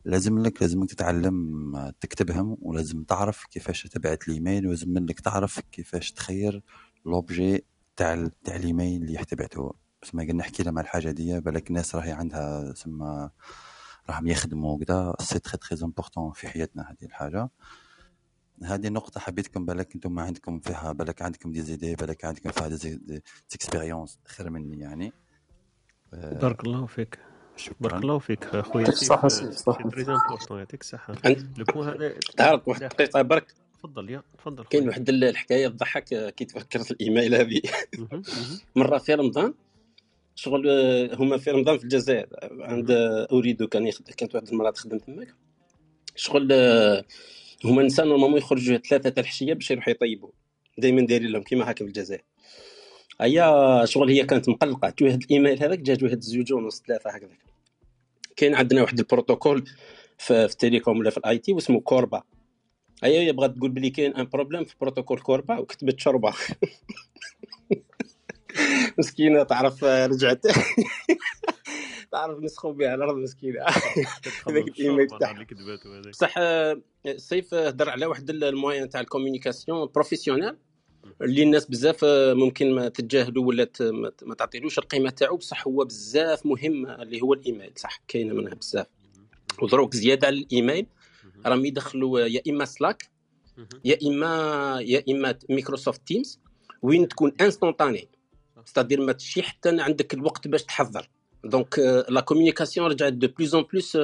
Speaker 7: لازم لك لازم تتعلم تكتبهم ولازم تعرف كيفاش تبعت الإيميل ولازم لك تعرف كيفاش تخير l'objet تاع تاع الإيميل اللي تبعته. بس ما قلنا نحكي لها مع الحاجة دي بالك الناس راهي عندها سما راهم يخدموا كذا c'est très très important في حياتنا هذه الحاجة. هذه النقطة حبيتكم بالك إنتم ما عندكم فيها بالك عندكم des idées بالك عندكم فيها des expériences خير مني يعني. آه،
Speaker 3: بارك الله فيك.
Speaker 7: شكرا.
Speaker 3: بارك الله فيك خويا
Speaker 5: يعطيك صح
Speaker 3: c'est très important يعطيك الصحة.
Speaker 6: عند-
Speaker 3: le point هذا
Speaker 6: تعرف واحد الدقيقه برك.
Speaker 3: تفضل يا تفضل
Speaker 6: كاين واحد الحكاية تضحك آه، كي تفكرت الإيميل هذه. مرة في رمضان شغل آه، هما في رمضان في الجزائر. عند آه، أريد كان يخد... كانت واحد المرأة تخدم تماك شغل آه، هما النساء normalement يخرجوا ثلاثة تاع الحشية باش يروحوا يطيبوا. دائما دايرين لهم كيما هكا في الجزائر. هيا شغل هي كانت مقلقة. تو واحد الإيميل هذاك جات واحد زوج ونص ثلاثة هكذاك. كاين عندنا واحد البروتوكول في, في ال télécom ولا في ال IT واسمه CORBA. هيا هي بغات تقول بلي كاين un problème في بروتوكول CORBA وكتبت شربه مسكينة تعرف آه، رجعت. تعرف مسحوا بها على الأرض
Speaker 3: مسكينة.
Speaker 6: هذاك الايميل تاعها بصح آه، سيف هضر على واحد ال moyen تاع ال communication professionnelle. اللي الناس بزاف آه، ممكن ما تتجاهلوا ولا ما تعطيلوش القيمة تاعو بصح هو بزاف مهم اللي هو الإيميل. صح كاينة منها بزاف. ودروك زيادة على الإيميل راهم يدخلوا يا إما
Speaker 3: Slack.
Speaker 6: يا إما يا إما Microsoft Teams وين تكون instantanée c'est-à-dire ما تشي حتى عندك الوقت باش تحضر. donc la communication رجعت de plus en plus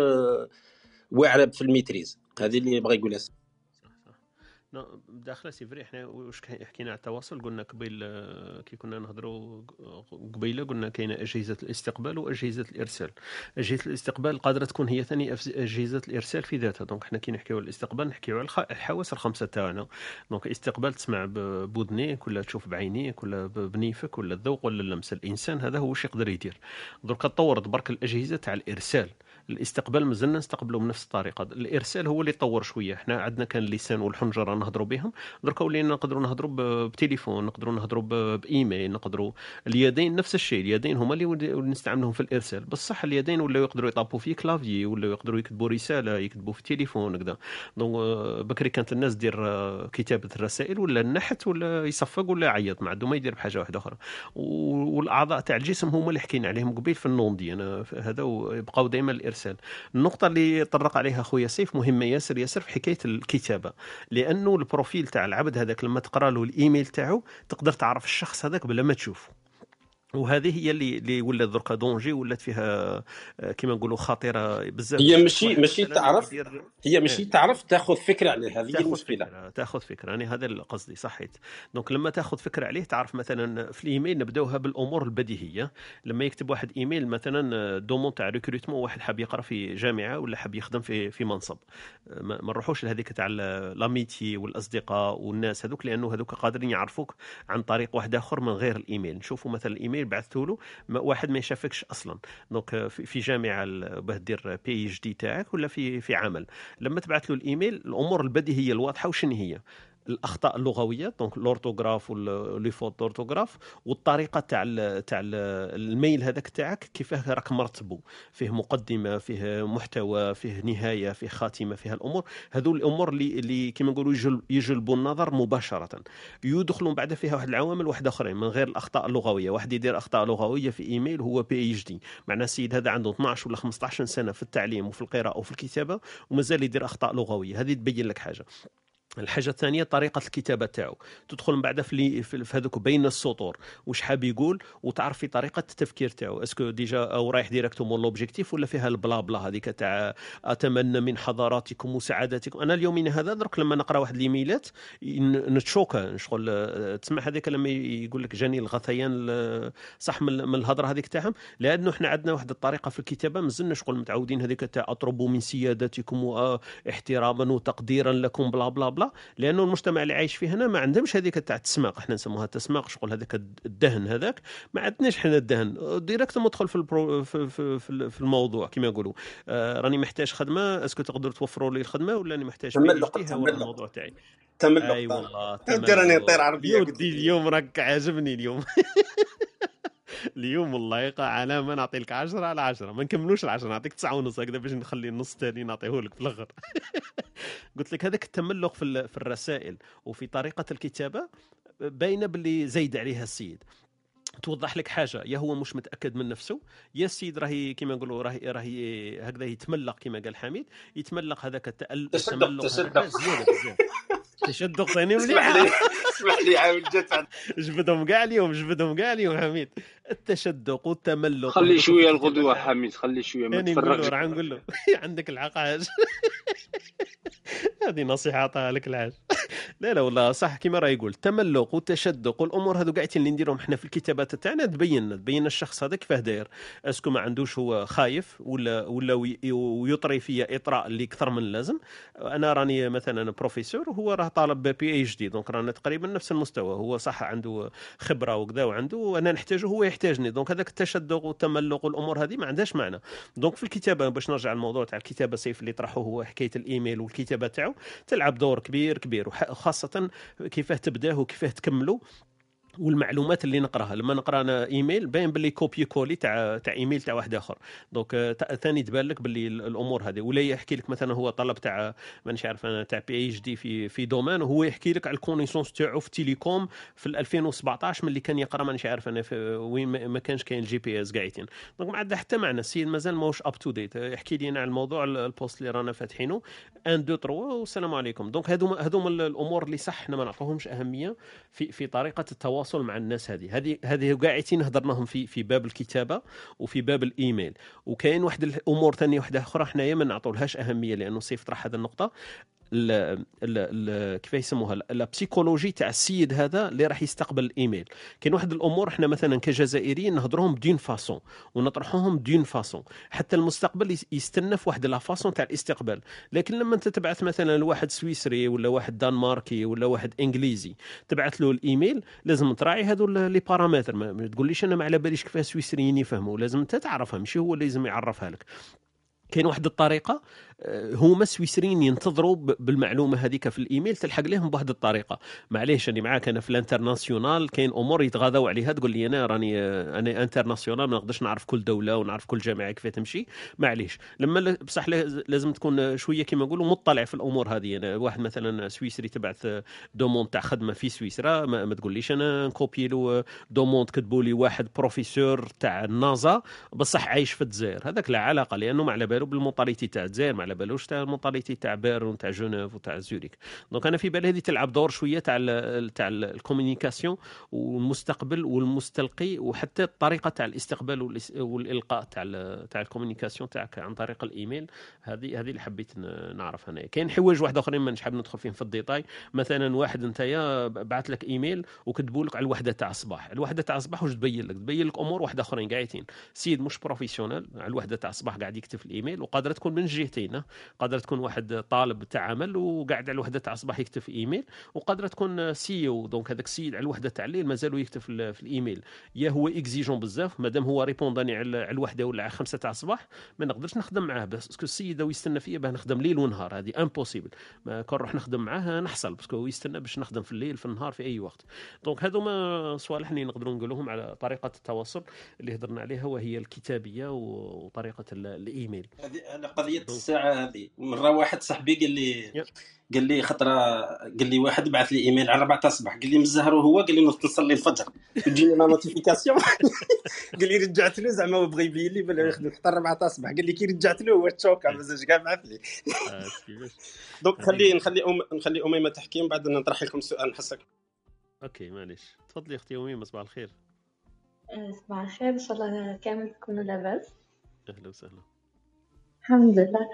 Speaker 6: واعرة في ال maîtrise. هذه اللي بغى يقولها.
Speaker 3: داخله c'est vrai حنا واش حكينا على التواصل قلنا قبيل آه، كي كنا نهضروا قبيلة قلنا كاينة أجهزة الاستقبال وأجهزة الإرسال. أجهزة الاستقبال قادرة تكون هي ثاني أجهزة الإرسال في ذاتها. donc حنا كي نحكيو على الاستقبال نحكيو على الحواس الخمسة تاعنا. donc استقبال تسمع بودنيك ولا تشوف بعينيك ولا بنيفك ولا الذوق ولا اللمس الإنسان هذا هو واش يقدر يدير. درك تطورت برك الأجهزة تاع الإرسال. الاستقبال مازلنا نستقبلوا بنفس الطريقة. الإرسال هو اللي طور شوية. حنا عندنا كان اللسان والحنجرة نهضروا بهم. درك ولينا نقدروا نهضروا بتليفون نقدروا نهضروا بإيميل نقدروا اليدين نفس الشيء. اليدين هما اللي نستعملهم في الإرسال. بصح اليدين ولاو يقدروا يطابوا في clavier ولا يقدروا يكتبوا رسالة يكتبوا في التليفون هكذا. donc آه، بكري كانت الناس دير آه، كتابة الرسائل ولا النحت ولا يصفق ولا يعيط ما عنده ما يدير بحاجة واحدة أخرى. والأعضاء تاع الجسم هما اللي حكينا عليهم قبيل في النوندي أنا هذا يبقاو دائما الإرسال النقطة اللي طرق عليها خويا سيف مهمة ياسر. ياسر في حكاية الكتابة. لأنه ال profil تاع العبد هذاك لما تقرأ له الإيميل تاعو تقدر تعرف الشخص هذاك بلا ما تشوفه. وهذه هي اللي اللي ولات دركا danger ولات فيها آه، كما نقولوا خطيرة بزاف.
Speaker 6: هي ماشي ماشي تعرف هي ماشي تعرف تاخذ فكرة عليه هذه هي
Speaker 3: المشكلة. تاخذ فكرة أنا هذا قصدي صحيت. donc لما تاخذ فكرة عليه تعرف مثلا في الإيميل نبدأوها بالأمور البديهية. لما يكتب واحد إيميل مثلا demande تاع recrutement واحد حاب يقرأ في جامعة ولا حاب يخدم في في منصب. ما ما نروحوش لهذيك تاع l'amitié والأصدقاء والناس هذوك لأنه هذوك قادرين يعرفوك عن طريق واحد آخر من غير الإيميل. نشوفوا مثلا الإيميل بعثته له واحد ما يشافكش أصلا. donc آه، في جامعة باه دير PhD تاعك ولا في في عمل. لما تبعث له الإيميل الأمور البديهية الواضحة وشنو هي؟ الأخطاء اللغوية donc l'orthographe و les fautes d'orthographe والطريقة تاع تاع ال ال mail هذاك تاعك كيفاه راك مرتبه فيه مقدمة فيه محتوى فيه نهاية فيه خاتمة فيها الأمور. هذو الأمور اللي اللي نقولوا يجل- يجلبوا النظر مباشرة. يدخلون بعد فيها واحد العوامل واحدة آخرين من غير الأخطاء اللغوية. واحد يدير أخطاء لغوية في إيميل هو PhD معناه السيد هذا عنده 12 ولا 15 سنة في التعليم وفي القراءة وفي الكتابة ومازال يدير أخطاء لغوية. هذه تبين لك حاجة. الحاجة الثانية طريقة الكتابة تاعو. تدخل من بعد في في هذوك بين السطور. واش حاب يقول؟ وتعرف في طريقة التفكير تاعو. est-ce que déjà أو رايح directement l'objectif ولا فيها ال blabla هذيك تاع أتمنى من حضراتكم مساعدتكم أنا اليومين هذا درك لما نقرأ واحد الإيميلات نتشوكا. شغل آه، تسمع هذيك لما يقول لك جاني الغثيان صح من الهضرة هذيك تاعهم؟ لأنه إحنا عندنا واحد الطريقة في الكتابة. مازلنا شغل متعودين هذيك تاع اطلب من سيادتكم واحتراما وتقديرا لكم blabla bla. لأنه المجتمع اللي عايش فيه هنا ما عندهمش هذيك تاع التسماق إحنا نسموها التسماق شغل هذاك الدهن هذاك. ما عندناش إحنا الدهن. ديريكت ندخل في البرو في, في, في, الموضوع كما يقولوا. آه راني محتاج خدمة. اسكو تقدروا توفروا لي الخدمة ولا راني محتاج
Speaker 6: تم
Speaker 3: بي
Speaker 6: اللقطة،
Speaker 3: اتش
Speaker 6: تم
Speaker 3: هو
Speaker 6: اللقطة.
Speaker 3: الموضوع تاعي؟
Speaker 6: تم
Speaker 3: اي
Speaker 6: اللقطه
Speaker 3: والله
Speaker 6: انت راني نطير عربية
Speaker 3: ودي. اليوم راك عاجبني اليوم. اليوم والله يقع علامه نعطي لك 10 على 10 ما نكملوش ال 10 نعطيك 9 ونص هكذا باش نخلي النص الثاني نعطيه لك في الآخر. قلت لك هذاك التملق في في الرسائل وفي طريقة الكتابة باينة باللي زايد عليها السيد. توضح لك حاجة يا هو مش متأكد من نفسه يا السيد راهي كما نقولوا راهي راهي هكذا يتملق كما قال حميد يتملق هذاك التأل-
Speaker 6: تشدق-
Speaker 3: التملق
Speaker 6: تشدق.
Speaker 3: زيادة بزاف التشدق ثاني
Speaker 6: اسمح
Speaker 3: مليح.
Speaker 6: لي اسمح لي عاود جات
Speaker 3: جبدهم كاع اليوم جبدهم كاع اليوم حميد. التشدق والتملق
Speaker 8: خلي
Speaker 3: شوية.
Speaker 8: الغدوة حميد خلي شوية ما
Speaker 3: يعني
Speaker 8: تفرغش
Speaker 3: نقول له عندك الحق حاج هذه نصيحة عطاها لك الحاج لا لا والله صح كما راه يقول التملق والتشدق والأمور هذو قاعدين اللي نديرهم إحنا في الكتابات تاعنا تبين تبين الشخص هذا كيفاه داير. est-ce que ما عندوش هو خايف ولا ولا وي- ويطري فيا إطراء اللي أكثر من اللازم. أنا راني مثلا بروفيسور وهو راه طالب PhD donc رانا تقريبا نفس المستوى. هو صح عنده خبرة وكذا وعنده وأنا نحتاجه هو يحتاجني. donc هذاك التشدق والتملق والأمور هذه ما عندهاش معنى. donc في الكتابة باش نرجع للموضوع تاع الكتابة سيف اللي طرحه هو حكاية الإيميل والكتابة تاعو تلعب دور كبير كبير وخاصه كيفاه تبداه وكيفاه تكمله والمعلومات اللي نقراها. لما نقرا أنا إيميل باين باللي copier-coller تاع تاع إيميل تاع واحد آخر. donc آه، ثاني تبان لك باللي ال- الأمور هذه. ولا يحكي لك مثلا هو طلب تاع مانيش عارف أنا تاع PhD في في domaine وهو يحكي لك على ال connaissances تاعو في télécom في ال 2017 ملي كان يقرأ مانيش عارف أنا في وين ما كانش كاين GPS قاعدين. donc ما عندها حتى معنى. السيد مازال ماهوش up to date يحكي لي على الموضوع ال- ال poste اللي رانا فاتحينه. 1 2 3 والسلام عليكم. donc هذوما هذوما ال- الأمور اللي صح إحنا ما نعطوهمش أهمية في في طريقة التواصل مع الناس هذه. هذه هذه قاعدين هضرناهم في في باب الكتابة وفي باب الإيميل. وكاين واحد الأمور ثانية واحدة أخرى حنايا ما نعطولهاش أهمية لأنه سيف طرح هذه النقطة. ال ال ال كيف يسموها؟ la psychologie تاع السيد هذا اللي راح يستقبل الإيميل. كاين واحد الأمور إحنا مثلا كجزائريين نهضروهم d'une façon ونطرحوهم d'une façon حتى المستقبل يس- يستنى في واحد la façon تاع الاستقبال. لكن لما انت تبعث مثلا لواحد سويسري ولا واحد دنماركي ولا واحد إنجليزي تبعث له الإيميل لازم تراعي هذو les paramètres. ما تقوليش أنا ما على باليش كيف السويسريين يفهموا. لازم أنت تعرفها. ماشي هو اللي لازم يعرفها لك. كاين واحد الطريقة آه، هما السويسريين ينتظروا بالمعلومة هذيك في الإيميل تلحق لهم بواحد الطريقة. معليش راني معاك أنا في ال international كاين أمور يتغاضوا عليها تقول لي أنا راني آه، أنا international ما نقدرش نعرف كل دولة ونعرف كل جامعة كيف تمشي. معليش لما بصح لازم تكون شوية كما نقولوا مطلع في الأمور هذه. أنا واحد مثلا سويسري تبعث آه، demande تاع خدمة في سويسرا ما, ما تقوليش أنا نكوبي له demande كتبوا لي واحد بروفيسور تاع النازا بصح عايش في الجزائر. هذاك لا علاقة لأنه ما على بالو بال mentalité تاع الجزائر ما على بالوش تاع المونطاليتي تاع بيرن تاع جنيف وتاع زوريك donc أنا في بالي هذه تلعب دور شوية تاع تاع ال- ال communication والمستقبل والمستلقي وحتى الطريقة تاع الاستقبال والإلقاء تاع تاع ال communication تاعك عن طريق الإيميل. هذه هذه اللي حبيت نعرف أنا. كاين حوايج واحد آخرين ما نحب ندخل فيهم في الديتاي. مثلا واحد نتايا بعث لك إيميل وكتبوا لك على الوحدة تاع الصباح. الوحدة تاع الصباح واش تبين لك؟ تبين لك أمور واحدة آخرين قاعدين. سيد مش professionnel على الوحدة تاع الصباح قاعد يكتب في الإيميل. وقادرة تكون من جهتين. قادرة تكون واحد طالب تاع عمل وقاعد على الوحده تاع الصباح يكتب في إيميل وقادرة تكون CEO donc هذاك السيد على الوحده تاع الليل مازالوا يكتب في, ال- في الإيميل. يا هو إكزيجون بزاف مادام هو ريبونداني على الوحدة ولا على خمسة تاع الصباح ما نقدرش نخدم معاه parce que السيد يستنى فيا باه نخدم ليل ونهار هذه impossible كون نروح نخدم معاه نحصل parce que يستنى باش نخدم في الليل في النهار في أي وقت. donc هذو ما صوالح اللي نقدروا نقولوهم على طريقة التواصل اللي هضرنا عليها وهي الكتابية وطريقة ال- الإيميل.
Speaker 6: هذه على قضية الساعة هذه. مرة واحد صاحبي قال لي. قال لي خطره قال لي واحد بعث لي إيميل على 4 الصباح. قال لي من الزهر وهو؟ قال لي نوض نصلي الفجر. تجيني la notification قال لي رجعت له زعما هو بغى يبين لي بلا يخدم حتى 4 الصباح. قال لي كي رجعت له هو تشوكا مازال كاع بعث لي.
Speaker 3: آه،
Speaker 6: donc خلي نخلي أم... نخلي أميمة تحكي من بعد نطرح لكم السؤال نحسك.
Speaker 3: OK معليش. تفضلي أختي أميمة صباح الخير.
Speaker 9: آه، صباح الخير. إن شاء الله كامل تكونوا لاباس.
Speaker 3: أهلا وسهلا.
Speaker 9: الحمد لله.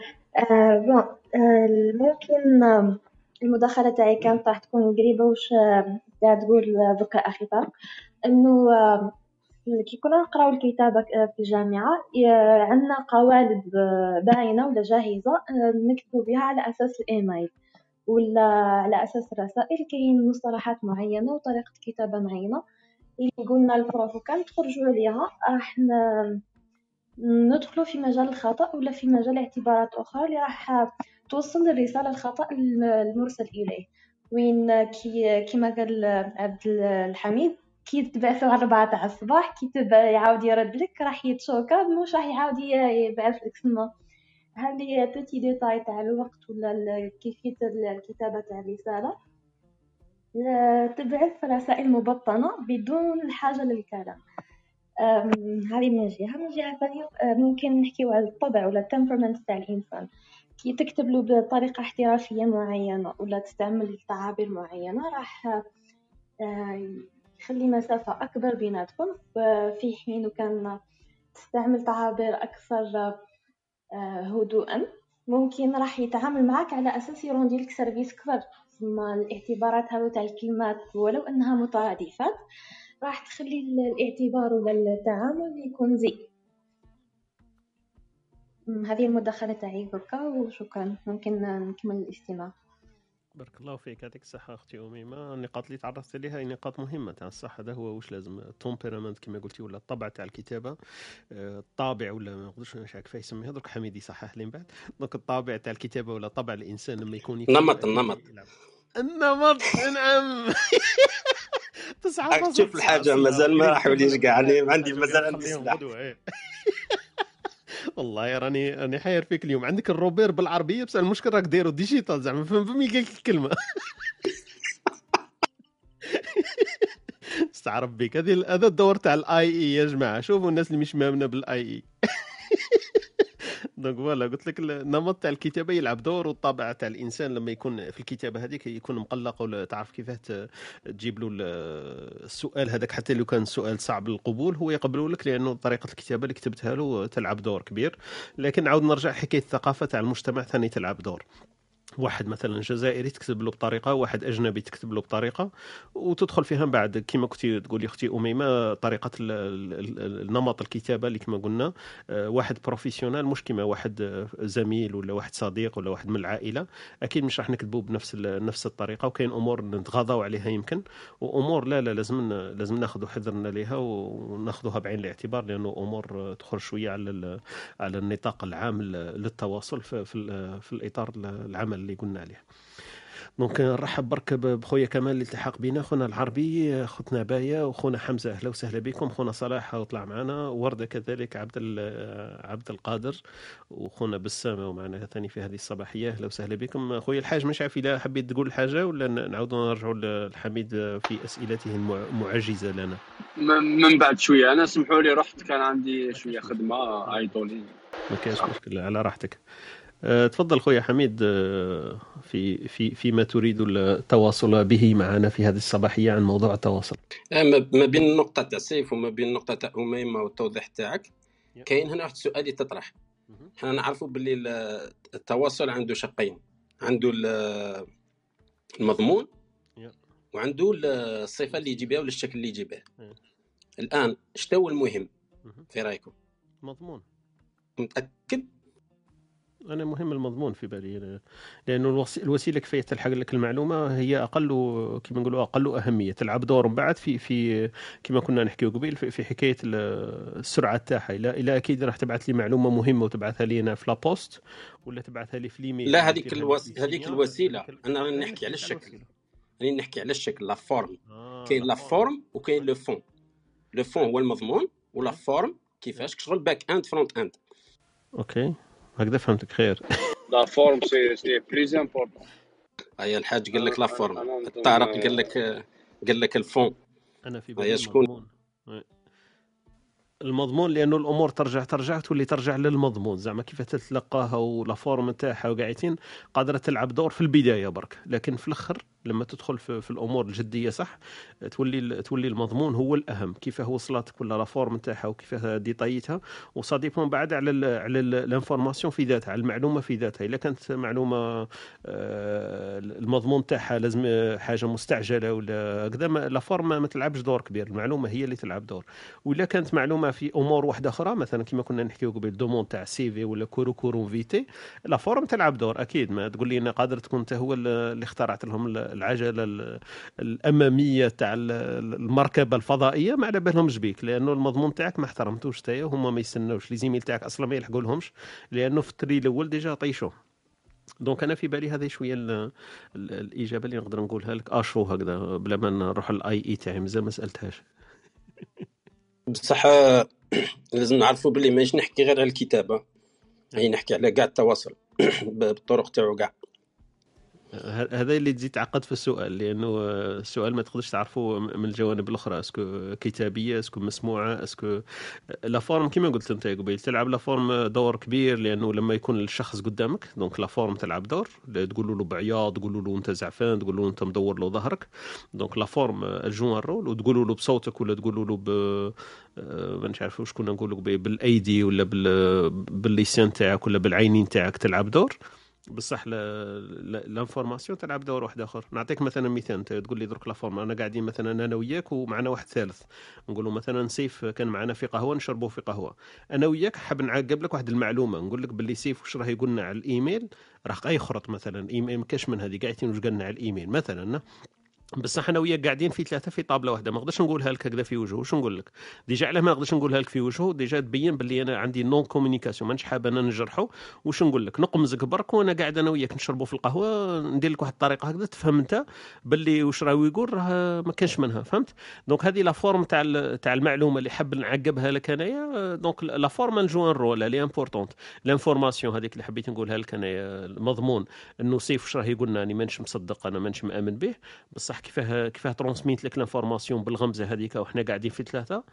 Speaker 9: آه bon آه ممكن آم، المداخلة تاعي كانت راح تكون قريبة وش آم، قاعد تقول آه، دوكا أخي طارق آم، كي كنا نقراو الكتابة آه، في الجامعة عندنا قوالب آه، باينة ولا جاهزة آه، نكتبو بها على أساس الإيميل. ولا على أساس الرسائل كاين مصطلحات معينة وطريقة كتابة معينة. اللي قلنا البروف تخرجوا عليها راح ن- ندخل في مجال الخطأ ولا في مجال اعتبارات أخرى اللي راح توصل الرسالة الخطأ الم- المرسل إليه. وين كي كما قال عبد الحميد كي تبعث على أربعة تاع الصباح كي تبع يعاود يرد لك راح يتشوكا مش راح يعاود يبعث لك سما. هذه بيتي ديتاي تاع الوقت ولا ال- كيفية الكتابة تاع الرسالة؟ لا تبعث رسائل مبطنة بدون الحاجة للكلام. هذه من جهة من جهة ثانية أه، ممكن نحكيو على الطبع ولا ال tempérament تاع الإنسان. كي تكتب له بطريقة احترافية معينة ولا تستعمل تعابير معينة راح آه، يخلي مسافة أكبر بيناتكم في حين كان تستعمل تعابير أكثر آه، هدوءا ممكن راح يتعامل معك على أساس يروندي لك service كبر. ثم الاعتبارات هذو تاع الكلمات ولو أنها مترادفات راح تخلي الاعتبار ولا التعامل يكون زي هذه المداخلة تاعي بركا وشكرا. ممكن نكمل الاستماع.
Speaker 3: بارك الله فيك. يعطيك الصحة أختي أميمة النقاط اللي تعرضت لها هي نقاط مهمة تاع الصح هذا هو واش لازم ال tempérament كما قلتي ولا الطبع تاع الكتابة. آه، الطابع ولا ما نقدرش نعرف كيف يسميها درك حميد يصحح لي من بعد. دونك الطابع تاع الكتابة ولا طبع الإنسان لما يكون
Speaker 6: نمط النمط
Speaker 3: النمط نعم. تسعة
Speaker 6: تشوف الحاجة مازال ما راح يولي كاع عندي مازال عندي سلاح
Speaker 3: والله راني راني حاير فيك اليوم عندك الروبير بالعربية بس المشكل راك دايرو ديجيتال زعما فهم فهمي قال الكلمة. استعرف بك هذه هذا الدور تاع ال AI يا جماعة. شوفوا الناس اللي مش مامنه بال AI. donc voilà قلت لك النمط تاع الكتابة يلعب دور والطابع تاع الإنسان لما يكون في الكتابة هذيك يكون مقلق ولا تعرف كيفاه تجيب له السؤال هذاك. حتى لو كان سؤال صعب القبول هو يقبله لك لأنه طريقة الكتابة اللي كتبتها له تلعب دور كبير. لكن عاود نرجع حكاية الثقافة تاع المجتمع ثاني تلعب دور. واحد مثلا جزائري تكتب له بطريقة واحد أجنبي تكتب له بطريقة وتدخل فيها من بعد. كما كنتي تقولي أختي أميمة طريقة النمط الكتابة اللي كما قلنا. آه، واحد بروفيسيونال مش كما واحد زميل ولا واحد صديق ولا واحد من العائلة. أكيد مش راح نكتبوا بنفس نفس الطريقة وكاين أمور نتغاضوا عليها يمكن وأمور لا لا لازم لازم ناخذ حذرنا لها وناخذها بعين الاعتبار لأنه أمور تخرج شوية على على النطاق العام للتواصل في, في, في الإطار العمل. اللي قلنا عليه. دونك نرحب برك بخويا كمال اللي التحق بنا خونا العربي خوتنا بايا وخونا حمزة أهلا وسهلا بكم. خونا صلاح وطلع معنا ورده كذلك عبد عبد القادر وخونا بسامة ومعنا ثاني في هذه الصباحية. أهلا وسهلا بكم. خويا الحاج مش عارف إذا حبيت تقول حاجة ولا نعاودوا نرجعوا للحميد في أسئلته المعجزة لنا؟
Speaker 8: من بعد شوية. أنا سمحوا لي رحت كان عندي شوية خدمة ايضولي
Speaker 3: ما كاينش مشكل على راحتك. تفضل خويا حميد آه، في في فيما تريد التواصل به معنا في هذه الصباحية عن موضوع التواصل.
Speaker 6: آه، ما بين النقطه تاع سيف وما بين النقطه تاع أميمة والتوضيح تاعك كاين هنا واحد السؤال يتطرح. حنا نعرفوا باللي التواصل عنده شقين. عنده المضمون وعنده الصفة اللي يجي بها ولا الشكل اللي يجي به الآن شنو المهم؟ في رأيكم؟
Speaker 3: مضمون.
Speaker 6: متأكد؟
Speaker 3: أنا مهم المضمون في بالي لأنه الوسيلة كيفيه تلحق لك المعلومة هي أقل كما نقولوا أقل أهمية. تلعب دور من بعد في في كما كنا نحكيو قبيل في حكاية السرعة تاعها. إلا إلا أكيد راح تبعث لي معلومة مهمة وتبعثها لي أنا في la poste ولا تبعثها لي في l'email
Speaker 6: لا هذيك الوس... هذيك الوسيلة. أنا راني نحكي على الشكل. راني نحكي على الشكل la forme آه كاين la forme وكاين le fond le fond هو المضمون ولا فورم كيفاش؟ شغل back end front end
Speaker 3: OK. هكذا فهمتك خير.
Speaker 8: la forme سي سي بليز امبورطون
Speaker 6: هيا الحاج قال لك la forme الطارق قال لك قال لك ال
Speaker 3: fond أنا في بالي شكون؟ المضمون لأنه الأمور ترجع ترجع تولي ترجع للمضمون. زعما كيف تتلقاها و la forme تاعها وقاعدين قادرة تلعب دور في البداية برك. لكن في الأخر لما تدخل في, في الأمور الجدية صح تولي تولي المضمون هو الأهم. كيفاه وصلتك ولا la forme تاعها وكيفاه ديطايتها و ça dépend بعد على ال على ال information في ذاتها على المعلومة في ذاتها. إلا كانت معلومة آه، المضمون تاعها لازم حاجة مستعجلة ولا كذا la forme ما تلعبش دور كبير. المعلومة هي اللي تلعب دور. ولا كانت معلومة في أمور واحدة أخرى مثلا كما كنا نحكيو قبل demande تاع CV ولا courrier courrier فيتي la forme تلعب دور أكيد. ما تقول لي قادر تكون انت هو اللي اخترعت لهم العجلة الأمامية تاع المركبة الفضائية ما على بالهمش بيك لأنه المضمون تاعك ما احترمتوش تايا هما ما يستناوش les e-mails تاعك أصلا ما يلحقوا لهمش لأنه في ال tri الأول déjà طيشوا donc أنا في بالي هذه شوية الإجابة اللي نقدر نقولها لك. آشو هكذا بلا ما نروح ال AI تاعي مازال ما سألتهاش.
Speaker 6: بصح لازم نعرفوا باللي ماش نحكي غير على الكتابة. يعني نحكي على كاع التواصل. بالطرق تاعو كاع.
Speaker 3: هذا اللي تزيد تعقد في السؤال لأنه السؤال ما تقدرش تعرفه من الجوانب الأخرى. est-ce que كتابية est-ce que مسموعة est-ce que la forme كما قلت أنت قبيل تلعب la forme دور كبير لأنه لما يكون الشخص قدامك donc la forme تلعب دور. تقول له بعياط تقول له أنت زعفان تقول له أنت مدور له ظهرك. donc la forme elle joue rôle وتقول له بصوتك ولا تقول له ب آه، ما نعرف واش كنا نقول بالأيدي ولا بال... باللسان تاعك ولا بالعينين تاعك تلعب دور. بصح l'information تلعب دور واحد آخر. نعطيك مثلا مثال. أنت تقول لي درك la forme أنا قاعدين مثلا أنا وياك ومعنا واحد ثالث. نقولوا مثلا سيف كان معنا في قهوة نشربوا في قهوة. أنا وياك حاب نعقب لك واحد المعلومة. نقول لك باللي سيف واش راه يقول لنا على الإيميل؟ راه يخرط مثلا. إيميل كاش من هذه. قاعدين واش قالنا على الإيميل؟ مثلا بصح أنا وياك قاعدين في ثلاثة في طابلة واحدة. ما نقدرش نقولها لك هكذا في وجهه. واش نقول لك؟ déjà علاه ما نقدرش نقولها لك في وجهه. déjà تبين باللي أنا عندي non communication مانيش حاب أنا نجرحه. واش نقول لك؟ نقمزك برك وأنا قاعد أنا وياك نشربوا في القهوة. ندير لك واحد الطريقة هكذا. تفهم أنت؟ باللي واش راه يقول؟ راه ما كانش منها. فهمت؟ donc هذه la forme تاع تاع المعلومة اللي حاب نعقبها لك أنايا. donc la forme joue un rôle l'importante l'information هذيك اللي حبيت نقولها لك أنايا. المضمون. انه سيف واش راه يقول لنا أنا مانيش مصدق. أنا مانيش مآمن به. بصح كيفاه كيفاه ترونسميت لك l'information بالغمزة هذيك وحنا قاعدين في ثلاثة.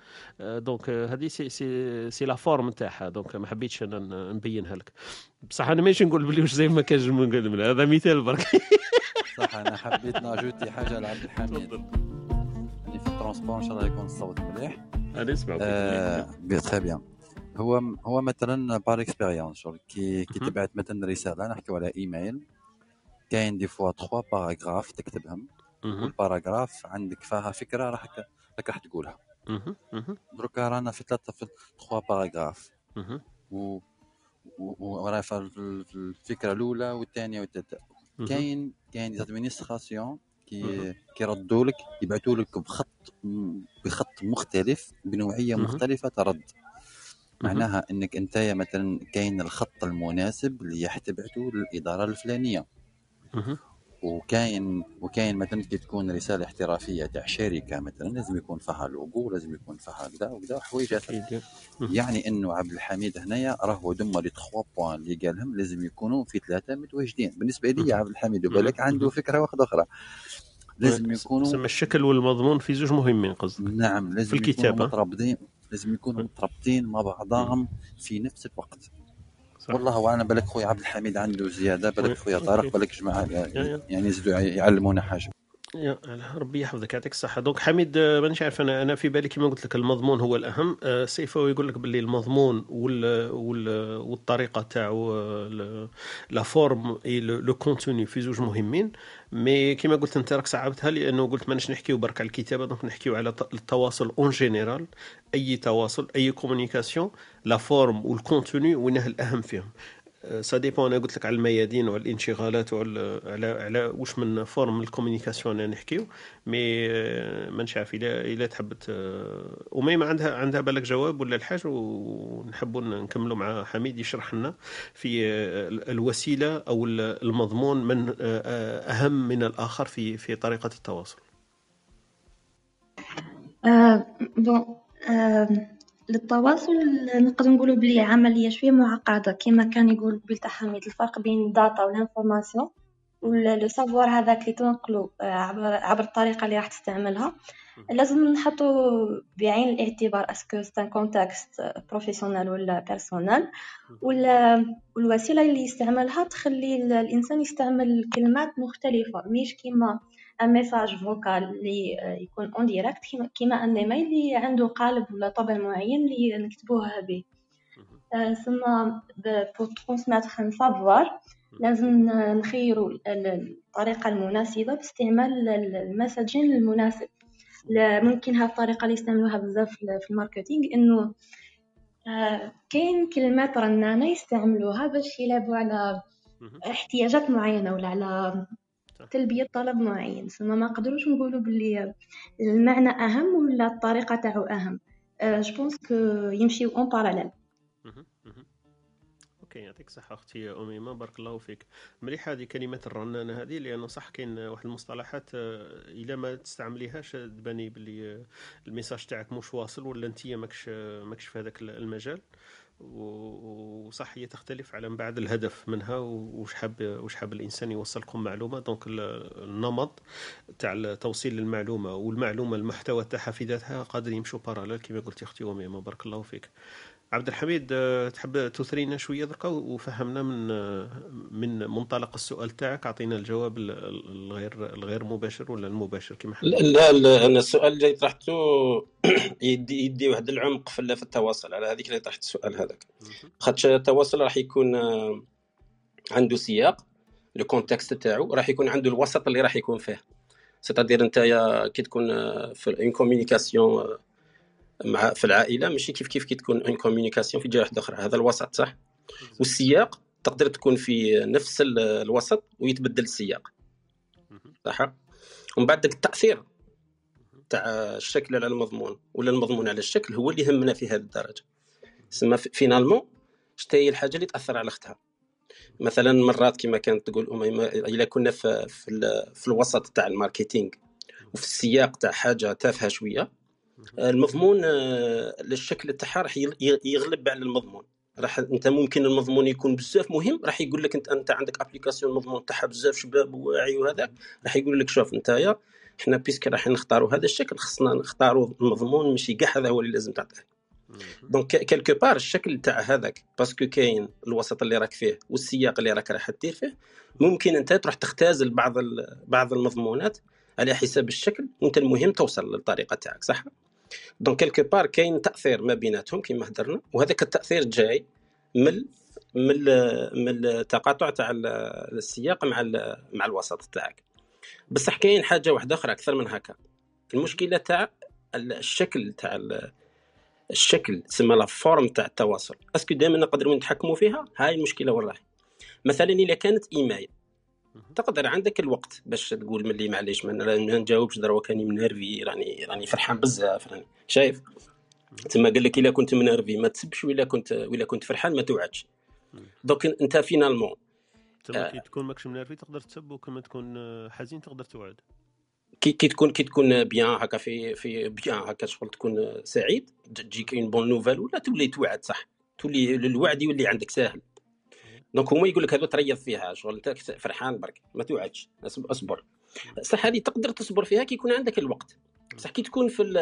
Speaker 3: آه، donc آه، هذه c'est c'est c'est la forme تاعها donc ما حبيتش أنا نبينها لك. بصح أنا ماشي نقول بلي واش زي ما كانش نقول هذا مثال برك.
Speaker 7: صح أنا حبيت ن ajouter حاجة لعبد الحميد. يعني في ال transport إن شاء الله يكون الصوت مليح.
Speaker 3: أنا نسمع
Speaker 7: آه très bien هو هو مثلا par expérience شغل. كي كي. تبعت مثلا رسالة نحكيو على إيميل. كاين des fois 3 paragraphes تكتبهم.
Speaker 3: مهم.
Speaker 7: وال paragraphe عندك فيها فكرة راح راك راح تقولها. دروكا رانا في ثلاثة في 3 paragraphes
Speaker 3: مهم.
Speaker 7: و ورانا في ال- في الفكرة الأولى والثانية
Speaker 3: والثالثة.
Speaker 7: كاين كاين administration كي. كيردوا لك يبعثوا لك بخط بخط مختلف
Speaker 3: بنوعية.
Speaker 7: مختلفة ترد. معناها إنك أنت مثلا كاين الخط المناسب اللي راح للاداره
Speaker 3: الفلانية.
Speaker 7: وكاين وكاين مثلا كي تكون رسالة احترافية تاع شركة مثلا لازم يكون فيها لوجو لازم يكون فيها كذا وكذا حوايج. يعني إنه عبد الحميد هنايا راهو دما لي 3 بوان اللي قالهم لازم يكونوا في ثلاثة متواجدين بالنسبة لي. عبد الحميد. وبالك عنده. فكرة واحدة أخرى لازم يكونوا
Speaker 3: سما الشكل والمضمون في زوج مهمين قصدك
Speaker 7: نعم لازم
Speaker 3: في.
Speaker 7: يكونوا مترابطين لازم يكونوا مترابطين مع بعضهم في نفس الوقت
Speaker 3: صح.
Speaker 7: والله اعلم بالك خويا عبد الحميد عنده زيادة بالك خويا. طارق بالك
Speaker 3: جماعة.
Speaker 7: يعني يزيدوا يعلمونا حاجة
Speaker 3: يا ربي يحفظك. يعطيك الصحة. donc حميد آه، مانيش عارف أنا أنا في بالي كما قلت لك المضمون هو الأهم. آه، سيف هو يقول لك باللي المضمون وال وال والطريقة تاعو آه، la forme et le contenu في زوج مهمين. mais كما قلت أنت راك صعبتها لأنه قلت ماناش نحكيو برك على الكتابة donc نحكيو على التواصل en général أي تواصل أي communication la forme وال contenu وينه الأهم فيهم. ça dépend أنا قلت لك على الميادين وعلى الانشغالات وعلى على على واش من forme ال communication نحكيو. mais آه، ما عارف الا إلا تحب ت- وأميمة عندها عندها بالك جواب ولا الحاج ونحبوا نكملوا مع حميد يشرح لنا في آه، الوسيلة أو المضمون من آه، أهم من الآخر في في طريقة التواصل.
Speaker 9: bon آه، للتواصل نقدر نقولوا بلي عملية شوية معقدة كما كان يقول قبيل تاع حميد الفرق بين ال data وال information le savoir هذاك اللي تنقلو آه، عبر الطريقة اللي راح تستعملها. لازم نحطو بعين الاعتبار est-ce que c'est un contexte professionnel ولا personnel ولا والوسيلة اللي يستعملها تخلي ال- الإنسان يستعمل كلمات مختلفة مش كيما un message vocal اللي يكون en direct كيما un e-mail اللي عنده قالب ولا طابع معين اللي نكتبوه به. آه، ثم pour transmettre un savoir لازم نخيروا ال- ال- الطريقة المناسبة باستعمال ال- المسجين المناسب. ممكن هذه الطريقة اللي يستعملوها بزاف في ال marketing إنه آه، كاين كلمات رنانة يستعملوها باش يلعبوا على احتياجات معينة ولا على
Speaker 3: صح.
Speaker 9: تلبية طلب معين ثم ما نقدروش نقولوا باللي المعنى أهم ولا الطريقة تاعو أهم je pense que يمشيو
Speaker 3: en parallèle. OK يعطيك الصحة أختي أميمة بارك الله فيك. مليحة هذه كلمة الرنانة هذه لأنه صح كاين واحد المصطلحات آه، إلا ما تستعمليهاش تباني باللي آه، ال message تاعك مش واصل ولا أنت ماكش آه، ماكش في هذاك المجال. وصح هي تختلف على من بعد الهدف منها وش حاب وش حاب الإنسان يوصلكم معلومة. دونك ال- النمط تاع توصيل المعلومه والمعلومة المحتوى تاعها في ذاتها قادر يمشوا باراليل كما قلت أختي وميمه بارك الله فيك. عبد الحميد آه، تحب تثرينا شوية دركا وفهمنا من آه، من منطلق السؤال تاعك؟ أعطينا الجواب ال- ال- الغير الغير مباشر ولا المباشر كما حبيت
Speaker 6: لا لا, لا أنا السؤال اللي طرحته يدي يدي واحد العمق في ال- في التواصل على هذيك اللي طرحت السؤال هذاك. خاطش التواصل راح يكون آه، عنده سياق le contexte تاعو راح يكون عنده الوسط اللي راح يكون فيه. c'est-à-dire أنت كي تكون في en communication مع في العائلة ماشي كيف كيف كي تكون en communication في جهة واحدة أخرى. هذا الوسط صح؟ والسياق تقدر تكون في نفس ال- الوسط ويتبدل السياق. صح؟ ومن بعد التأثير تاع الشكل على المضمون. ولا المضمون على الشكل هو اللي يهمنا في هذه الدرجة. سما finalement شتا هي الحاجة اللي تأثر على أختها. مثلا مرات كما كانت تقول اميمه اذا كنا في في, في الوسط تاع ال marketing وفي السياق تاع حاجة تافهة شوية المضمون آه، الشكل تاعها راح يغ- يغلب على المضمون. راح أنت ممكن المضمون يكون بزاف مهم راح يقول لك أنت أنت عندك application المضمون تاعها بزاف شباب وواعي وهذا راح يقول لك شوف انت إحنا puisque راح نختاروا هذا الشكل خصنا نختاروا المضمون ماشي كاع هذا هو اللي لازم تعطيه. donc quelque part الشكل تاع هذاك parce que كاين الوسط اللي راك فيه والسياق اللي راك راح دير فيه ممكن أنت تروح تختازل بعض بعض المضمونات على حساب الشكل وأنت المهم توصل للطريقة تاعك صح؟ donc quelque part كاين تاثير ما بيناتهم كما هدرنا وهذاك التاثير جاي من من من التقاطع تاع ال- السياق مع مع الوسط تاعك بصح كاين حاجة واحدة أخرى أكثر من هكا المشكلة تاع ال- الشكل تاع ال- الشكل تسمى la forme تاع التواصل est-ce que دائما نقدروا نتحكموا فيها هاي المشكلة وين راهي مثلا اذا كانت ايميل تقدر عندك الوقت باش تقول ملي معليش ما نجاوبش دروا كاني منرفي راني راني فرحان بزاف راني شايف. تما قال لك إلا كنت منرفي ما تسبش ولا كنت ولا كنت فرحان ما توعدش. donc أنت finalement.
Speaker 3: تما كي تكون ماكش منرفي تقدر تسب وكما تكون آه، حزين تقدر توعد.
Speaker 6: كي كي تكون كي تكون bien هكا في في bien هكا شغل تكون سعيد تجيك une bonne nouvelle ولا تولي توعد صح. تولي الوعد يولي عندك ساهل. donc هما يقول لك هذا تريض فيها شغل انت فرحان برك ما توعدش. أصبر. صح هذه تقدر تصبر فيها كي يكون عندك الوقت. بصح كي تكون في ال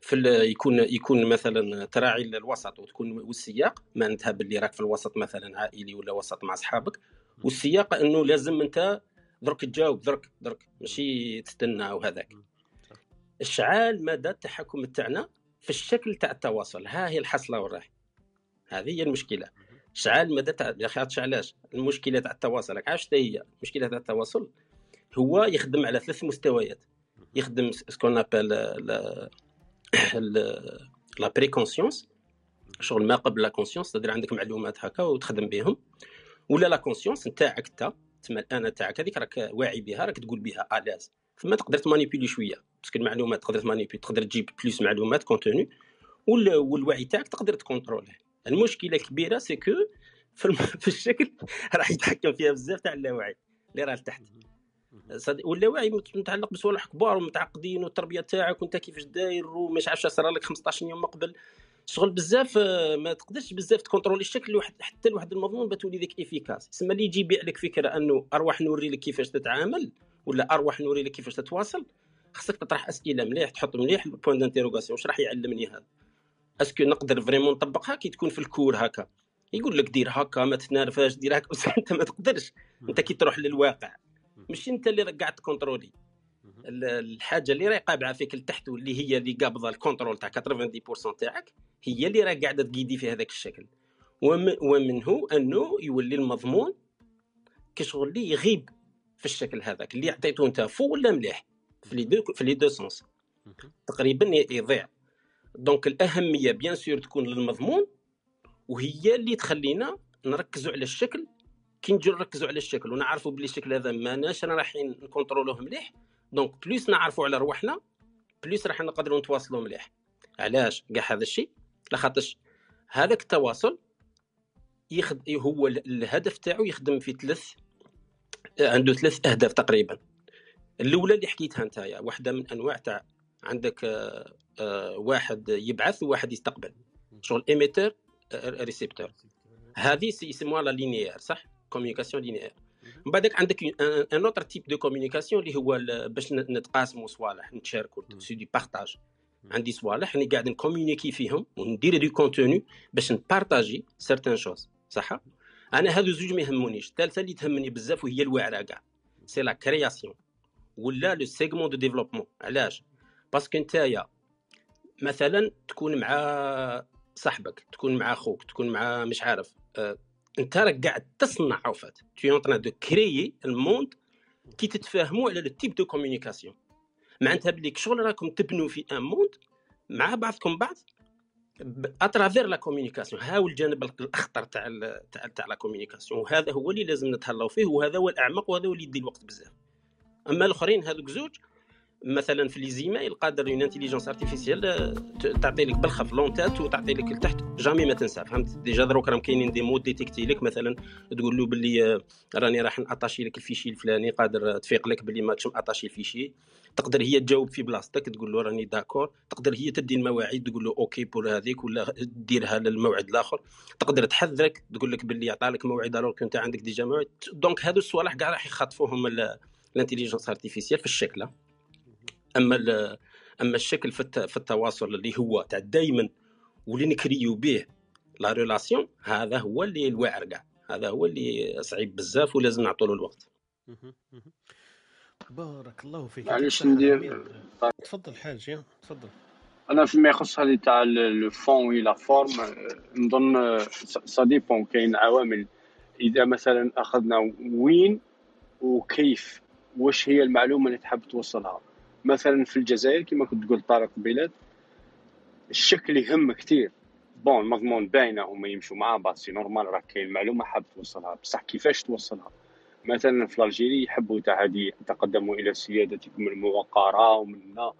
Speaker 6: في ال يكون يكون مثلا تراعي الوسط وتكون والسياق. معناتها باللي راك في الوسط مثلا عائلي ولا وسط مع أصحابك. والسياق إنه لازم أنت درك تجاوب درك درك. ماشي تستنى وهذاك. اشعال مدى التحكم تاعنا في الشكل تاع التواصل. ها هي الحصلة وراهي. هذه هي المشكلة. اشعال مدى تاع يا أخي علاش؟ المشكلة تاع التواصل راك عارف هي المشكلة تاع التواصل هو يخدم على ثلاث مستويات. يخدم سكون ابل لا بري كونسيونس شغل ما قبل لا كونسيونس تدير عندك معلومات هكا وتخدم بهم. ولا لا كونسيونس نتاعك انت تسمى الانا تاعك هذيك راك واعي بها راك تقول بها الاز ثم تقدر تمانيبيلي شوية باسكو المعلومات تقدر تمانيبيلي تقدر تجيب بلوس معلومات كونتوني وال- والوعي تاعك تقدر تكونتروليه. المشكلة الكبيره سي كو في, الم... في الشكل راح يتحكم فيها بزاف تاع اللاوعي اللي راه لتحت. واللاوعي مت- متعلق بصوالح كبار ومتعقدين والتربية تاعك وانت كيفاش داير ومش عارف صار لك 15 يوم قبل. شغل بزاف آه، ما تقدرش بزاف تكونترولي الشكل حتى لواحد المضمون بتولي ذيك efficace يسمى اللي يجي يبيع لك فكرة أنه أرواح نوري لك كيفاش تتعامل ولا أرواح نوري لك كيفاش تتواصل. خصك تطرح أسئلة مليح تحط مليح ال point d'interrogation واش راح يعلمني هذا؟ est-ce que نقدر vraiment نطبقها كي تكون في ال cours هكا. يقول لك دير هكا ما تتنرفاش دير هكا بس انت ما تقدرش. انت كي تروح للواقع. مش انت اللي قاعد تكونترولي ال- الحاجة اللي راهي قابعه فيك لتحت واللي هي اللي قابضة ال contrôle تاع 90% تاعك هي اللي راك قاعدة تقيدي في هذاك الشكل. وم- ومنه أنه يولي المضمون كشغل اللي يغيب في الشكل هذاك اللي عطيته أنت فوق ولا مليح؟ في les deux في les deux sens. تقريبا يضيع. donc الأهمية bien sûr تكون للمضمون وهي اللي تخلينا نركزوا على الشكل. كي نجي نركزوا على الشكل ونعرفوا بلي الشكل هذا ماناش رايحين نكونترولوه مليح. donc plus نعرفوا على رواحنا plus راح نقدروا نتواصلوا مليح. علاش؟ كاع هذا الشيء. لخاطرش هذاك التواصل يخد... هو ال- الهدف تاعو يخدم في ثلاث عنده ثلاث أهداف تقريبا. الأولى اللي حكيتها انت واحدة من أنواع تاع عندك آه، آه، واحد يبعث وواحد يستقبل. شغل émetteur récepteur. هذه يسموها la linéaire صح؟ communication linéaire. من بعدك عندك un autre type de communication اللي هو باش نتقاسموا صوالح نتشاركوا c'est des partages. عندي صوالح راني قاعد نكومونيكي فيهم وندير des contenus باش نبارطاجي certaines choses صح؟ أنا هذو زوج ما يهمونيش. الثالثه اللي تهمني بزاف وهي الوعره كاع. سي لا كرياسيون ولا لو سيغمون دو ديفلوبمون علاش؟ باسكو نتايا مثلا تكون مع صاحبك تكون مع خوك تكون مع مش عارف آه، انت راك قاعد تصنع عفات en train de créer الموند كي تتفاهموا على لو تيب دو كوميونيكاسيون معناتها بلي شغل راكم تبنوا في ان موند مع بعضكم بعض à travers la communication ها هو الجانب الأخطر تاع تاع تاع la communication وهذا هو اللي لازم نتهلاو فيه وهذا هو الأعمق وهذا هو اللي يدي الوقت بزاف. أما الآخرين هذوك زوج مثلا في les emails قادر une intelligence artificielle تعطي لك بالخف l'en-tête وتعطي لك لتحت jamais ما تنسى فهمت؟ déjà دروك راهم كاينين des modes ديتيكتي لك مثلا تقول له باللي آه، راني راح ناتاشي لك ال fichier الفلاني قادر تفيق لك باللي ماكش ماتاشي ال fichier. تقدر هي تجاوب في بلاصتك تقول له راني d'accord. تقدر هي تدي المواعيد تقول له OK pour هذيك ولا ديرها للموعد الآخر. تقدر تحذرك تقول لك باللي عطالك موعد alors كنت عندك déjà موعد. donc هادو الصوالح كاع راح يخاطفوهم ال- ال intelligence artificielle في الشكل. أما ال- أما الشكل في الت- في التواصل اللي هو تاع دائما واللي نكريو به la relation هذا هو اللي الواعر كاع هذا هو اللي صعيب بزاف ولازم نعطوا له الوقت.
Speaker 3: بارك الله فيك.
Speaker 8: معليش ندير
Speaker 3: تفضل حاج يا تفضل.
Speaker 8: أنا فيما يخص هذه تاع le fond و la forme نظن ça dépend كاين عوامل. إذا مثلا أخذنا وين وكيف واش هي المعلومة اللي تحب توصلها. مثلا في الجزائر كما كنت تقول طارق بلاد الشكل يهم كثير bon المضمون باينة هما يمشوا مع بعض c'est normal راه كاين معلومة حاب توصلها. بصح كيفاش توصلها؟ مثلا في l'Algérie يحبوا تاع هذه تقدموا إلى سيادتكم الموقرة ومنا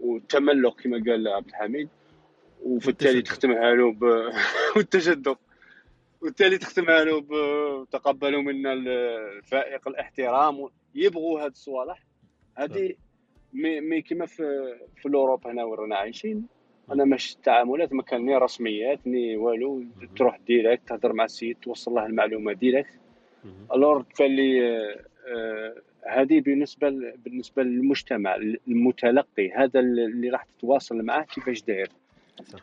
Speaker 8: والتملق كما قال عبد الحميد وفي التالي. تختمها له ب... والتجدد. والتالي تختمها له ب... تقبلوا منا الفائق الاحترام يبغوا هاد الصوالح. هذه مي, مي كما في في ال Europe هنا وين رانا عايشين. أنا مش تعاملات ما كان ni رسميات ni والو. تروح direct تهضر مع السيد توصل له المعلومة
Speaker 3: direct.
Speaker 8: alors تبان لي آه، آه، هذه بالنسبة بالنسبة للمجتمع المتلقي هذا اللي راح تتواصل معاه كيفاش داير.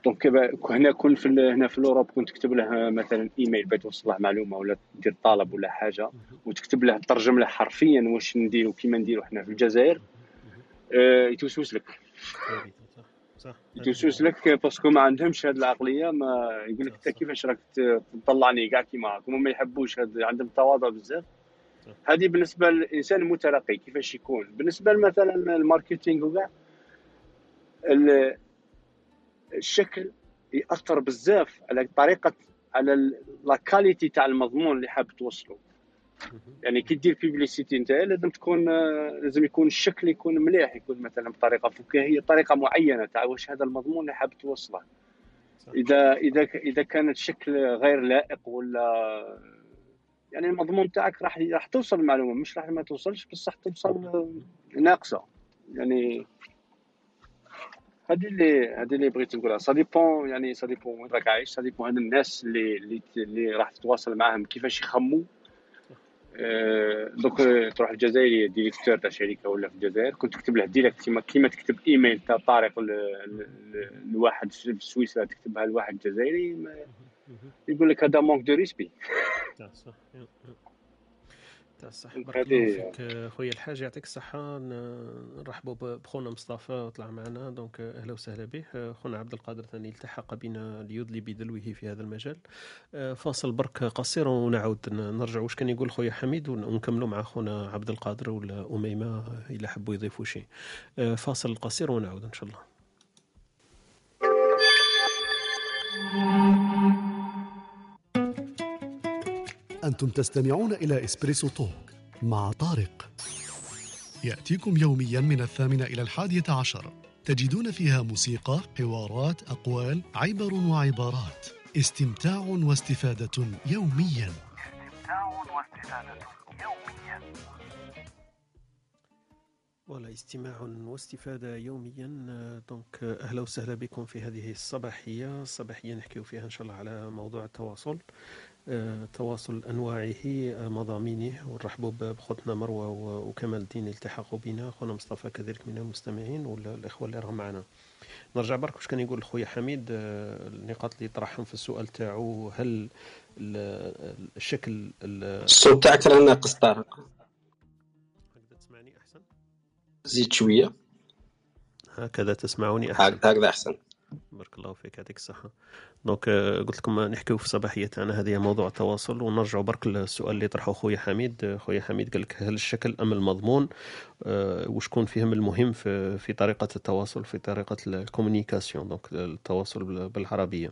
Speaker 8: donc هنا كون في هنا في ال Europe كنت تكتب له مثلا إيميل باش توصل له معلومة ولا دير طلب ولا حاجة وتكتب له ترجم له حرفيا واش نديرو كيما نديرو حنا في الجزائر. يتوسوس لك.
Speaker 3: صح
Speaker 8: يتوسوس لك parce que ما عندهمش هذه العقلية ما يقول لك أنت كيفاش راك تطلعني كاع كيما هما ما يحبوش هذا عندهم تواضع بزاف. هذه بالنسبة للإنسان المتلقي كيفاش يكون بالنسبة مثلا ال marketing وكاع ال- الشكل يأثر بزاف على طريقة على la qualité تاع المضمون اللي حاب توصله. يعني كي دير publicité انت لازم تكون آه، لازم يكون الشكل يكون مليح يكون مثلا بطريقة فكاهيه طريقة معينة تاع واش هذا المضمون اللي حاب توصله. إذا إذا إذا كان الشكل غير لائق ولا يعني المضمون تاعك راح راح توصل المعلومة مش راح ما توصلش بصح توصل آه، ناقصة. يعني هذه اللي هذه اللي بغيت نقولها. ça dépend يعني ça dépend وين راك عايش ça dépend هاد الناس اللي اللي, اللي راح تتواصل معاهم كيفاش يخموا دوك آه، تروح الجزائري directeur تاع شركة ولا في الجزائر كنت تكتب له direct كيما كيما تكتب ايميل تاع طارق لواحد في سويسرا تكتبها لواحد جزائري. يقول لك هذا manque de respect
Speaker 3: تاع
Speaker 8: donc
Speaker 3: بارك الله فيك خويا الحاج يعطيك الصحة. نرحبوا بخونا مصطفى طلع معنا. donc أهلا وسهلا به. خونا عبد القادر ثاني التحق بنا ليدلي بدلوه في هذا المجال. فاصل برك قصير ونعود نرجع. واش كان يقول خويا حميد؟ ون- ونكملوا مع خونا عبد القادر ولا أميمة إلا حبوا يضيفوا شيء فاصل قصير ونعود إن شاء الله.
Speaker 1: أنتم تستمعون إلى إسبريسو توك مع طارق. يأتيكم يوميا من الثامنة إلى الحادية عشر. تجدون فيها موسيقى، حوارات، أقوال، عبر وعبارات. استمتاع واستفادة يوميا.
Speaker 2: استمتاع واستفادة يوميا
Speaker 3: ولا استماع واستفادة يوميا. دونك أهلا وسهلا بكم في هذه الصباحية. الصباحية نحكيو فيها إن شاء الله على موضوع التواصل. التواصل أنواعه مضامينه ونرحبوا بخوتنا مروة وكمال الدين التحقوا بنا. خونا مصطفى كذلك من المستمعين والإخوة اللي راهم معنا. نرجع برك واش كان يقول خويا حميد آه، النقاط اللي طرحهم في السؤال تاعو هل ال- الشكل ال-
Speaker 6: الصوت تاعك راه ناقص طارق
Speaker 3: هكذا تسمعني أحسن؟
Speaker 6: زيد شوية.
Speaker 3: هكذا تسمعوني أحسن.
Speaker 6: هك- هكذا أحسن.
Speaker 3: بارك الله فيك يعطيك الصحة. donc آه، قلت لكم نحكيو في الصباحية تاعنا هذه موضوع التواصل ونرجعوا برك للسؤال اللي طرحه خويا حميد. آه، خويا حميد قال لك هل الشكل أم المضمون؟ آه، وشكون فيهم المهم في في طريقة التواصل في طريقة ال communication donc التواصل بال- بالعربية.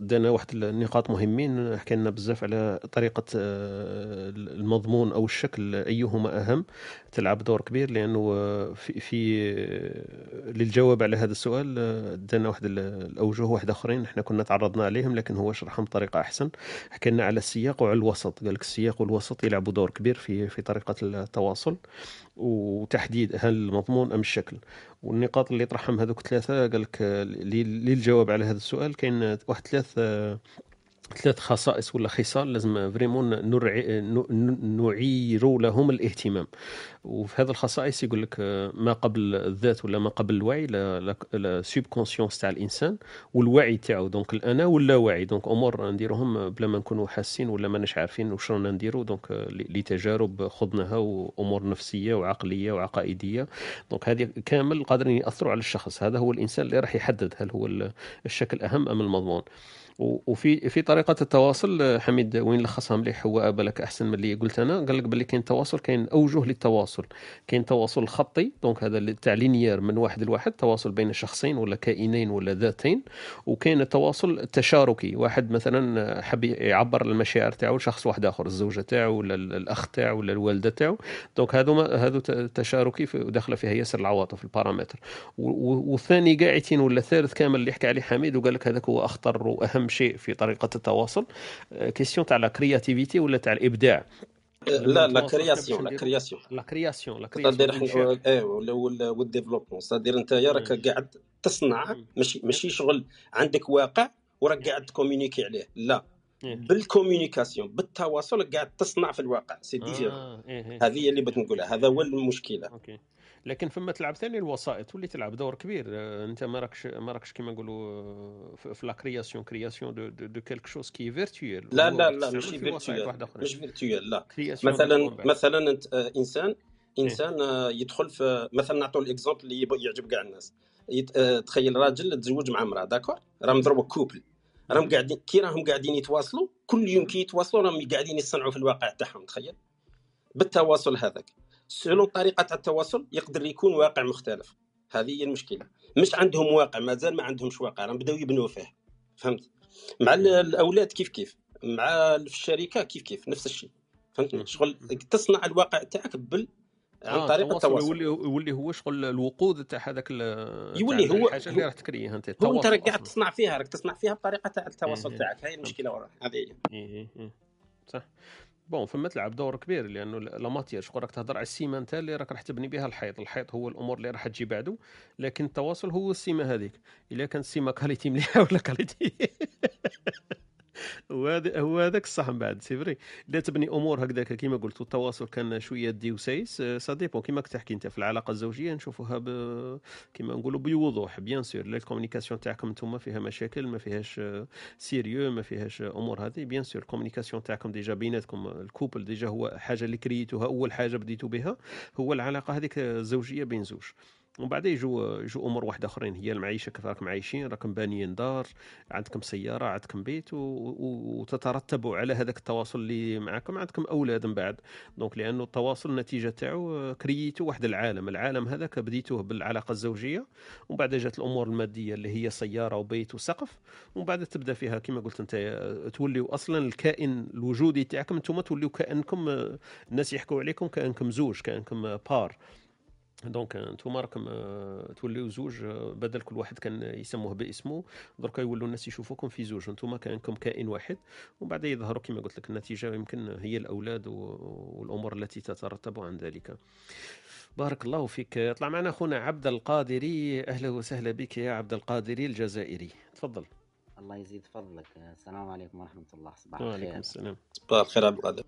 Speaker 3: دانا واحد النقاط مهمين حكى لنا بزاف على طريقة آه، المضمون أو الشكل أيهما أهم. تلعب دور كبير لأنه آه، في, في للجواب على هذا السؤال دانا واحد ال- الأوجه واحد آخرين إحنا كنا تعرضنا عليهم لكن هو شرحهم بطريقة أحسن. حكى لنا على السياق وعلى الوسط. قال لك السياق والوسط يلعبوا دور كبير في في طريقة التواصل وتحديد هل المضمون أم الشكل. والنقاط اللي طرحهم هذوك ثلاثة قال لك للجواب على هذا السؤال. كاين واحد ثلاث ثلاث خصائص ولا خصال لازم vraiment نرعي نعير لهم الاهتمام. وفي هذه الخصائص يقول لك آه، ما قبل الذات ولا ما قبل الوعي la subconscience تاع الإنسان والوعي تاعو. donc الأنا واللاوعي donc أمور نديروهم بلا ما نكونوا حاسين ولا ماناش عارفين واش رانا نديروا donc آه، لتجارب خضناها وأمور نفسية وعقلية وعقائدية. donc هذه كامل قادرين يأثروا على الشخص. هذا هو الإنسان اللي راح يحدد هل هو ال- الشكل أهم أم المضمون. وفي في طريقة التواصل حميد وين لخصها مليح؟ هو بالك أحسن من اللي قلت أنا. قال لك باللي كاين تواصل كاين أوجه للتواصل. كاين تواصل خطي donc هذا تاع linéaire من واحد لواحد تواصل بين شخصين ولا كائنين ولا ذاتين. وكاين التواصل التشاركي واحد مثلا حب يعبر المشاعر تاعو لشخص واحد آخر الزوجة تاعو ولا ال- الأخ تاعو ولا الوالدة تاعو. donc هذو هذو تشاركي في- وداخله فيها ياسر العواطف البارامتر. والثاني قاعدين ولا الثالث كامل اللي يحكي عليه حميد وقال لك هذاك هو أخطر وأهم شيء في طريقة التواصل. question تاع la créativité ولا تاع الإبداع؟
Speaker 6: لا la création la création
Speaker 3: la création la
Speaker 6: création
Speaker 3: إيه
Speaker 6: وال développement ça veut dire أنت راك قاعد تصنع ماشي ماشي شغل عندك واقع وراك قاعد تcommuniquer عليه. لا.
Speaker 3: إيه.
Speaker 6: بال communication بالتواصل قاعد تصنع في الواقع. c'est différent
Speaker 3: آه، إيه، إيه.
Speaker 6: هذه هي اللي بغيت نقولها. هذا هو المشكلة.
Speaker 3: OK. لكن فما تلعب ثاني الوسائط واللي تلعب دور كبير. آه، أنت ما راكش ما راكش كيما نقولوا آه، في la création création de de, de quelque chose qui est virtuel
Speaker 6: لا لا لا ماشي virtuel مش virtuel لا. مثلا مثلا أنت آه، انسان إنسان آه، يدخل في مثلا نعطوا ال exemple اللي يعجب كاع الناس. تخيل راجل تزوج مع امرأة d'accord؟ راهم ضربوا couple. راهم قاعدين كي راهم قاعدين يتواصلوا كل يوم كي يتواصلوا راهم قاعدين يصنعوا في الواقع تاعهم تخيل؟ بالتواصل هذاك. selon طريقة تاع التواصل يقدر يكون واقع مختلف. هذه هي المشكلة. مش عندهم واقع مازال ما عندهمش واقع راهم بداو يبنوا فيه. فهمت؟ مع ال- الأولاد كيف كيف؟ مع في الشركة كيف كيف؟ نفس الشيء. فهمتني شغل تصنع الواقع تاعك بال عن طريق التواصل
Speaker 3: يولي يولي هو شغل الوقود تاع هذاك
Speaker 6: يولي هو-
Speaker 3: الحاجة اللي راح تكريها أنت
Speaker 6: هو
Speaker 3: أنت
Speaker 6: راك قاعد. تصنع فيها راك تصنع فيها بطريقة تاع التواصل. تاعك. هاي المشكلة وراه هذه هي.
Speaker 3: إيه إيه إيه. صح. bon فما تلعب دور كبير لأنه la matière شغل راك تهضر على السيما انت اللي راك راح تبني بها الحيط. الحيط هو الأمور اللي راح تجي بعده لكن التواصل هو السيما هذيك. إلا كانت السيمة qualité مليحة ولا qualité وهذا هو هذاك الصح من بعد c'est vrai. لا تبني أمور هكذاك كيما قلت التواصل كان شوية دي وسايس ça dépend كيما تحكي أنت في العلاقة الزوجية نشوفوها ب... كيما نقولوا بوضوح bien sûr ال communication تاعكم أنتم فيها مشاكل ما فيهاش sérieux ما فيهاش أمور هذه. bien sûr ال communication تاعكم déjà بيناتكم ال couple déjà هو حاجة اللي créيتوها أول حاجة بديتوا بها هو العلاقة هذيك الزوجية بين زوج. ومن بعد يجوا يجوا أمور واحدة أخرين هي المعيشة كيف راكم عايشين راكم بانيين دار عندكم سيارة عندكم بيت و... و... وتترتبوا على هذاك التواصل اللي معكم عندكم أولاد من بعد. donc لأنه التواصل النتيجه تاعو créيتو واحد العالم. العالم هذاك بديتوه بالعلاقة الزوجية ومن بعد جات الأمور المادية اللي هي سيارة وبيت وسقف ومن بعد تبدأ فيها كما قلت أنت توليو أصلا الكائن الوجودي تاعكم أنتم توليو كأنكم الناس يحكوا عليكم كأنكم زوج كأنكم بار. donc انتوما راكم آه، توليو زوج آه، بدل كل واحد كان يسموه باسمه دركا يولوا الناس يشوفوكم في زوج. انتوما كانكم كائن واحد ومن بعد يظهروا كما قلت لك النتيجة يمكن هي الأولاد والأمور التي تترتب عن ذلك. بارك الله فيك. يطلع معنا أخونا عبد القادري. أهلا وسهلا بك يا عبد القادري الجزائري. تفضل.
Speaker 10: الله يزيد فضلك. السلام عليكم ورحمة الله. صباح
Speaker 3: وعليكم
Speaker 10: الخير.
Speaker 3: السلام.
Speaker 6: صباح الخير عبد القادر.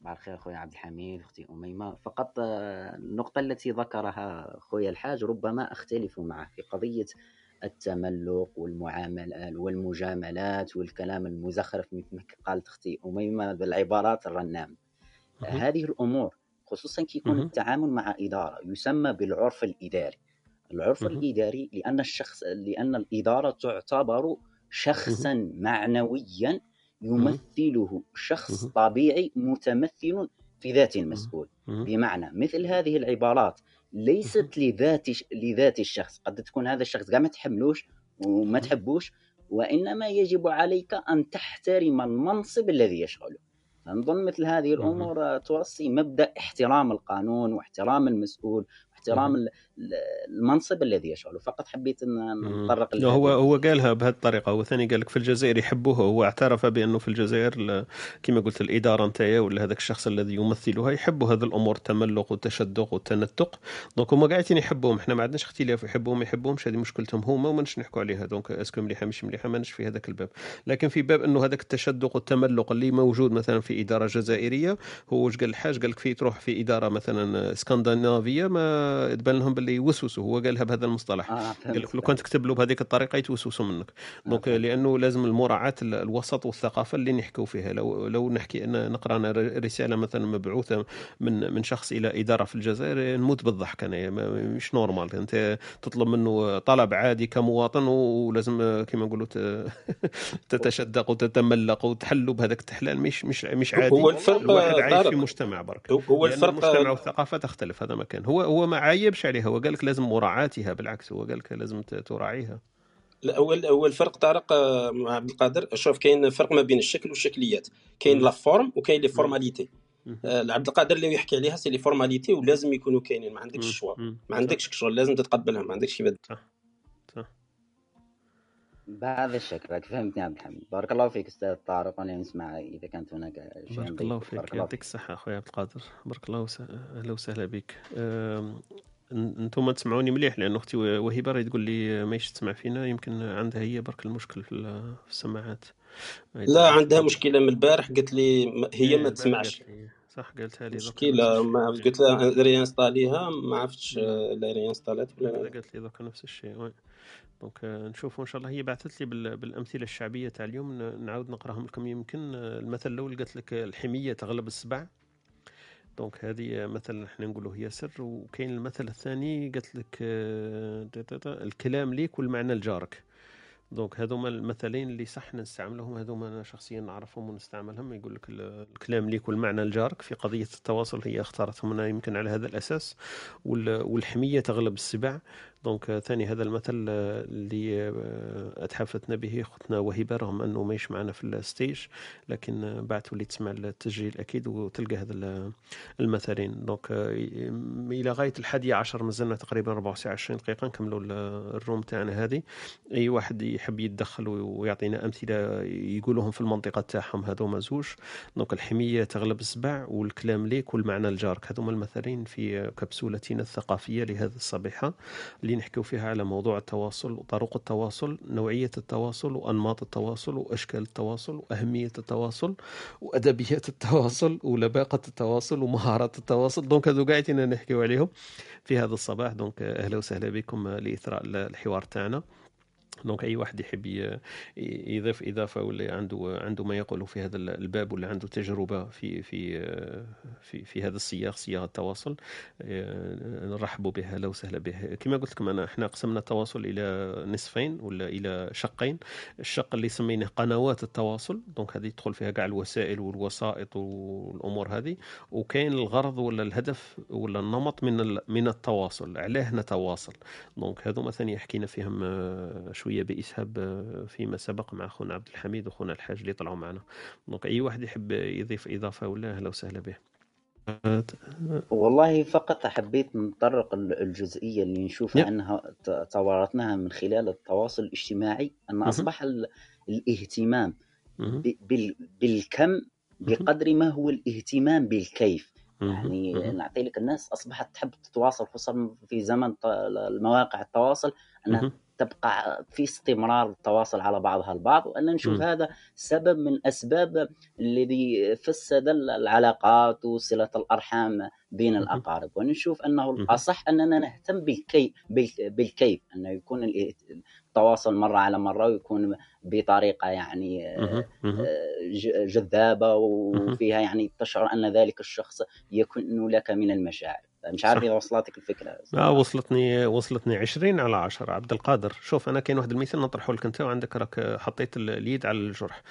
Speaker 10: صباح الخير خويا عبد الحميد أختي أميمة فقط آه، النقطة التي ذكرها خويا الحاج ربما أختلف معه في قضية التملق والمعاملات والمجاملات والكلام المزخرف مثل ما قالت أختي أميمة بالعبارات الرنام. هذه الأمور خصوصا كي يكون. التعامل مع إدارة يسمى بالعرف الإداري العرف
Speaker 3: مهم.
Speaker 10: الإداري لأن الشخص لأن الإدارة تعتبر شخصا معنويا يمثله شخص. طبيعي متمثل في ذات المسؤول. بمعنى مثل هذه العبارات ليست لذات لذات الشخص. قد تكون هذا الشخص كاع ما تحملوش وما تحبوش وإنما يجب عليك أن تحترم المنصب الذي يشغله. فنظن مثل هذه الأمور توصي مبدأ احترام القانون واحترام المسؤول ال- المنصب الذي يشغله. فقط حبيت إن نتطرق
Speaker 3: لا، هو هو قالها بهذه الطريقة هو ثاني قال لك في الجزائر يحبوه هو اعترف بأنه في الجزائر ال- كما قلت الإدارة نتايا ولا هذاك الشخص الذي يمثلها يحبوا هذه الأمور التملق والتشدق والتنتق donc هما قاعدين يحبوهم. إحنا ما عندناش اختلاف يحبوهم ما يحبوهمش. هذه مشكلتهم هما وما نش نحكوا عليها. donc est-ce que مليحة مش مليحة ما نش في هذاك الباب. لكن في باب إنه هذاك التشدق والتملق اللي موجود مثلا في إدارة جزائرية هو واش قال الحاج؟ قال لك في تروح في إدارة مثلا اسكندنافيه ما تبان لهم باللي يوسوسوا. هو قالها بهذا المصطلح.
Speaker 10: آه
Speaker 3: قال لك لو كان تكتب له بهذيك الطريقة يتوسوسوا منك. donc
Speaker 10: فهمت.
Speaker 3: لأنه لازم المراعاة ال- الوسط والثقافة اللي نحكوا فيها. لو لو نحكي أنا نقرا رسالة مثلا مبعوثة من من شخص إلى إدارة في الجزائر نموت بالضحك أنا. ما- مش نورمال. أنت تطلب منه طلب عادي كمواطن ولازم كما نقولوا تتشدق وتتملق وتحلوا بهذاك التحلال مش مش مش عادي.
Speaker 6: هو الفرق
Speaker 3: الواحد عايش في مجتمع برك.
Speaker 6: هو- الفرق
Speaker 3: المجتمع والثقافة تختلف. هذا مكان هو هو ما عايبش عليها. هو قال لك لازم مراعاتها بالعكس هو قال لك لازم تراعيها.
Speaker 6: الأول اول فرق طارق آه، مع عبد القادر. شوف كاين فرق ما بين الشكل والشكليات. كاين la forme وكاين les
Speaker 3: formalités.
Speaker 6: آه، عبد القادر اللي يحكي عليها c'est les formalités ولازم يكونوا كاينين. ما عندكش. le
Speaker 3: choix.
Speaker 6: ما عندكش شغل لازم تتقبلهم. ما عندكش كيف
Speaker 10: بهذا الشكل راك فهمتني عبد الحميد. بارك الله فيك أستاذ طارق وأنا نسمع إذا كانت هناك شيء
Speaker 3: بارك الله فيك يعطيك
Speaker 10: فيك.
Speaker 3: الصحة أخويا عبد القادر. بارك الله وس... أهلا وسهلا بك. أنتم تسمعوني مليح لأن أختي وهبة راهي تقول لي ماهيش تسمع فينا يمكن عندها هي برك المشكل في ال- في السماعات.
Speaker 6: لا عندها مشكلة من البارح قالت لي هي
Speaker 3: إيه
Speaker 6: ما تسمعش.
Speaker 3: صح قالتها لي
Speaker 6: مشكلة ما قلت لها réinstallيها ما عرفتش. آه، لا réinstallات ولا
Speaker 3: قالت لي دوكا نفس الشيء. Oui. donc آه، نشوفوا إن شاء الله. هي بعثت لي بال- بالأمثلة الشعبية تاع اليوم. نعاود نقراهم لكم. يمكن آه، المثل الأول قالت لك الحمية تغلب السبع donc هذه مثل إحنا نقولوا هي سر وكاين المثل الثاني قالت لك آه، الكلام ليك والمعنى لجارك. donc هذوما المثلين اللي صح نستعملهم هذوما أنا شخصيا نعرفهم ونستعملهم. يقول لك ال- الكلام ليك والمعنى لجارك في قضية التواصل هي اختارتهم أنا يمكن على هذا الأساس. وال- والحمية تغلب السبع donc آه، ثاني هذا المثل آه، اللي آه، أتحفتنا به اختنا وهبه رغم أنه ماهيش معنا في ال stage لكن بعد تولي تسمع التسجيل أكيد وتلقى هذا ال- المثلين. donc إلى غاية الحادية عشر مازلنا تقريبا 24 دقيقة نكملوا ال- ال room تاعنا هذه. أي واحد يحب يتدخل ويعطينا أمثلة يقولوهم في المنطقة تاعهم هذوما زوج. donc الحمية تغلب السبع والكلام ليك والمعنى لجارك هذوما المثلين في كبسولتنا الثقافية لهذه الصبيحة. اللي نحكيو فيها على موضوع التواصل وطرق التواصل نوعية التواصل وأنماط التواصل وأشكال التواصل وأهمية التواصل وأدبيات التواصل ولباقة التواصل ومهارات التواصل. donc هذو قاعدين نحكيو عليهم في هذا الصباح. donc أهلا وسهلا بكم لإثراء الحوار تاعنا. donc أي واحد يحب يضيف إضافة ولا عنده عنده ما يقوله في هذا الباب ولا عنده تجربة في في في في هذا السياق سياق التواصل آه، نرحب به أهلا وسهلا به. كما قلت لكم انا إحنا قسمنا التواصل إلى نصفين ولا إلى شقين. الشق اللي سميناه قنوات التواصل donc هذه تدخل فيها كاع الوسائل والوسائط والأمور هذه. وكاين الغرض ولا الهدف ولا النمط من من التواصل علاه نتواصل. donc هذو مثلا حكينا فيهم آه، شوية بإسهاب آه، فيما سبق مع أخونا عبد الحميد وأخونا الحاج اللي طلعوا معنا donc أي واحد يحب يضيف إضافة ولا أهلا وسهلا به
Speaker 10: والله فقط حبيت نطرق ال- الجزئية اللي نشوف. عنها ت- توارثناها من خلال التواصل الاجتماعي. أصبح ال- الاهتمام بالكم بقدر ما هو الاهتمام بالكيف يعني. نعطي لك الناس أصبحت تحب تتواصل خصوصا في زمن المواقع التواصل
Speaker 3: مهم.
Speaker 10: تبقى في استمرار التواصل على بعضها البعض وأن نشوف
Speaker 3: مم.
Speaker 10: هذا سبب من أسباب الذي فسد العلاقات وصلة الأرحام بين
Speaker 3: مهم.
Speaker 10: الأقارب ونشوف أنه
Speaker 3: مهم.
Speaker 10: الأصح أننا نهتم بالكيف بالكيف أنه يكون ال- التواصل مرة على مرة ويكون بطريقة يعني
Speaker 3: مهم. مهم.
Speaker 10: ج- جذابة
Speaker 3: مهم.
Speaker 10: وفيها يعني تشعر أن ذلك الشخص يكون لك من المشاعر مش عارف. إذا وصلتك الفكرة آه.
Speaker 3: وصلتني وصلتني 20 على 10 عبد القادر شوف أنا كاين واحد المثال نطرحه لك أنت وعندك راك حطيت ال- اليد على الجرح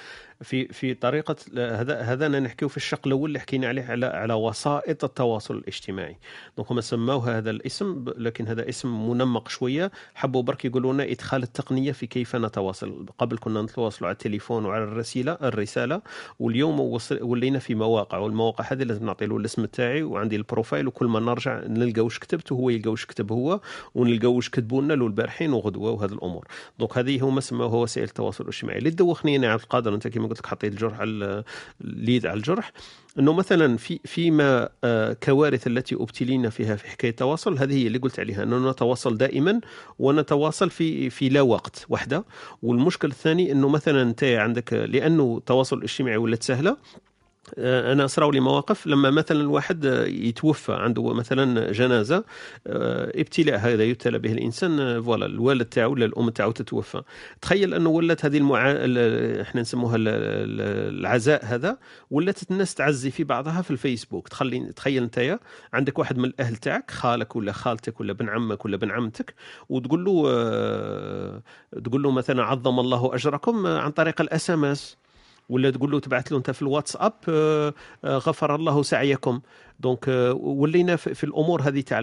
Speaker 3: في في طريقة هذا هذا نحكيو في الشق الأول اللي حكينا عليه على على وسائط التواصل الاجتماعي. دونك هم سموه هذا الاسم لكن هذا اسم منمق شوية. حبوا برك يقولوا لنا إدخال التقنية في كيف نتواصل. قبل كنا نتواصلوا على التليفون وعلى الرسيلة الرسالة واليوم ولينا في مواقع. والمواقع هذه لازم نعطي له الاسم تاعي وعندي ال profile وكل ما نرجع نلقى واش كتبت وهو يلقى واش كتب هو ونلقى واش كتبوا لنا البارحين وغدوة وهذه الأمور. donc هذه هما سموها وسائل التواصل الاجتماعي. اللي دوخني أنا عبد القادر أنت كما قلت لك حطيت الجرح على اليد على الجرح. إنه مثلا في فيما آه، كوارث التي أبتلينا فيها في حكاية التواصل هذه هي اللي قلت عليها إنه نتواصل دائما ونتواصل في في لا وقت وحده. والمشكل الثاني إنه مثلا أنت عندك لأنه التواصل الاجتماعي ولات سهلة أنا صراو لي مواقف لما مثلا الواحد آه، يتوفى عنده مثلا جنازة آه، ابتلاء هذا يبتلى به الإنسان آه، فوالا الوالد تاعو ولا الأم تاعو تتوفى. تخيل أنه ولات هذه المعا... ال- إحنا نسموها ال- ال- العزاء هذا ولات الناس تعزي في بعضها في الفيسبوك. تخلي تخيل أنت عندك واحد من الأهل تاعك خالك ولا خالتك ولا بن عمك ولا بن عمتك وتقول له آه، تقول له مثلا عظم الله أجركم آه، عن طريق ال SMS. ولا تقول له تبعث له انت في الواتساب آه، آه، غفر الله سعيكم. donc آه، ولينا في الأمور هذه تاع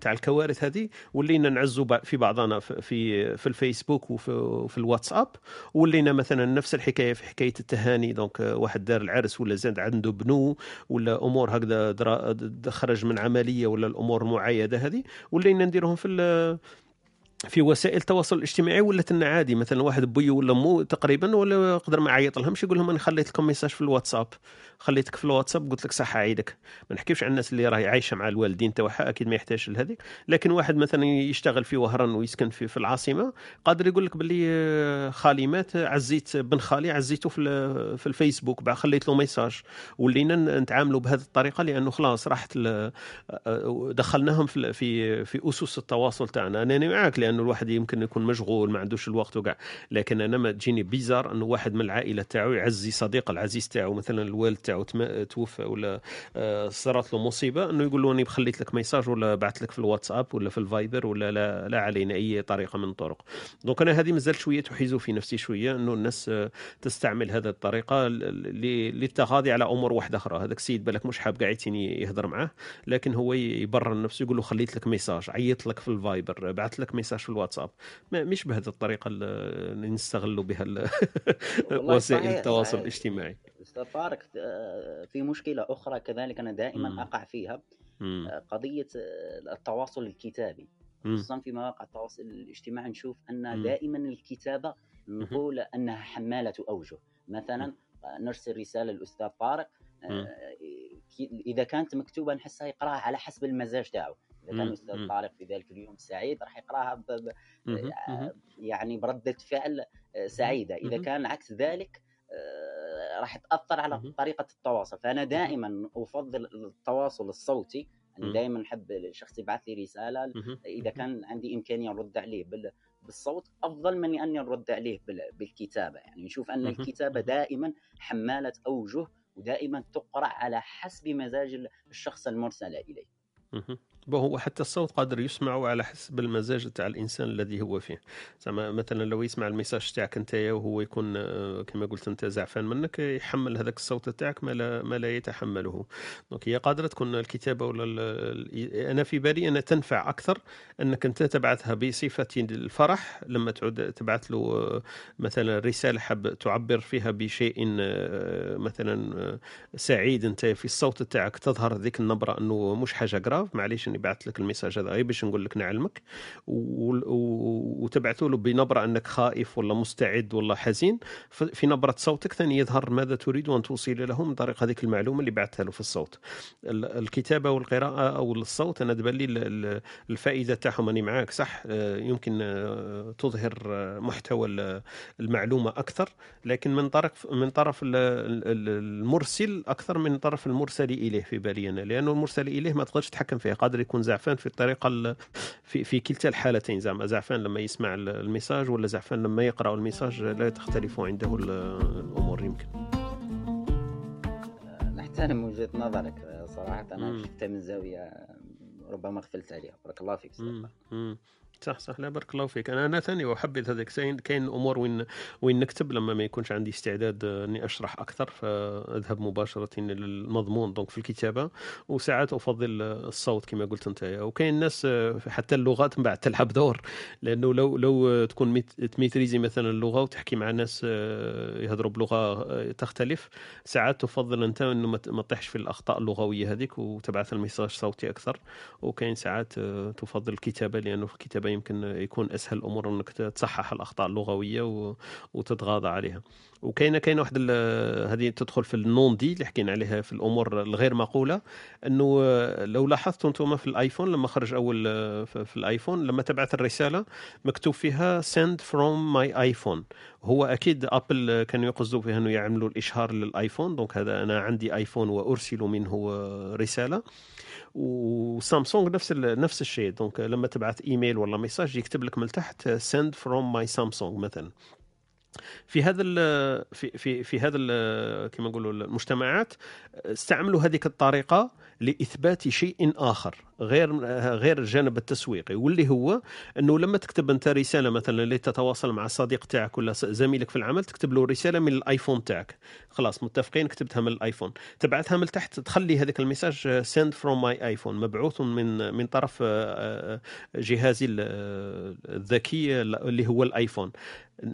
Speaker 3: تاع الكوارث هذه ولينا نعزوا في بعضنا في في, في الفيسبوك وفي, الواتساب. ولينا مثلا نفس الحكاية في حكاية التهاني. donc واحد دار العرس ولا زاد عنده بنو ولا أمور هكذا خرج من عملية ولا الأمور المعايده هذه ولينا نديرهم في في وسائل التواصل الاجتماعي ولات لنا عادي مثلا واحد بوي ولا مو تقريبا ولا قدر ما يعيط لهمش يقول لهم أنا خليت لكم message في الواتساب. خليتك في الواتساب قلت لك صح عيدك ما نحكيش على الناس اللي راهي عايشة مع الوالدين تاعها أكيد ما يحتاجش لهذيك. لكن واحد مثلا يشتغل في وهران ويسكن في, في العاصمة قادر يقول لك باللي آه، خالي مات عزيت بن خالي عزيته في في الفيسبوك بعد خليت له message. ولينا نتعاملوا بهذه الطريقة لأنه خلاص راحت ال- آه، دخلناهم في في في أسس التواصل تاعنا. أنا معاك لأنه الواحد يمكن يكون مشغول ما عندوش الوقت وكاع لكن أنا ما تجيني bizarre أنه واحد من العائلة تاعو يعزي صديق العزيز تاعو مثلا الوالد تاعو توفى ولا آه، صارت له مصيبة إنه يقول له أني خليت لك message ولا بعثت لك في الواتساب ولا في الفايبر ولا لا, لا علينا أي طريقة من الطرق donc أنا هذه مازال شوية تحز في نفسي شوية إنه الناس آه، تستعمل هذه الطريقة للتغاضي على أمور واحدة أخرى. هذاك السيد بالك مش حاب قاعد يهضر معاه لكن هو يبرر نفسه يقول له خليت لك message عيط لك في الفايبر بعثت لك message في الواتساب. ما مش بهذه الطريقة اللي نستغلوا بها وسائل التواصل. الاجتماعي.
Speaker 10: أستاذ طارق آه، في مشكلة أخرى كذلك أنا دائما
Speaker 3: مم.
Speaker 10: أقع فيها
Speaker 3: مم.
Speaker 10: آه، قضية آه، التواصل الكتابي. خصوصا في مواقع التواصل الاجتماعي نشوف أن
Speaker 3: مم.
Speaker 10: دائما الكتابة نقول أنها حمالة أوجه مثلا نرسل رسالة للأستاذ طارق إذا كانت مكتوبة نحسها يقراها على حسب المزاج تاعو إذا كان
Speaker 3: مم.
Speaker 10: طارق في ذلك اليوم سعيد راح يقراها ب-. يعني بردة فعل سعيدة إذا
Speaker 3: مهم.
Speaker 10: كان عكس ذلك راح تأثر على
Speaker 3: مهم.
Speaker 10: طريقة التواصل فأنا دائما أفضل التواصل الصوتي. يعني دائما نحب الشخص يبعث لي رسالة
Speaker 3: مهم.
Speaker 10: إذا كان عندي إمكانية نرد عليه بال- بالصوت أفضل من أني نرد عليه بال- بالكتابة يعني نشوف. الكتابة
Speaker 3: مهم.
Speaker 10: دائما حمالة أوجه ودائما تقرأ على حسب مزاج الشخص المرسل إليه
Speaker 3: مهم. bon هو حتى الصوت قادر يسمع على حسب المزاج تاع الإنسان الذي هو فيه زعما مثلا لو يسمع ال message تاعك أنت وهو يكون آه، كما قلت أنت زعفان منك يحمل هذاك الصوت تاعك ما لا, ما لا يتحمله donc هي قادرة تكون الكتابة ولا أنا في بالي انها تنفع أكثر أنك أنت تبعثها بصفة الفرح لما تعود تبعث له آه، مثلا رسالة حاب تعبر فيها بشيء آه، مثلا سعيد أنت في الصوت تاعك تظهر ذيك النبرة أنه مش حاجة grave معليش اني بعث لك ال message هذا غير باش نقول لك نعلمك. وتبعثوا له بنبرة أنك خائف ولا مستعد ولا حزين. في نبرة صوتك ثاني يظهر ماذا تريد ان توصل له من طريق هذيك المعلومة اللي بعثتها له في الصوت. ال- الكتابة والقراءة أو الصوت أنا تبان الفائدة تاعهم أني معاك صح؟ آه، يمكن آه، تظهر آه، محتوى ال- المعلومة أكثر. لكن من طرف من طرف ال- ال- ال- المرسل أكثر من طرف المرسل إليه في بالي أنا. لأنه المرسل إليه ما تقدرش تتحكم فيه قادر يكون زعفان في الطريقة ال- في في كلتا الحالتين. زعما زعفان لما يسمع ال- ال message ولا زعفان لما يقرأ ال message لا تختلف عنده ال- الأمور يمكن.
Speaker 10: نحترم وجهة نظرك صراحة. أنا
Speaker 3: مم.
Speaker 10: شفتها من زاوية ربما غفلت عليها. بارك الله فيك.
Speaker 3: صح صح. لا بارك الله فيك. أنا أنا ثاني أحبذ هذاك كاين أمور وين وين نكتب لما ما يكونش عندي استعداد آه، إني أشرح أكثر فأذهب مباشرة للمضمون donc في الكتابة. وساعات أفضل آه، الصوت كما قلت أنت. وكاين ناس آه، حتى اللغات من بعد تلعب دور. لأنه لو لو تكون ميت- تميتريزي مثلا اللغة وتحكي مع ناس يهضروا بلغة تختلف ساعات تفضل أنت إنه ما تطيحش في الأخطاء اللغوية هذيك وتبعث ال message صوتي أكثر. وكاين ساعات تفضل الكتابة لأنه في الكتابة يمكن يكون أسهل الأمور أنك تصحح الأخطاء اللغوية و- وتتغاضى عليها. وكاينه كاينة واحد هذه تدخل في ال non-dit اللي حكينا عليها في الأمور الغير مقولة إنه لو لاحظتوا أنتم في الآيفون لما خرج أول في الآيفون لما تبعث الرسالة مكتوب فيها send from my iphone. هو أكيد ابل كانوا يقصدوا فيها إنه يعملوا الإشهار للآيفون donc هذا أنا عندي آيفون وارسل منه رسالة. وسامسونج نفس نفس الشيء. donc لما تبعث إيميل ولا message يكتب لك من تحت send from my سامسونج مثلا. في هذا في في في هذا كما نقولوا المجتمعات استعملوا هذيك الطريقة لإثبات شيء آخر. غير غير الجانب التسويقي واللي هو إنه لما تكتب أنت رسالة مثلا لتتواصل مع صديق تاعك ولا زميلك في العمل تكتب له رسالة من الآيفون تاعك. خلاص متفقين كتبتها من الآيفون. تبعثها من تحت تخلي هذاك ال message send from my iPhone مبعوث من من طرف آه، آه، جهازي ال- الذكي اللي هو الآيفون.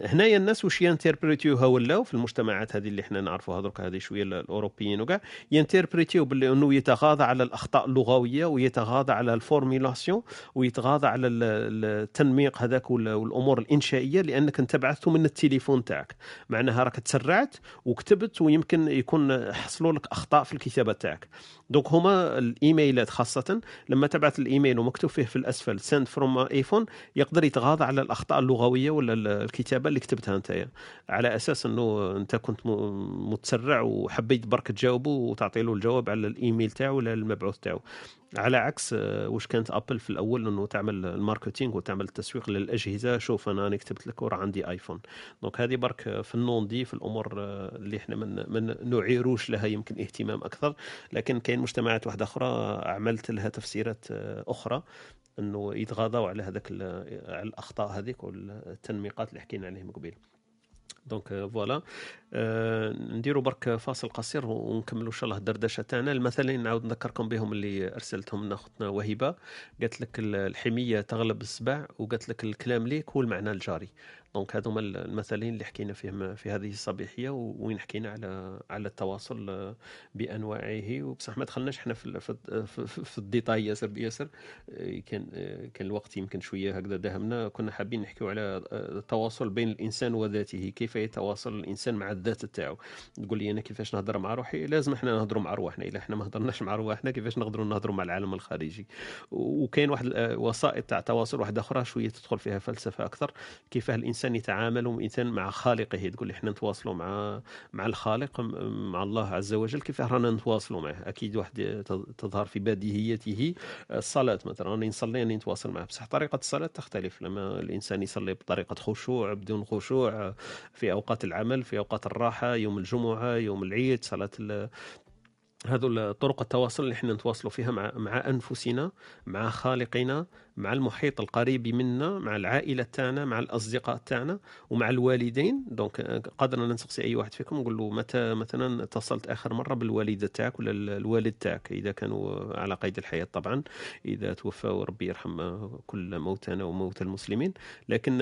Speaker 3: هنايا الناس واش ي interpréter وها ولاو في المجتمعات هذه اللي إحنا نعرفوها درك هذه شوية الأوروبيين وكاع ي interpréter و باللي إنه يتغاضى على الأخطاء اللغوية ويتغاضى على ال formulation ويتغاضى على ال- ال- التنميق هذاك وال- والأمور الإنشائية لأنك أنت بعثته من التليفون تاعك. معناها راك تسرعت وكتبت ويمكن يكون حصلوا لك أخطاء في الكتابة تاعك. donc هما الإيميلات خاصة لما تبعث الإيميل ومكتوب فيه في الأسفل send from iPhone يقدر يتغاضى على الأخطاء اللغوية ولا ال- الكتابة اللي كتبتها أنت. على أساس إنه أنت كنت متسرع وحبيت برك تجاوبه وتعطي له الجواب على الإيميل تاعو ولا المبعوث تاعو. على عكس آه، واش كانت ابل في الأول إنه تعمل ال marketing وتعمل التسويق للأجهزة شوف أنا راني كتبت لك وراه عندي ايفون donc هذه برك في النون دي في الأمور آه، اللي إحنا من من نعيروش لها يمكن اهتمام أكثر. لكن كاين مجتمعات واحدة أخرى عملت لها تفسيرات آه، أخرى إنه يتغاضوا على هذاك على الأخطاء هذيك والتنميقات اللي حكينا عليهم قبيل. donc voilà نديروا برك فاصل قصير ونكملوا إن شاء الله الدردشة تاعنا. المثلين نعاود نذكركم بهم اللي أرسلتهم لنا أختنا وهبه قالت لك ال- الحمية تغلب السباع وقالت لك الكلام ليك هو المعنى الجاري. donc هذوما المثلين اللي حكينا فيهم في هذه الصبيحيه وين حكينا على على التواصل آه، بأنواعه. وبصح ما دخلناش إحنا في في ال détail ياسر بياسر. آه، كان آه، كان الوقت يمكن شوية هكذا داهمنا. كنا حابين نحكيو على التواصل بين الإنسان وذاته. كيف يتواصل الإنسان مع الذات تاعو؟ تقول لي أنا كيفاش نهضر مع روحي؟ لازم إحنا نهضروا مع رواحنا إلا إحنا ما هضرناش مع رواحنا كيفاش نقدروا نهضروا مع العالم الخارجي؟ وكاين واحد الوسائط تاع تواصل واحدة أخرى شوية تدخل فيها فلسفة أكثر. كيف الانسان يتعامل الانسان مع خالقه. تقول لي إحنا نتواصلوا مع مع الخالق مع الله عز وجل كيف رانا نتواصلوا معه؟ أكيد واحد تظهر في بديهيته الصلاة مثلا. راني نصلي راني نتواصل معه. بصح طريقة الصلاة تختلف. لما الإنسان يصلي بطريقة خشوع بدون خشوع في أوقات العمل في أوقات الراحة يوم الجمعة يوم العيد صلاة هذو طرق التواصل اللي إحنا نتواصلوا فيها مع مع أنفسنا مع خالقنا. مع المحيط القريب منا مع العائلة تاعنا مع الأصدقاء تاعنا ومع الوالدين. donc قادر نسقسي أي واحد فيكم نقول له متى مثلا اتصلت آخر مرة بالوالدة تاعك ولا الوالد تاعك؟ إذا كانوا على قيد الحياة طبعا إذا توفوا ربي يرحم كل موتانا وموتى المسلمين. لكن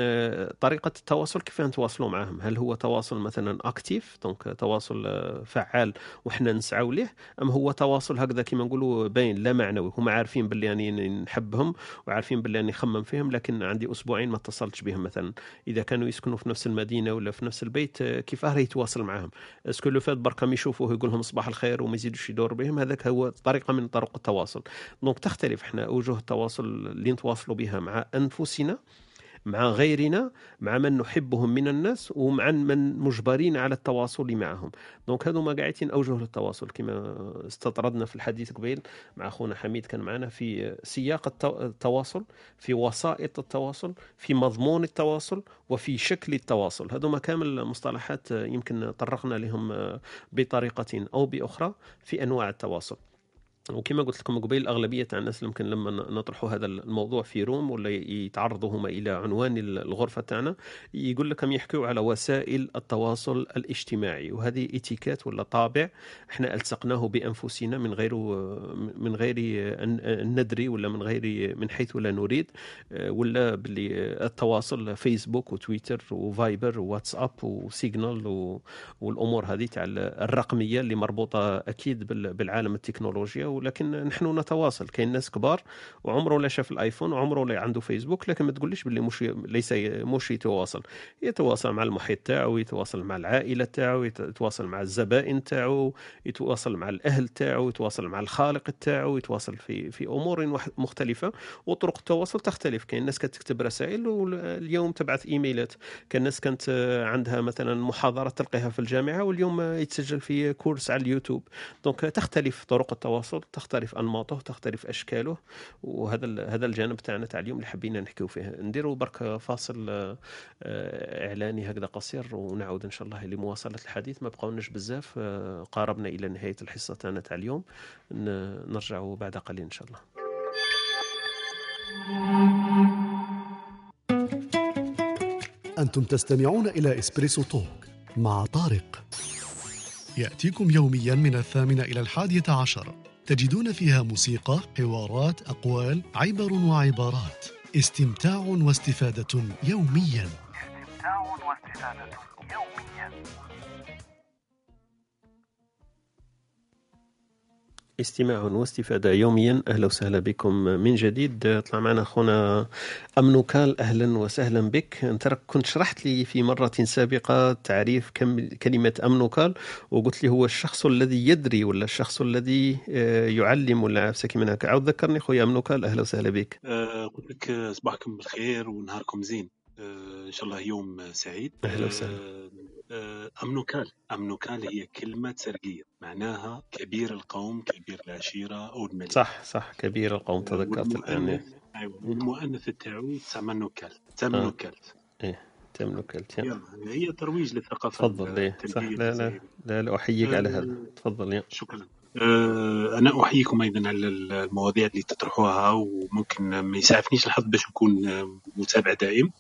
Speaker 3: طريقة التواصل كيف نتواصلوا معهم هل هو تواصل مثلا actif؟ donc تواصل فعال وحنا نسعوا ليه أم هو تواصل هكذا كما نقولوا باين لا معنوي؟ هم عارفين باللي يعني نحبهم وعارفين باللي اني نخمم فيهم لكن عندي أسبوعين ما اتصلتش بهم مثلا. إذا كانوا يسكنوا في نفس المدينة ولا في نفس البيت كيف راه يتواصل معهم؟ est-ce que لو فات بركا يشوفوه يقول لهم صباح الخير وما يزيدوش يدور بهم. هذاك هو طريقة من طرق التواصل. donc تختلف إحنا اوجه التواصل اللي نتواصلوا بها مع أنفسنا مع غيرنا مع من نحبهم من الناس ومع من مجبرين على التواصل معهم. donc هذو ما قاعدين اوجه للتواصل كما استطردنا في الحديث قبيل مع أخونا حميد كان معنا في سياق التواصل في وسائط التواصل في مضمون التواصل وفي شكل التواصل. هذوما كامل مصطلحات يمكن طرقنا لهم بطريقة أو بأخرى في أنواع التواصل. وكما قلت لكم قبيل أغلبية تاع الناس يمكن لما نطرحوا هذا الموضوع في room ولا يتعرضوا هما إلى عنوان الغرفة تاعنا يقول لكم يحكوا على وسائل التواصل الاجتماعي. وهذه étiquette ولا طابع إحنا ألصقناه بأنفسنا من غير من غير ان ندري ولا من غير من حيث لا نريد ولا باللي التواصل فيسبوك وتويتر وفايبر وواتساب وسيجنال والأمور هذه تاع الرقمية اللي مربوطة أكيد بالعالم التكنولوجيا. ولكن نحن نتواصل. كاين ناس كبار وعمره لا شاف الآيفون وعمره لا عنده فيسبوك لكن ما تقوليش باللي مش ليس مش يتواصل. يتواصل مع المحيط تاعو يتواصل مع العائلة تاعو يتواصل مع الزبائن تاعو يتواصل مع الأهل تاعو يتواصل مع الخالق تاعو يتواصل في في أمور مختلفة. وطرق التواصل تختلف. كاين ناس كتكتب رسائل واليوم تبعث إيميلات. كان ناس كانت عندها مثلا محاضرة تلقيها في الجامعة واليوم يتسجل في كورس على اليوتيوب. donc تختلف طرق التواصل. تختلف أنماطه تختلف أشكاله وهذا هذا الجانب تاعنا تاع اليوم اللي حبينا نحكيو فيه. نديروا برك فاصل إعلاني هكذا قصير ونعود إن شاء الله لمواصلة الحديث. ما بقاوناش بزاف قاربنا إلى نهاية الحصة تاعنا تاع اليوم. نرجعوا بعد قليل إن شاء الله.
Speaker 1: أنتم تستمعون إلى إسبريسو توك مع طارق. يأتيكم يوميا من الثامنة إلى الحادية عشر. تجدون فيها موسيقى، حوارات، أقوال، عبر وعبارات. استمتاع واستفادة يوميا.
Speaker 2: استمتاع واستفادة يوميا.
Speaker 3: استماع واستفادة يوميا. أهلا وسهلا بكم من جديد. طلع معنا أخونا أمنوكال أهلا وسهلا بك. أنت كنت شرحت لي في مرة سابقة تعريف كلمة أمنوكال وقلت لي هو الشخص الذي يدري ولا الشخص الذي يعلم ولا عفسك من هكا عاود ذكرني خويا أمنوكال أهلا وسهلا بك.
Speaker 11: أه قلت لك صباحكم بالخير ونهاركم زين. أه إن شاء الله يوم سعيد.
Speaker 3: أهلا وسهلا.
Speaker 11: أه أمنوكال أمنوكال هي كلمة سرقية. معناها كبير القوم كبير العشيرة أو الملك.
Speaker 3: صح صح. كبير القوم تذكرت الآن.
Speaker 11: أيوة والمؤنث تاعو تمنوكال تمنوكالت
Speaker 3: إيه تمنوكالت
Speaker 11: يلا هي ترويج للثقافة
Speaker 3: تفضل. إيه صح. لا لا لا, لا أحييك على هذا. تفضل. يا.
Speaker 11: شكرا. أنا أحييكم أيضا على المواضيع اللي تطرحوها وممكن ما يسعفنيش الحظ باش نكون متابع دائم.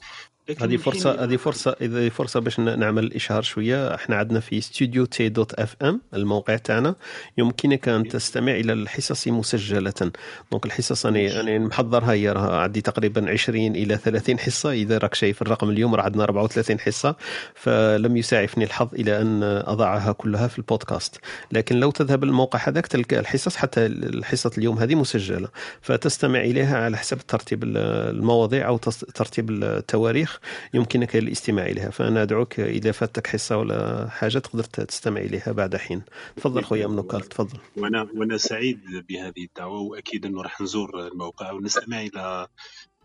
Speaker 3: هذه فرصة هذه فرصة هذه فرصة باش نعمل إشهار شوية إحنا عندنا في استوديو تي dot FM الموقع تاعنا. يمكنك أن تستمع إلى الحصص مسجلة. دونك الحصص أنا أنا محضرها هي راه عندي تقريبا 20 إلى 30 حصة. إذا راك شايف الرقم اليوم راه عندنا 34 حصة. فلم يسعفني الحظ إلى أن أضعها كلها في البودكاست. لكن لو تذهب الموقع هذاك تلقى الحصص حتى الحصة اليوم هذه مسجلة. فتستمع إليها على حسب ترتيب المواضيع أو ترتيب التواريخ. يمكنك الاستماع إليها. فأنا أدعوك إذا فاتك حصة ولا حاجة تقدر تستمع إليها بعد حين. تفضل خويا منوكال تفضل.
Speaker 11: وأنا وأنا سعيد بهذه الدعوة وأكيد أنه راح نزور الموقع ونستمع إلى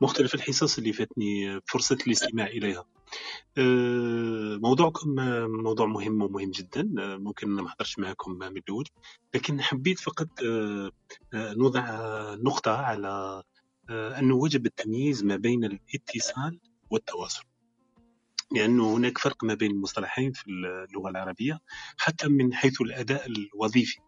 Speaker 11: مختلف الحصص اللي فاتني فرصة الاستماع إليها. موضوعكم موضوع مهم ومهم جدا. ممكن ما حضرش معكم من الأول لكن حبيت فقط نوضع نقطة على أنه وجب التمييز ما بين الاتصال والتواصل. لأنه هناك فرق ما بين المصطلحين في اللغة العربية حتى من حيث الأداء الوظيفي.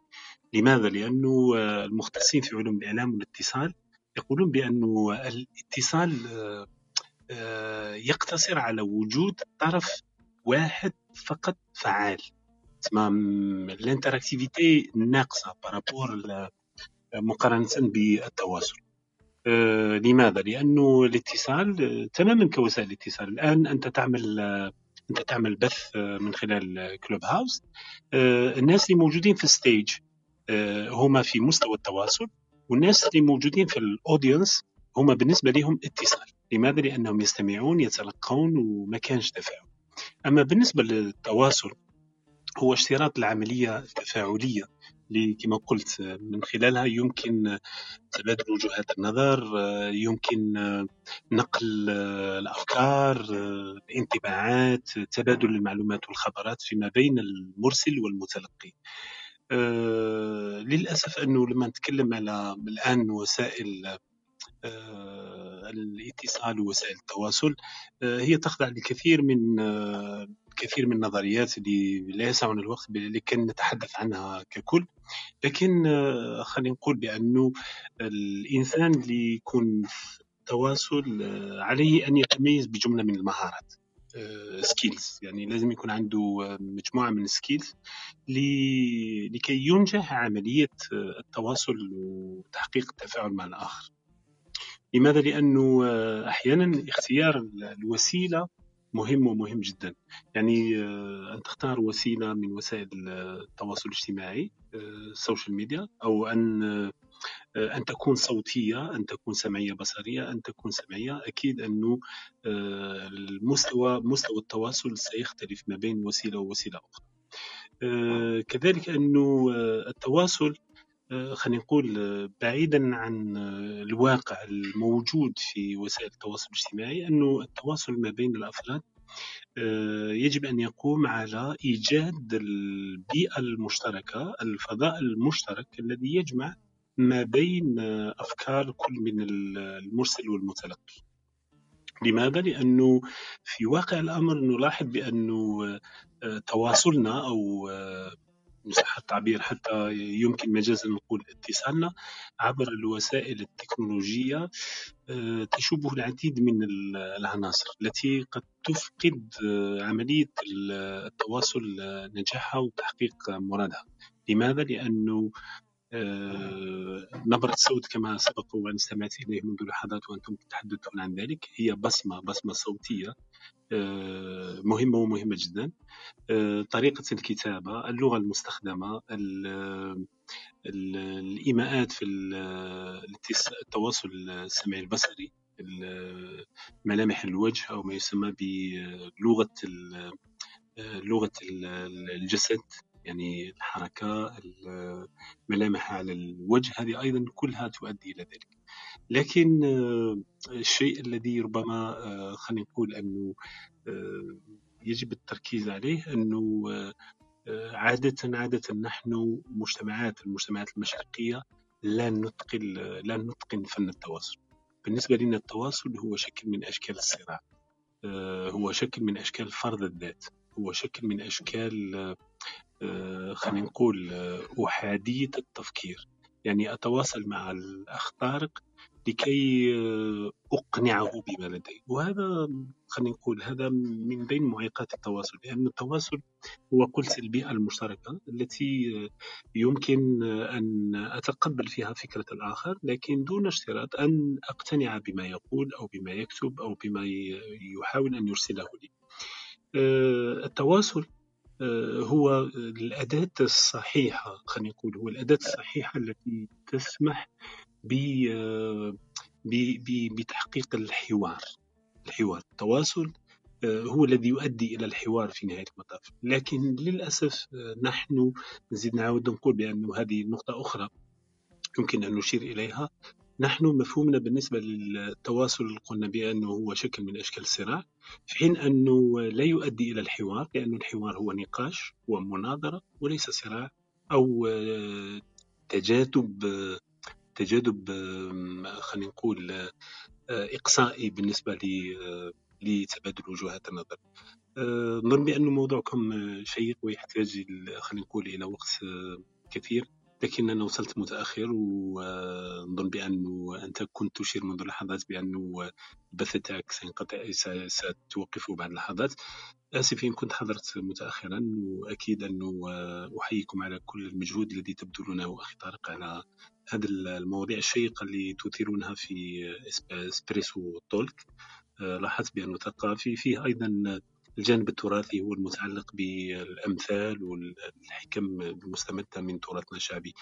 Speaker 11: لماذا؟ لأنه المختصين في علوم الإعلام والاتصال يقولون بأنه الاتصال آه، آه، يقتصر على وجود طرف واحد فقط فعال. تسمى ال interactivité ناقصة par rapport مقارنة بالتواصل. آه، لماذا؟ لأنه الاتصال آه، تماما كوسائل الاتصال. الآن أنت تعمل آه، أنت تعمل بث من خلال كلوب هاوس. الناس اللي موجودين في ال stage هما في مستوى التواصل والناس اللي موجودين في ال audience هما بالنسبة لهم اتصال. لماذا؟ لأنهم يستمعون يتلقون وما كانش تفاعل. أما بالنسبة للتواصل هو اشتراط العملية التفاعلية اللي كما قلت من خلالها يمكن تبادل وجهات النظر يمكن نقل الأفكار آه، الانطباعات تبادل المعلومات والخبرات فيما بين المرسل والمتلقي. آه، للأسف أنه لما نتكلم على الآن وسائل آه، الاتصال ووسائل التواصل آه، هي تخضع لكثير من آه، كثير من النظريات اللي لا يسعنا الوقت لكي نتحدث عنها ككل. لكن آه، خلينا نقول بأنه الإنسان اللي يكون في التواصل آه، عليه أن يتميز بجملة من المهارات skills يعني لازم يكون عنده آه، مجموعة من ال skills لكي ينجح عملية آه، التواصل وتحقيق التفاعل مع الآخر. لماذا؟ لأنه آه، أحيانا اختيار ال- الوسيلة مهم ومهم جدا. يعني آه، أن تختار وسيلة من وسائل آه، التواصل الاجتماعي آه، السوشيال ميديا أو أن آه، أن تكون صوتية أن تكون سمعية بصرية أن تكون سمعية. أكيد أنه آه، المستوى مستوى التواصل سيختلف ما بين وسيلة ووسيلة أخرى. آه، كذلك أنه آه، التواصل آه، خلينا نقول آه، بعيدا عن آه، الواقع الموجود في وسائل التواصل الاجتماعي أنه التواصل ما بين الأفراد آه، يجب أن يقوم على إيجاد البيئة المشتركة الفضاء المشترك الذي يجمع ما بين آه، أفكار كل من ال- المرسل والمتلقي لماذا؟ لأنه في واقع الأمر نلاحظ بأنه آه، تواصلنا أو آه، صح التعبير حتى يمكن مجازا نقول اتصالنا عبر الوسائل التكنولوجية آه، تشوبه العديد من ال- العناصر التي قد تفقد آه، عملية ال- التواصل آه، نجاحها وتحقيق مرادها لماذا؟ لأنه نبرة صوت كما سبق وأن استمعت إليه منذ لحظات وأنتم تتحدثون عن ذلك هي بصمة بصمة صوتية آه، مهمة ومهمة جدا. آه، طريقة الكتابة اللغة المستخدمة ال- ال- الإيماءات في التواصل السمعي البصري ال- ملامح الوجه أو ما يسمى لغة ال- الجسد يعني الحركة الملامح على الوجه هذه أيضا كلها تؤدي إلى ذلك. لكن آه، الشيء الذي ربما آه، خلينا نقول أنه آه، يجب التركيز عليه آه، عادة عادة نحن مجتمعات المجتمعات المشرقية لا نتقن لا نتقن فن التواصل. بالنسبة لنا التواصل هو شكل من أشكال الصراع هو شكل من أشكال فرض الذات هو شكل من أشكال خلينا نقول أحادية التفكير. يعني أتواصل مع الأخ طارق لكي آه، أقنعه بما لدي وهذا خلينا نقول هذا من بين معيقات التواصل لأن التواصل هو قلت البيئة المشتركة التي آه، يمكن آه، أن أتقبل فيها فكرة الآخر لكن دون اشتراط أن أقتنع بما يقول أو بما يكتب أو بما يحاول أن يرسله لي. التواصل هو الأداة الصحيحة خلينا نقول هو الأداة الصحيحة التي تسمح ب آه، بتحقيق الحوار. الحوار التواصل آه، هو الذي يؤدي إلى الحوار في نهاية المطاف. لكن للأسف آه، نحن نزيد نعود نقول بأن هذه نقطة أخرى يمكن أن نشير إليها. نحن مفهومنا بالنسبة للتواصل قلنا بأنه هو شكل من أشكال الصراع في حين أنه لا يؤدي إلى الحوار لأن الحوار هو نقاش ومناظرة وليس صراع أو تجاذب تجاذب خلينا نقول إقصائي بالنسبة لتبادل وجهات النظر. نظن بأن موضوعكم شيق ويحتاج خلينا نقول إلى وقت كثير. لكن أنا وصلت متأخر ونظن بأنه أنت كنت تشير منذ لحظات بأنه البث تاعك سينقطع ستوقف بعد لحظات. اسف إن كنت حضرت متاخرا وأكيد أنه أحييكم على كل المجهود الذي تبذلونه أخي طارق على هذه المواضيع الشيقة اللي تثيرونها في إسب- إسبريسو تولك لاحظت بأنه ثقافي فيه أيضا الجانب التراثي هو المتعلق بالأمثال والحكم المستمده من تراثنا الشعبي.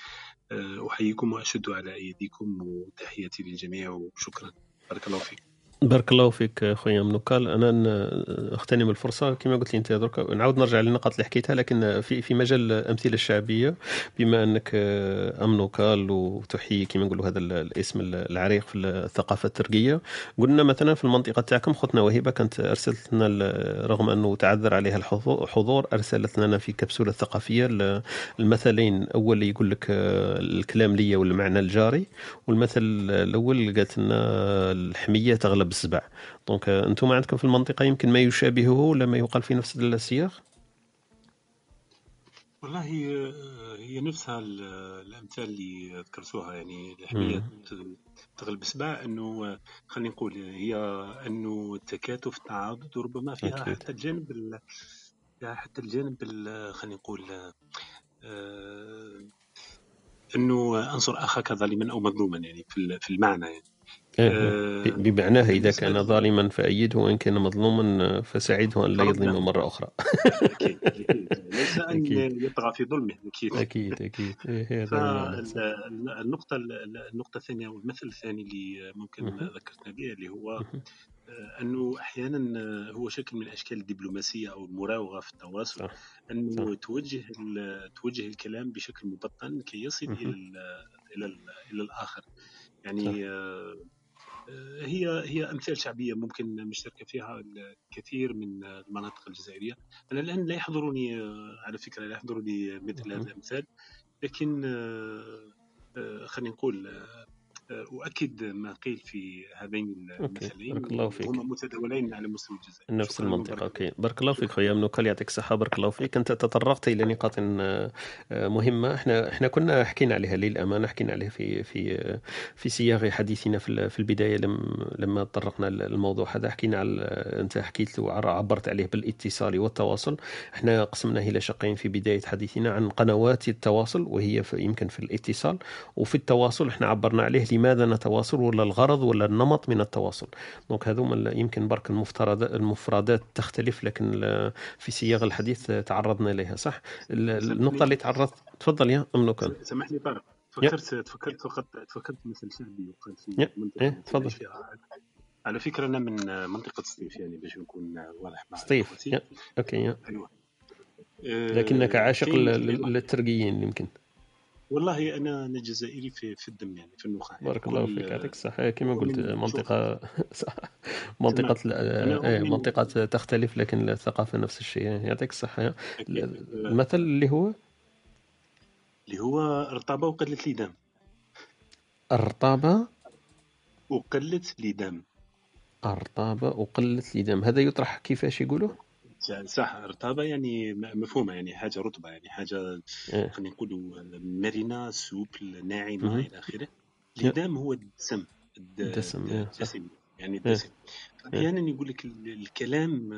Speaker 11: أه، أحييكم واشد على أيديكم وتحياتي للجميع وشكرا. بارك الله فيك.
Speaker 3: بارك الله فيك خويا منوكال. أنا اغتنم الفرصة. كما قلت لي أنت درك نعاود نرجع للنقاط اللي حكيتها لكن في في مجال الأمثلة الشعبية بما أنك آه، أم نوكال وتحيي كما نقولوا هذا ال- الاسم العريق في الثقافة التركية. قلنا مثلا في المنطقة تاعكم خوتنا وهبه كانت ارسلت لنا رغم أنه تعذر عليها الحضور حضور ارسلت لنا في كبسولة ثقافية ال- المثلين. أول اللي يقول لك آه، الكلام لي والمعنى الجاري والمثل الأول قالت لنا الحمية تغلب السبع دونك آه، أنتم عندكم في المنطقة يمكن ما يشابهه ولا ما يقال في نفس السياق؟
Speaker 11: والله هي هي نفسها ال- الأمثال اللي ذكرتوها يعني الحمية تغلب سبع إنه خلينا نقول هي إنه التكاتف التعاضد وربما فيها
Speaker 3: أكيد.
Speaker 11: حتى الجانب حتى الجانب ال- خلينا نقول آه، إنه أنصر أخاك ظالما أو مظلوما يعني في ال- في المعنى يعني.
Speaker 3: آه،
Speaker 11: آه،
Speaker 3: بمعناه إذا
Speaker 11: بالنسبة
Speaker 3: كان
Speaker 11: لي-
Speaker 3: ظالما فأيده وإن كان مظلوما آه، فساعده أن لا يظلم أخرى
Speaker 11: أكيد أكيد ليس أن
Speaker 3: أكيد.
Speaker 11: يطغى في ظلمه أكيد
Speaker 3: أكيد أكيد إيه، صح.
Speaker 11: فالنقطة النقطة الثانية أو المثل الثاني اللي ممكن. ذكرتنا به اللي هو. آه، أنه أحيانا آه، هو شكل من أشكال الدبلوماسية أو المراوغة في التواصل
Speaker 3: صح صح
Speaker 11: توجه توجه الكلام بشكل مبطن كي يصل إلى
Speaker 3: مهم.
Speaker 11: ال- إلى ال- إلى الآخر
Speaker 3: صح
Speaker 11: يعني آه، آه، هي هي أمثال شعبية ممكن مشتركة فيها الكثير من المناطق الجزائرية أنا الآن لا يحضرني آه، على فكرة لا يحضرني مثل
Speaker 3: مهم.
Speaker 11: هذه الأمثال لكن آه، آه، خلينا نقول أؤكد ما قيل في هذين
Speaker 3: أوكي
Speaker 11: المثلين
Speaker 3: بارك الله فيك.
Speaker 11: وهما متداولين على مستوى الجزائر.
Speaker 3: نفس
Speaker 11: وبارك
Speaker 3: أوكي. بارك الله فيك خويا منوكل يعطيك الصحة بارك الله فيك. أنت تطرقت إلى نقاط آه، آه، مهمة. إحنا إحنا كنا حكينا عليها للأمانة حكينا عليها في في آه، في سياق حديثنا في ال- في البداية لم لما تطرقنا للموضوع هذا. حكينا على أنت حكيت وعبرت عليه بالاتصال والتواصل. إحنا قسمناه إلى شقين في بداية حديثنا عن قنوات التواصل وهي في يمكن في الاتصال وفي التواصل إحنا عبرنا عليه لماذا نتواصل ولا الغرض ولا النمط من التواصل. donc هذوما يمكن برك المفترضات المفردات تختلف لكن في سياق الحديث تعرضنا إليها صح؟ ال- النقطة اللي تعرضت تفضل يا تمنوكالت
Speaker 11: سامحني طارق
Speaker 3: يا.
Speaker 11: فكرت تفكرت فقط تفكرت مثل شعبي يقال في
Speaker 3: إيه
Speaker 11: التي
Speaker 3: تفضل
Speaker 11: على فكرة أنا من منطقة سطيف يعني باش نكون واضح مع
Speaker 3: سطيف
Speaker 11: okay
Speaker 3: يا.
Speaker 11: أيوة.
Speaker 3: لكنك عاشق للترقيين يمكن.
Speaker 11: والله أنا أنا جزائري في, في الدم يعني في النخاع يعني.
Speaker 3: بارك الله فيك يعطيك الصحة. كما قلت منطقة صح
Speaker 11: أنا إيه
Speaker 3: منطقة تختلف لكن الثقافة نفس الشيء. يعطيك الصحة.
Speaker 11: أكيد. آه،
Speaker 3: المثل اللي هو؟
Speaker 11: اللي هو رطابة وقلة ليدام
Speaker 3: الرطابة
Speaker 11: وقلة ليدام
Speaker 3: الرطابة وقلة الإدام هذا يطرح كيفاش يقولوا
Speaker 11: صح رطابة يعني م- مفهومة يعني حاجة رطبة يعني حاجة
Speaker 3: إيه.
Speaker 11: خلينا نقولوا مرنة سوبل. إلى آخره
Speaker 3: يا.
Speaker 11: ليدام هو الدسم الد-
Speaker 3: الدسم
Speaker 11: الد-
Speaker 3: إيه،
Speaker 11: الدسم يعني
Speaker 3: إيه.
Speaker 11: الدسم
Speaker 3: إيه.
Speaker 11: أحيانا يقول لك ال- الكلام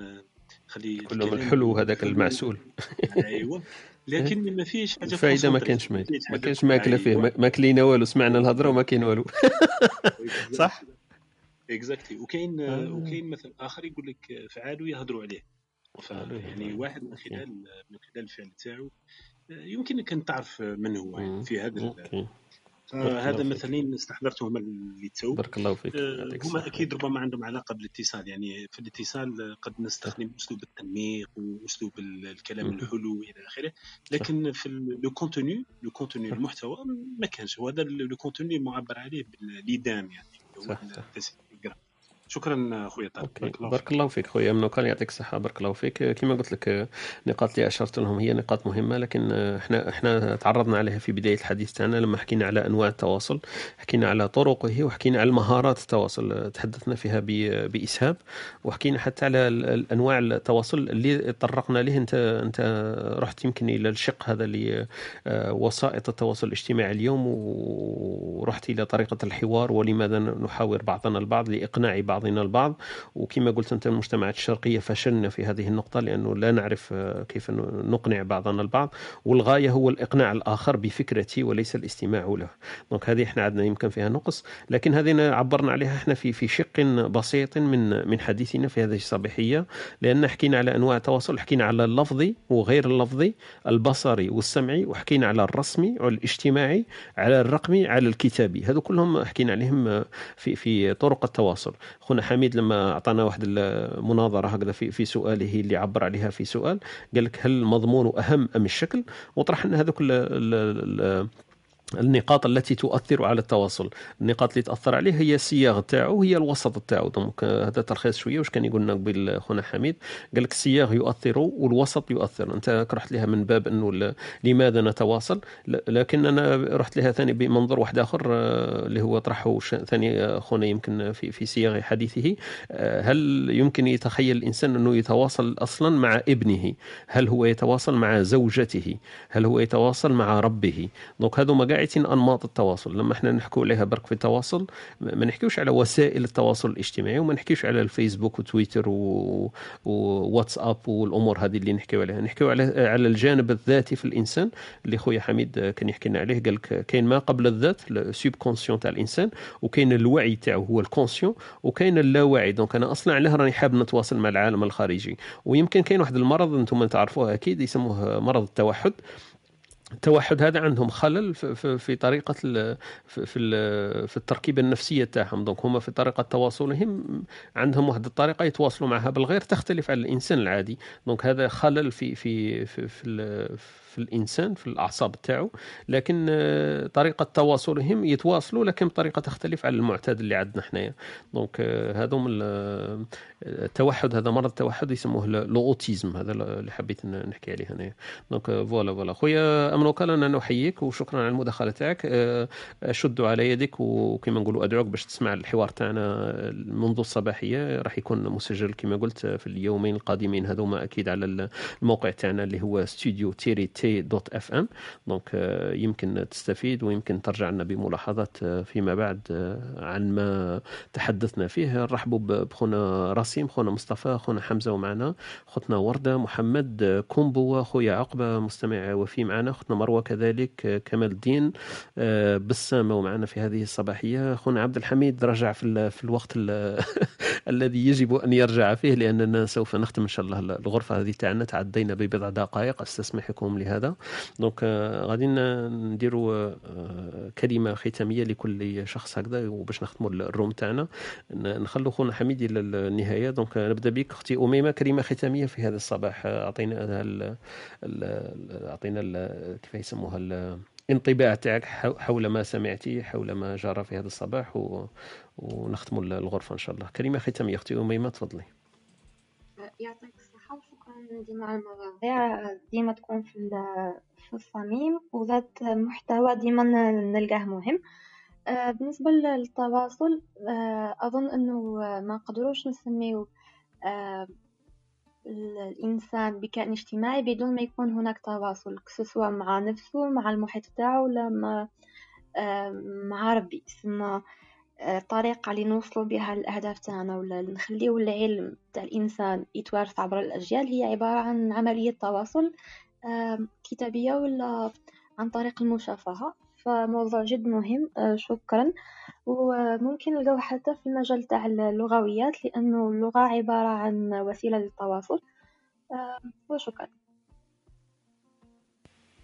Speaker 11: خلي
Speaker 3: يقول لهم
Speaker 11: الكلام
Speaker 3: الحلو هذاك المعسول إيه.
Speaker 11: لكن ما فيش حاجة
Speaker 3: الفائدة ما كانش
Speaker 11: ما
Speaker 3: كانش ماكلة فيه
Speaker 11: أيوة
Speaker 3: ما ما كلينا والو سمعنا الهضرة وما كاين والو صح
Speaker 11: اكزاكتلي وكاين
Speaker 3: آه.
Speaker 11: وكاين مثل آخر يقول لك فعالوا يهضروا عليه
Speaker 3: فعلوا
Speaker 11: فيعني
Speaker 3: يهضروا
Speaker 11: واحد من خلال من خلال الفعل تاعو يمكنك ان تعرف من هو يعني. في هذا فهذا
Speaker 3: فيك.
Speaker 11: مثلين استحضرتهم اللي تو
Speaker 3: بارك الله فيك.
Speaker 11: آه، هما أكيد ربما عندهم علاقة بالاتصال. يعني في الاتصال قد نستخدم أسلوب التنميق وأسلوب ال- الكلام. الحلو إلى
Speaker 3: آخره.
Speaker 11: لكن في le contenu le
Speaker 3: contenu
Speaker 11: المحتوى ما كانش. وهذا le contenu معبر عليه بالليدام يعني
Speaker 3: صح صح.
Speaker 11: شكرا خويا طارق. بارك الله
Speaker 3: بارك
Speaker 11: فيك
Speaker 3: الله فيك خويا منو كان يعطيك الصحة. بارك الله فيك. كما قلت لك النقاط اللي أشرت لهم هي نقاط مهمة لكن إحنا إحنا تعرضنا عليها في بداية الحديث تاعنا. لما حكينا على أنواع التواصل حكينا على طرقه وحكينا على مهارات التواصل تحدثنا فيها بإسهاب. وحكينا حتى على أنواع التواصل اللي طرقنا له أنت أنت رحت يمكن إلى الشق هذا اللي آه، وسائط التواصل الاجتماعي اليوم ورحت إلى طريقة الحوار ولماذا نحاور بعضنا البعض لإقناع بعضنا البعض. وكما قلت أنت المجتمعات الشرقية فشلنا في هذه النقطة لأنه لا نعرف آه، كيف نقنع بعضنا البعض. والغاية هو الإقناع الآخر بفكرتي وليس الاستماع له. دونك هذه إحنا عندنا يمكن فيها نقص. لكن هذه عبرنا عليها إحنا في في شق بسيط من من حديثنا في هذه الصباحية. لأن حكينا على أنواع التواصل حكينا على اللفظي وغير اللفظي البصري والسمعي وحكينا على الرسمي والاجتماعي على الرقمي على الكتابي. هذو كلهم حكينا عليهم في في طرق التواصل. خونا حميد لما أعطانا واحد المناظرة هكذا في في سؤاله اللي عبر عليها في سؤال قال لك هل المضمون أهم أم الشكل؟ وطرح لنا هذوك النقاط التي تؤثر على التواصل. النقاط اللي تأثر عليه هي الصياغ تاعو هي الوسط تاعو. دونك هذا تلخيص شوية. واش كان يقول لنا قبل خونا حميد؟ قال لك الصياغ يؤثر والوسط يؤثر. أنت رحت لها من باب إنه لماذا نتواصل؟ لكن أنا رحت لها ثاني بمنظور واحد آخر آه، اللي هو طرحه ثاني آه، خونا يمكن في في صياغ حديثه. آه، هل يمكن يتخيل الإنسان أنه يتواصل أصلا مع ابنه؟ هل هو يتواصل مع زوجته؟ هل هو يتواصل مع ربه؟ دونك هذو مقاعد أنماط التواصل. لما إحنا نحكوا عليها برك في التواصل ما نحكيوش على وسائل التواصل الاجتماعي وما نحكيوش على الفيسبوك وتويتر. وواتساب والأمور هذه اللي نحكيو عليها. نحكيو على على الجانب الذاتي في الإنسان اللي خويا حميد كان يحكي لنا عليه قال لك كاين ما قبل الذات ال subconscient تاع الإنسان وكاين الوعي تاعو هو ال conscient وكاين اللاوعي. donc أنا أصلا علاه راني حاب نتواصل مع العالم الخارجي. ويمكن كاين واحد المرض أنتم تعرفوه أكيد يسموه مرض التوحد. التوحد هذا عندهم خلل في, في, في طريقة في في, ال في التركيبة النفسية تاعهم. donc هما في طريقة تواصلهم عندهم واحد الطريقة يتواصلوا معها بالغير تختلف عن الإنسان العادي. donc هذا خلل في في في في, ال- في الإنسان في الأعصاب تاعو لكن آه، طريقة تواصلهم يتواصلوا لكن بطريقة تختلف عن المعتاد اللي عندنا حنايا. donc آه، هذوم ال- التوحد هذا مرض التوحد يسموه ال- ال autisme هذا اللي حبيت نحكي عليه هنا donc آه، voilà voilà. خويا أمنوكال أنا نحييك وشكرا على المداخلة تاعك. آه، أشد على يدك وكما نقولوا أدعوك باش تسمع الحوار تاعنا منذ الصباحية. راح يكون مسجل كما قلت في اليومين القادمين. هذوما أكيد على الموقع تاعنا اللي هو ستوديو تيري تي دوت اف ام donc يمكن تستفيد ويمكن ترجع لنا بملاحظات آه، فيما بعد آه، عن ما تحدثنا فيه. نرحبوا بخونا راسيم خونا مصطفى خونا حمزة ومعنا خوتنا وردة محمد آه، كومبو خويا عقبة مستمع وفي معنا خوتنا مروة كذلك كمال الدين بسامة ومعنا في هذه الصباحية. خونا عبد الحميد رجع في في الوقت ال- الذي يجب أن يرجع فيه لأننا سوف نختم إن شاء الله الغرفة هذه تاعنا تعدينا ببضع دقائق. أستسمحكم لهذا. donc آه، غادي نديروا آه، كلمة ختامية لكل شخص هكذا وباش نختموا ال room تاعنا. نخلو خونا حميد إلى النهاية. donc نبدأ بك أختي أميمة. كلمة ختامية في هذا الصباح. آه، أعطينا ال- كيف يسموها الانطباع تاعك حو- حول ما سمعتي حول ما جرى في هذا الصباح و... ونختم الغرفة إن شاء الله. كلمه ختامية أختي أميمة تفضلي.
Speaker 9: يعطيك الصحة وشكرا ديما على المواضيع ديما تكون في في الصميم وذات محتوى ديما نلقاه مهم. بالنسبة للتواصل أظن أنه ما نقدروش نسميو آه، ال- الإنسان بكائن اجتماعي بدون ما يكون هناك تواصل سواء مع نفسه مع المحيط تاعو ولا مع آه، مع ربي. ثم الطريقة اللي نوصلوا بها الأهداف تاعنا ولا نخليو العلم تاع الإنسان يتوارث عبر الأجيال هي عبارة عن عملية تواصل آم، كتابية ولا عن طريق المشافهة. فموضوع جد مهم آه، شكرا. وممكن نلقاو حتى في المجال تاع اللغويات لأنه اللغة عبارة عن وسيلة للتواصل. آم، وشكرا.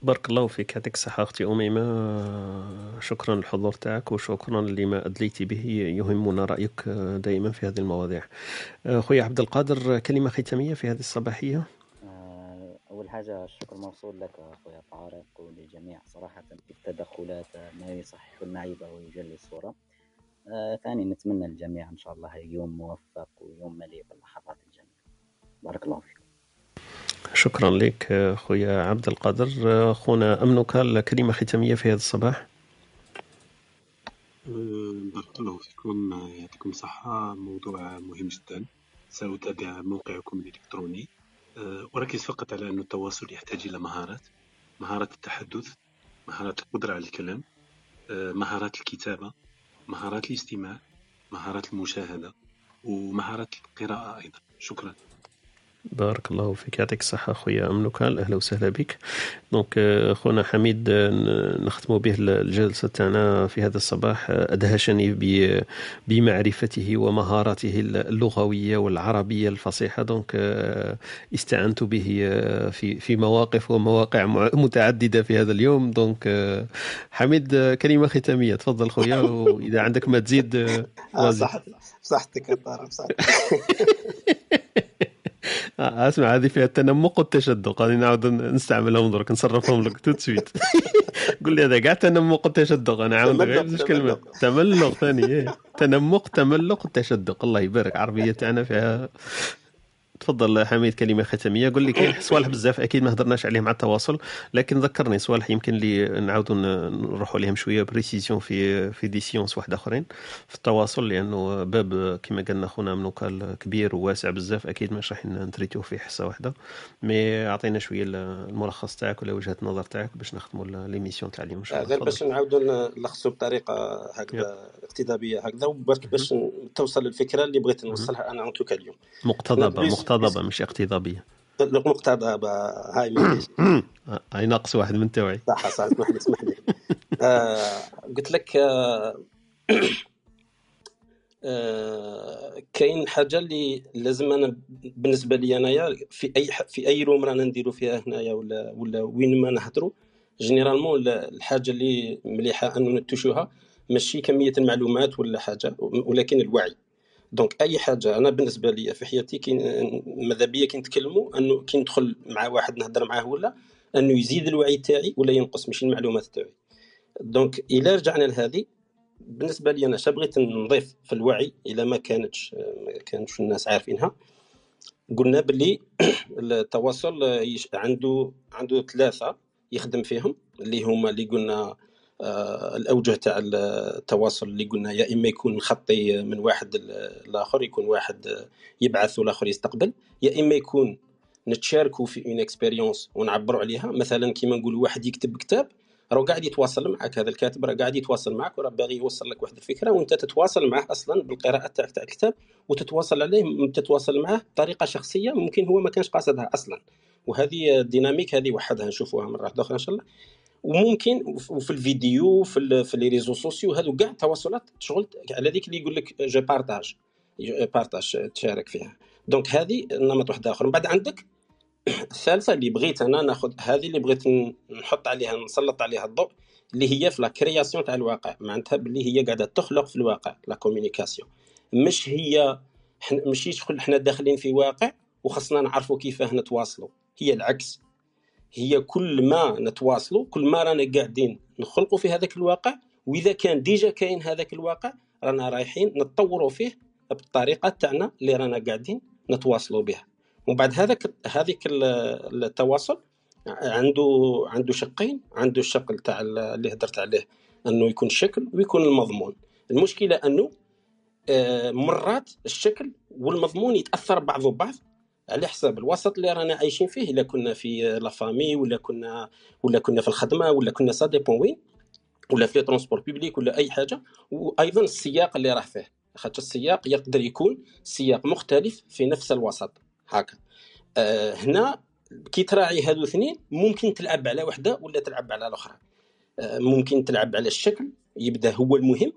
Speaker 3: بارك الله فيك يعطيك الصحة أختي أميمة. شكرا للحضور تاعك وشكرا لما أدليتي به يهمنا رأيك دائما في هذه المواضيع. خويا عبد القادر كلمة ختامية في هذه الصباحية؟
Speaker 10: آه، أول حاجة الشكر موصول لك أخويا طارق وللجميع صراحة في التدخلات ما يصحح المعيبة ويجلي الصورة آه، ثاني نتمنى للجميع إن شاء الله يوم موفق ويوم مليء باللحظات الجميلة. بارك الله فيكم
Speaker 3: شكرا لك آه، خويا عبد القادر. آه، خونا أمنك الكلمة ختامية في هذا الصباح.
Speaker 11: أه، بارك الله فيكم. يعطيكم الصحة. موضوع مهم جدا. سأتابع موقعكم الإلكتروني. أركز فقط على أن التواصل يحتاج إلى مهارات. مهارات التحدث مهارات القدرة على الكلام أه، مهارات الكتابة مهارات الاستماع مهارات المشاهدة ومهارات القراءة أيضا. شكرا.
Speaker 3: بارك الله فيك. يعطيك الصحة خويا أمنوكال أهلا وسهلا بك. donc آه، خونا حميد آه، نختم به الجلسة تاعنا في هذا الصباح آه، أدهشني بمعرفته ومهاراته اللغوية والعربية الفصيحة. donc استعنت به في في مواقف ومواقع متعددة في هذا اليوم. donc حميد كلمة ختامية. تفضل خويا وإذا عندك ما تزيد
Speaker 6: صحتك صحتك يا طارق صحتك
Speaker 3: آه اسمع هذه فيها التنمق والتشدق هذه نعاود نستعملهم درك نصرفهم لك تو سويت. قول لي هذا كاع تنمق والتشدق أنا عاود غير زوج كلمات تملق. ثاني. إيه. تنمق تملق والتشدق الله يبارك. عربيه تاعنا فيها تفضل حميد كلمة ختامية. قول لي كاين صوالح بزاف أكيد ما هضرناش عليهم على التواصل لكن ذكرني صوالح يمكن لي نعاودوا نروحوا عليهم شوية précision في في des séances واحد آخرين. في التواصل لأنه باب كما قالنا خونا أمنوكال كبير وواسع بزاف أكيد مش راح نتريتوه في حصة واحدة. mais أعطينا شوية الملخص تاعك ولا وجهة النظر تاعك باش نختموا l'émission تاع اليوم.
Speaker 6: غير باش نعاودوا نلخصوا بطريقة هكذا اقتضابيه هكذا وبرك باش توصل الفكرة اللي بغيت نوصلها أنا اليوم.
Speaker 3: مقتضبة مقتضبه مش اقتضابية.
Speaker 6: مقتضبه هاي
Speaker 3: هاي ناقص واحد من توعي.
Speaker 6: صح صح اسمح لي اسمح لي. آه قلت لك آه آه كاين حاجة اللي لازم أنا بالنسبة لي أنايا في أي في أي room رانا نديرو فيها هنايا ولا ولا وين ما نهضروا généralement الحاجة اللي مليحة انه نتوشوها ماشي كمية المعلومات ولا حاجة ولكن الوعي. donc أي حاجة أنا بالنسبة لي في حياتي كي ماذا بيا كي نتكلموا أنه كي ندخل مع واحد نهضر معاه ولا أنه يزيد الوعي تاعي ولا ينقص ماشي المعلومات تاعي. donc إلى رجعنا لهذه بالنسبة لي أنا بغيت نضيف في الوعي إلا ما كانتش ما كانتش الناس عارفينها. قلنا باللي التواصل عنده عنده ثلاثة يخدم فيهم اللي هما اللي قلنا الأوجه تاع التواصل اللي قلنا يا إما يكون خطي من واحد لآخر يكون واحد يبعث والآخر يستقبل يا إما يكون نتشاركوا في une expérience ونعبروا عليها. مثلا كيما نقولوا واحد يكتب كتاب راه قاعد يتواصل معك هذا الكاتب راه قاعد يتواصل معك وراه باغي يوصل لك واحد الفكرة وأنت تتواصل معه أصلا بالقراءة تاعك تاع الكتاب وتتواصل عليه تتواصل معه بطريقة شخصية ممكن هو ما كانش قاصدها أصلا. وهذه ال dynamique هذه وحدها نشوفوها مره أخرى إن شاء الله. وممكن وفي الفيديو في في les réseaux sociaux هذو كاع التواصلات شغل على ذيك اللي يقول لك je partage partage تشارك فيها. donc هذه نمط واحد آخر. من بعد عندك الثالثة اللي بغيت أنا ناخذ هذه اللي بغيت نحط عليها نسلط عليها الضوء اللي هي في la création تاع الواقع. معناتها باللي هي قاعدة تخلق في الواقع la communication مش هي ماشي شغل حنا داخلين في واقع وخصنا نعرفوا كيفاه نتواصلوا هي العكس. هي كل ما نتواصلوا كل ما رانا قاعدين نخلقوا في هذاك الواقع وإذا كان ديجا كاين هذاك الواقع رانا رايحين نتطوروا فيه بالطريقة تاعنا اللي رانا قاعدين نتواصلوا بها. ومن بعد هذاك هذيك التواصل عنده عنده شقين عنده الشق تاع اللي هدرت عليه أنه يكون الشكل ويكون المضمون. المشكلة أنه آه، مرات الشكل والمضمون يتأثر بعضه بعض على حساب الوسط اللي رانا عايشين فيه إلا كنا في la famille ولا كنا ولا كنا في الخدمة ولا كنا ça dépend وين ولا في transport public ولا أي حاجة وأيضا السياق اللي راه فيه. خاطر السياق يقدر يكون سياق مختلف في نفس الوسط. هكا. آه هنا كي تراعي هذو اثنين ممكن تلعب على وحدة ولا تلعب على الأخرى. آه ممكن تلعب على الشكل يبدأ هو المهم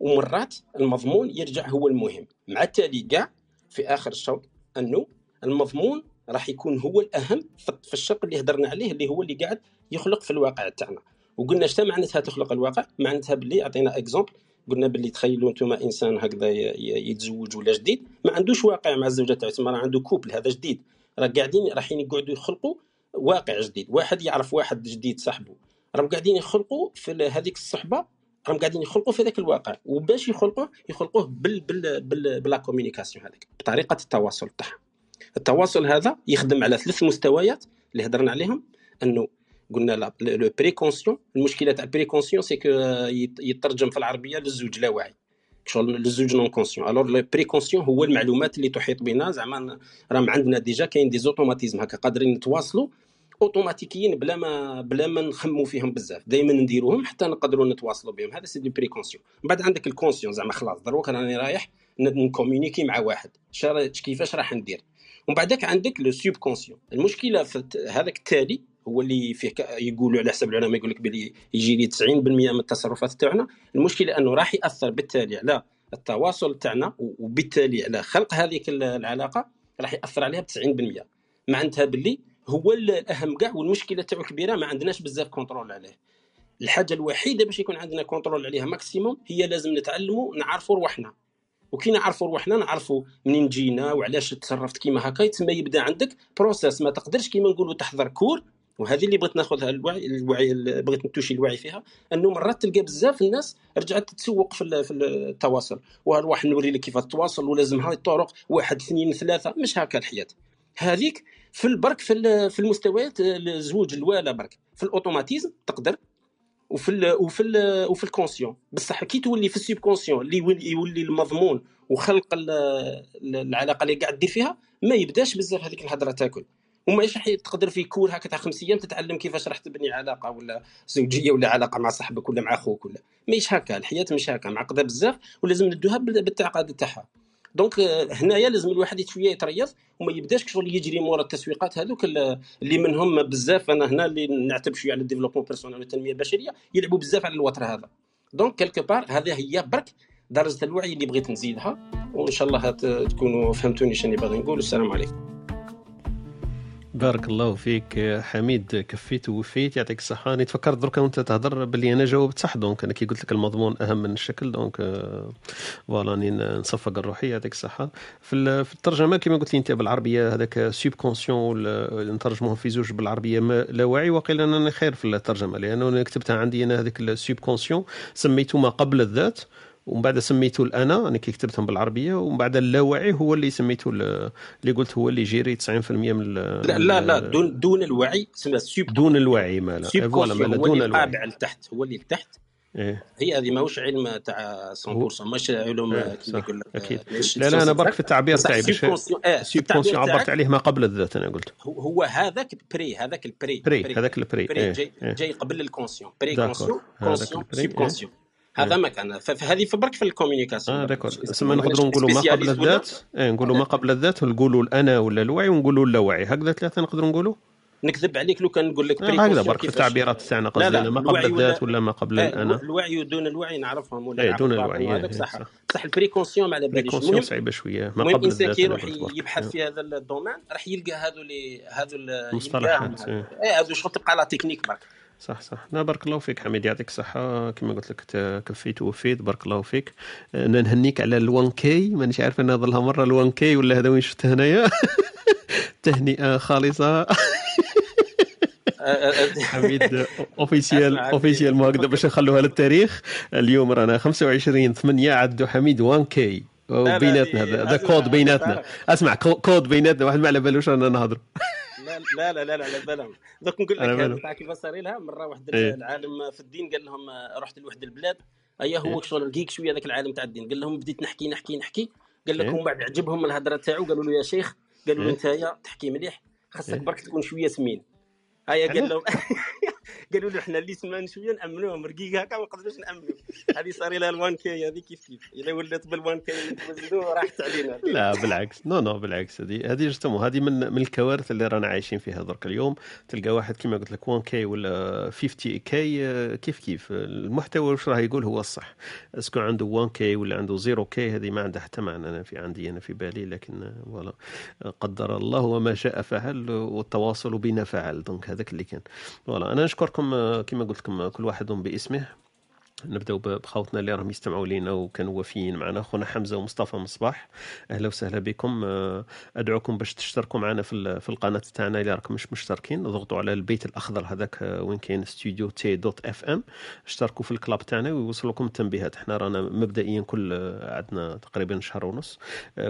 Speaker 6: ومرات المضمون يرجع هو المهم. مع التالي كاع في آخر الشوط أنه المضمون راح يكون هو الأهم في الشق اللي هضرنا عليه اللي هو اللي قاعد يخلق في الواقع تاعنا. وقلنا اش معناتها تخلق الواقع؟ معناتها باللي عطينا exemple قلنا باللي تخيلوا أنتم إنسان هكذا يتزوج ولا جديد. ما عندوش واقع مع الزوجة تاعو راه عنده couple هذا جديد. راه قاعدين رايحين يقعدوا يخلقوا واقع جديد. واحد يعرف واحد جديد صاحبه راهم قاعدين يخلقوا في هذيك الصحبة راهم قاعدين يخلقوا في ذاك الواقع. وباش يخلقوه يخلقوه بال بال بال بلا هذيك بطريقة التواصل تاعها التواصل هذا يخدم على ثلاث مستويات اللي هضرنا عليهم. أنه قلنا le préconscient المشكلة تاع préconscient c'est يترجم في العربية للزوج لاواعي شغل للزوج non conscient alors le préconscient هو المعلومات اللي تحيط بنا. زعما راهم عندنا déjà كاين des automatismes هكا قادرين نتواصلوا automatiquement بلا ما بلا ما نخمو فيهم بزاف. دائما نديروهم حتى نقدروا نتواصلوا بهم. هذا c'est des préconscient من بعد عندك ال conscient زعما خلاص دروك راني رايح ن communiquer مع واحد. كيفاش راح ندير؟ ومن بعدك عندك le subconscient المشكلة في هذاك التالي هو اللي فيه يقولوا على حسب العلماء يقول لك بلي يجي لي 90% من التصرفات تاعنا. المشكلة أنه راح يأثر بالتالي على التواصل تاعنا وبالتالي على خلق هذيك العلاقة راح يأثر عليها ب 90% معناتها باللي هو الأهم كاع والمشكلة تاعو كبيرة ما عندناش بزاف contrôle عليه. الحاجة الوحيدة باش يكون عندنا contrôle عليها maximum هي لازم نتعلموا نعرفوا رواحنا وكي نعرفوا رواحنا نعرفوا منين جينا وعلاش تصرفت كيما هكا تما يبدا عندك processus ما تقدرش كيما نقولوا تحضر cours. وهذه اللي بغيت ناخذها الوعي الوعي بغيت ن toucher الوعي فيها انه مرات تلقى بزاف الناس رجعت تتسوق في في التواصل. وراح نوري لك كيف ولازم هاي الطرق واحد اثنين ثلاثة مش هكا الحياة. هذيك في البرك في المستويات الزوج الوالا برك. في ال automatisme تقدر وفي ال وفي ال وفي ال conscient. بصح كي تولي في ال subconscient اللي يولي المضمون وخلق العلاقة اللي قاعد دير فيها ما يبداش بزاف هذيك الهضرة تاكل. وما راح تقدر في cours هكا تاع خمس أيام تتعلم كيفاش راح تبني علاقة ولا زوجية ولا علاقة مع صاحبك ولا مع أخوك ولا. ماهيش هكا الحياة مش هكا معقدة بزاف ولازم ندوها بالتعقاد تاعها. donc هنايا لازم الواحد شوية يتريض وما يبداش شغل يجري مورا التسويقات هذوك اللي منهم بزاف. أنا هنا اللي نعتب شوية على ال développement personnel والتنمية البشرية يلعبوا بزاف على الوتر هذا. donc quelque part هذه هي برك درجة الوعي اللي بغيت نزيدها. وإن شاء الله تكونوا فهمتوني شنو باغي نقول. السلام عليكم.
Speaker 3: بارك الله فيك حميد كفيت ووفيت يعطيك الصحة. أنا تفكرت درك وأنت تهضر باللي أنا جاوبت صح donc أنا كي قلت لك المضمون أهم من الشكل دونك فوالا راني نصفق الروحية يعطيك الصحة. في الترجمة كما قلت لي أنت بالعربية هذاك سوب كونسيون نترجموه في زوج بالعربية ما لا واعي وقيل أنا خير في الترجمة لأنه أنا كتبتها عندي أنا هذاك السوب كونسيون سميته ما قبل الذات. ومن بعد سميته الانا أنا كي كتبتهم بالعربية ومن بعد اللاوعي هو اللي سميته اللي قلت هو اللي يجيري 90% من
Speaker 6: لا لا, لا دون دون الوعي سمى سوب
Speaker 3: دون الوعي ما لا
Speaker 6: فوالا ما دون الوعي. قابع لتحت هو اللي لتحت إيه؟ هي هذه ماهوش علم تاع 100% مش علوم إيه
Speaker 3: كيما يقول لك أكيد. لا لا أنا برك في التعبير تاعي باش سيب كونسيون عبرت عليه ما قبل الذات أنا قلت.
Speaker 6: هو هذاك بري هذاك البري
Speaker 3: بري هذاك البري
Speaker 6: بري جاي, جاي قبل الكونسيون بري كونسيون كونسيون سيب هذا مكان. فهذه برك في الكوميونيكاسيون.
Speaker 3: آه داكور. تسمى نقدروا نقولوا ما قبل الذات؟ إيه نقولوا ما قبل الذات نقولوا الأنا ولا الوعي ونقولوا اللاوعي هكذا ثلاثة نقدروا نقولوا؟
Speaker 6: نكذب عليك لو كان نقول لك
Speaker 3: آه هكذا برك في التعبيرات تاعنا قصدنا ما قبل الذات ولا ما قبل الأنا؟
Speaker 6: الوعي ودون الوعي نعرفهم ولا
Speaker 3: إيه دون الوعي هذاك
Speaker 6: صح. صح. البريكونسيون ما على باليش.
Speaker 3: المهم صعيبة شوية.
Speaker 6: ما قبل الذات الانسان كي يروح يبحث في هذا الدومين راح يلقى هذو اللي هذو
Speaker 3: المصطلحات
Speaker 6: إيه. هذو شغل تبقى لا تكنيك برك.
Speaker 3: صح صح. لا بارك الله فيك حميد يعطيك الصحة. كما قلت لك كفيت ووفيت بارك الله فيك. أنا نهنيك على ال1 كي. مانيش عارف أنا ظلها مرة ال1 كي ولا هذا وين شفته هنايا. تهنئة خالصة. حميد اوفيسيال اوفيسيال ما هكذا باش نخلوها للتاريخ. اليوم رانا 25 8 عدوا حميد 1 كي. بيناتنا هذا كود بيناتنا. أسمع كود بيناتنا واحد ما على بالوش رانا نهضر
Speaker 6: لا لا لا لا لا بلا دوك نقول لك تاع كيف صار لها مرة واحد إيه؟ العالم في الدين قال لهم رحت لواحد البلاد. أيا هو إيه؟ شغل رقيق شوية ذاك العالم تاع الدين. قال لهم بديت نحكي نحكي نحكي. قال لك إيه؟ بعد عجبهم الهضره تاعو. قالوا له يا شيخ قالوا له أنت تحكي مليح. خاصك برك تكون شوية سمين. هيا قال لهم. قالوا له إحنا اللي سمان شوية نأمنوهم رقيق هكا ما نقدروش نامنوا هذه صار لها ال 1K هذه كيف كيف؟ الا ولات بال 1K راحت علينا.
Speaker 3: لا بالعكس. non non بالعكس. هذه هذه justement هذه من من الكوارث اللي رانا عايشين فيها درك اليوم. تلقى واحد كما قلت لك 1K ولا 50K كيف كيف؟ المحتوى واش راه يقول هو الصح. est-ce que عنده 1 K ولا عنده 0 K هذه ما عندها حتى معنى. أنا في عندي أنا في بالي لكن voilà قدر الله وما شاء فعل والتواصل بنا فعل. donc هذاك اللي كان. voilà أنا نشكركم كما قلت لكم كل واحد باسمه. نبداو بخوتنا اللي راهم يستمعوا لينا وكانوا وفيين معنا. خونا حمزة ومصطفى مصباح أهلا وسهلا بكم. آه، أدعوكم باش تشتركوا معنا في في القناة تاعنا إلا راكم مش مشتركين. ضغطوا على البيت الأخضر هذاك آه، وين كاين ستوديو تي dot FM اشتركوا في ال club تاعنا ويوصلكم التنبيهات. إحنا رانا مبدئيا كل آه، عندنا تقريبا شهر ونص.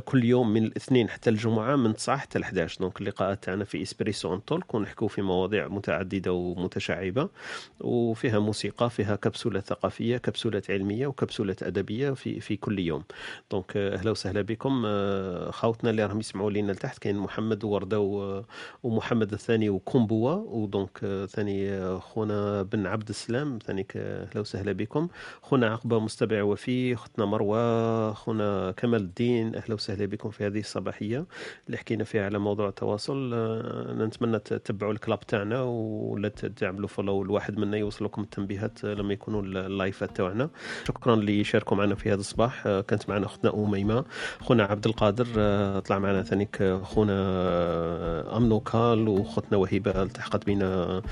Speaker 3: كل يوم من الاثنين حتى الجمعة من 9 حتى ل 11 donc اللقاءات تاعنا في Espresso and Talk ونحكوا في مواضيع متعددة ومتشعبة وفيها موسيقى فيها كبسولة ثقافية كبسولات علمية وكبسولات أدبية في في كل يوم. donc أهلا وسهلا بكم. خاوتنا اللي راهم يسمعوا لينا لتحت كاين محمد وورده ومحمد الثاني وكومبوا. و donc ثاني خونا بن عبد السلام. ثاني أهلا وسهلا بكم. خونا عقبة مستمع وفي اختنا مروة خونا كمال الدين. أهلا وسهلا بكم في هذه الصباحية اللي حكينا فيها على موضوع التواصل. نتمنى تتبعوا ال club تاعنا ولا تعملوا follow الواحد منا يوصلكم التنبيهات لما يكونوا ال live ات تاعنا. شكرا اللي شاركوا معنا في هذا الصباح. آه، كانت معنا أختنا اميمه خونا عبد القادر آه، طلع معنا ثانيك خونا آه، امنوكال وختنا وهبه التحقت بنا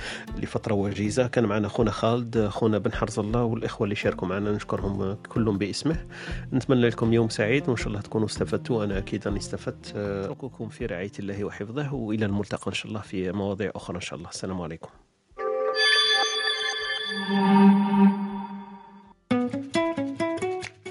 Speaker 3: لفترة وجيزة. كان معنا خونا خالد خونا بن حرز الله والإخوة اللي شاركوا معنا نشكرهم كلهم باسمه. نتمنى لكم يوم سعيد وإن شاء الله تكونوا استفدتوا. أنا أكيد أني استفدت. أترككم في رعاية الله وحفظه وإلى الملتقى إن شاء الله في مواضيع أخرى إن شاء الله. السلام عليكم.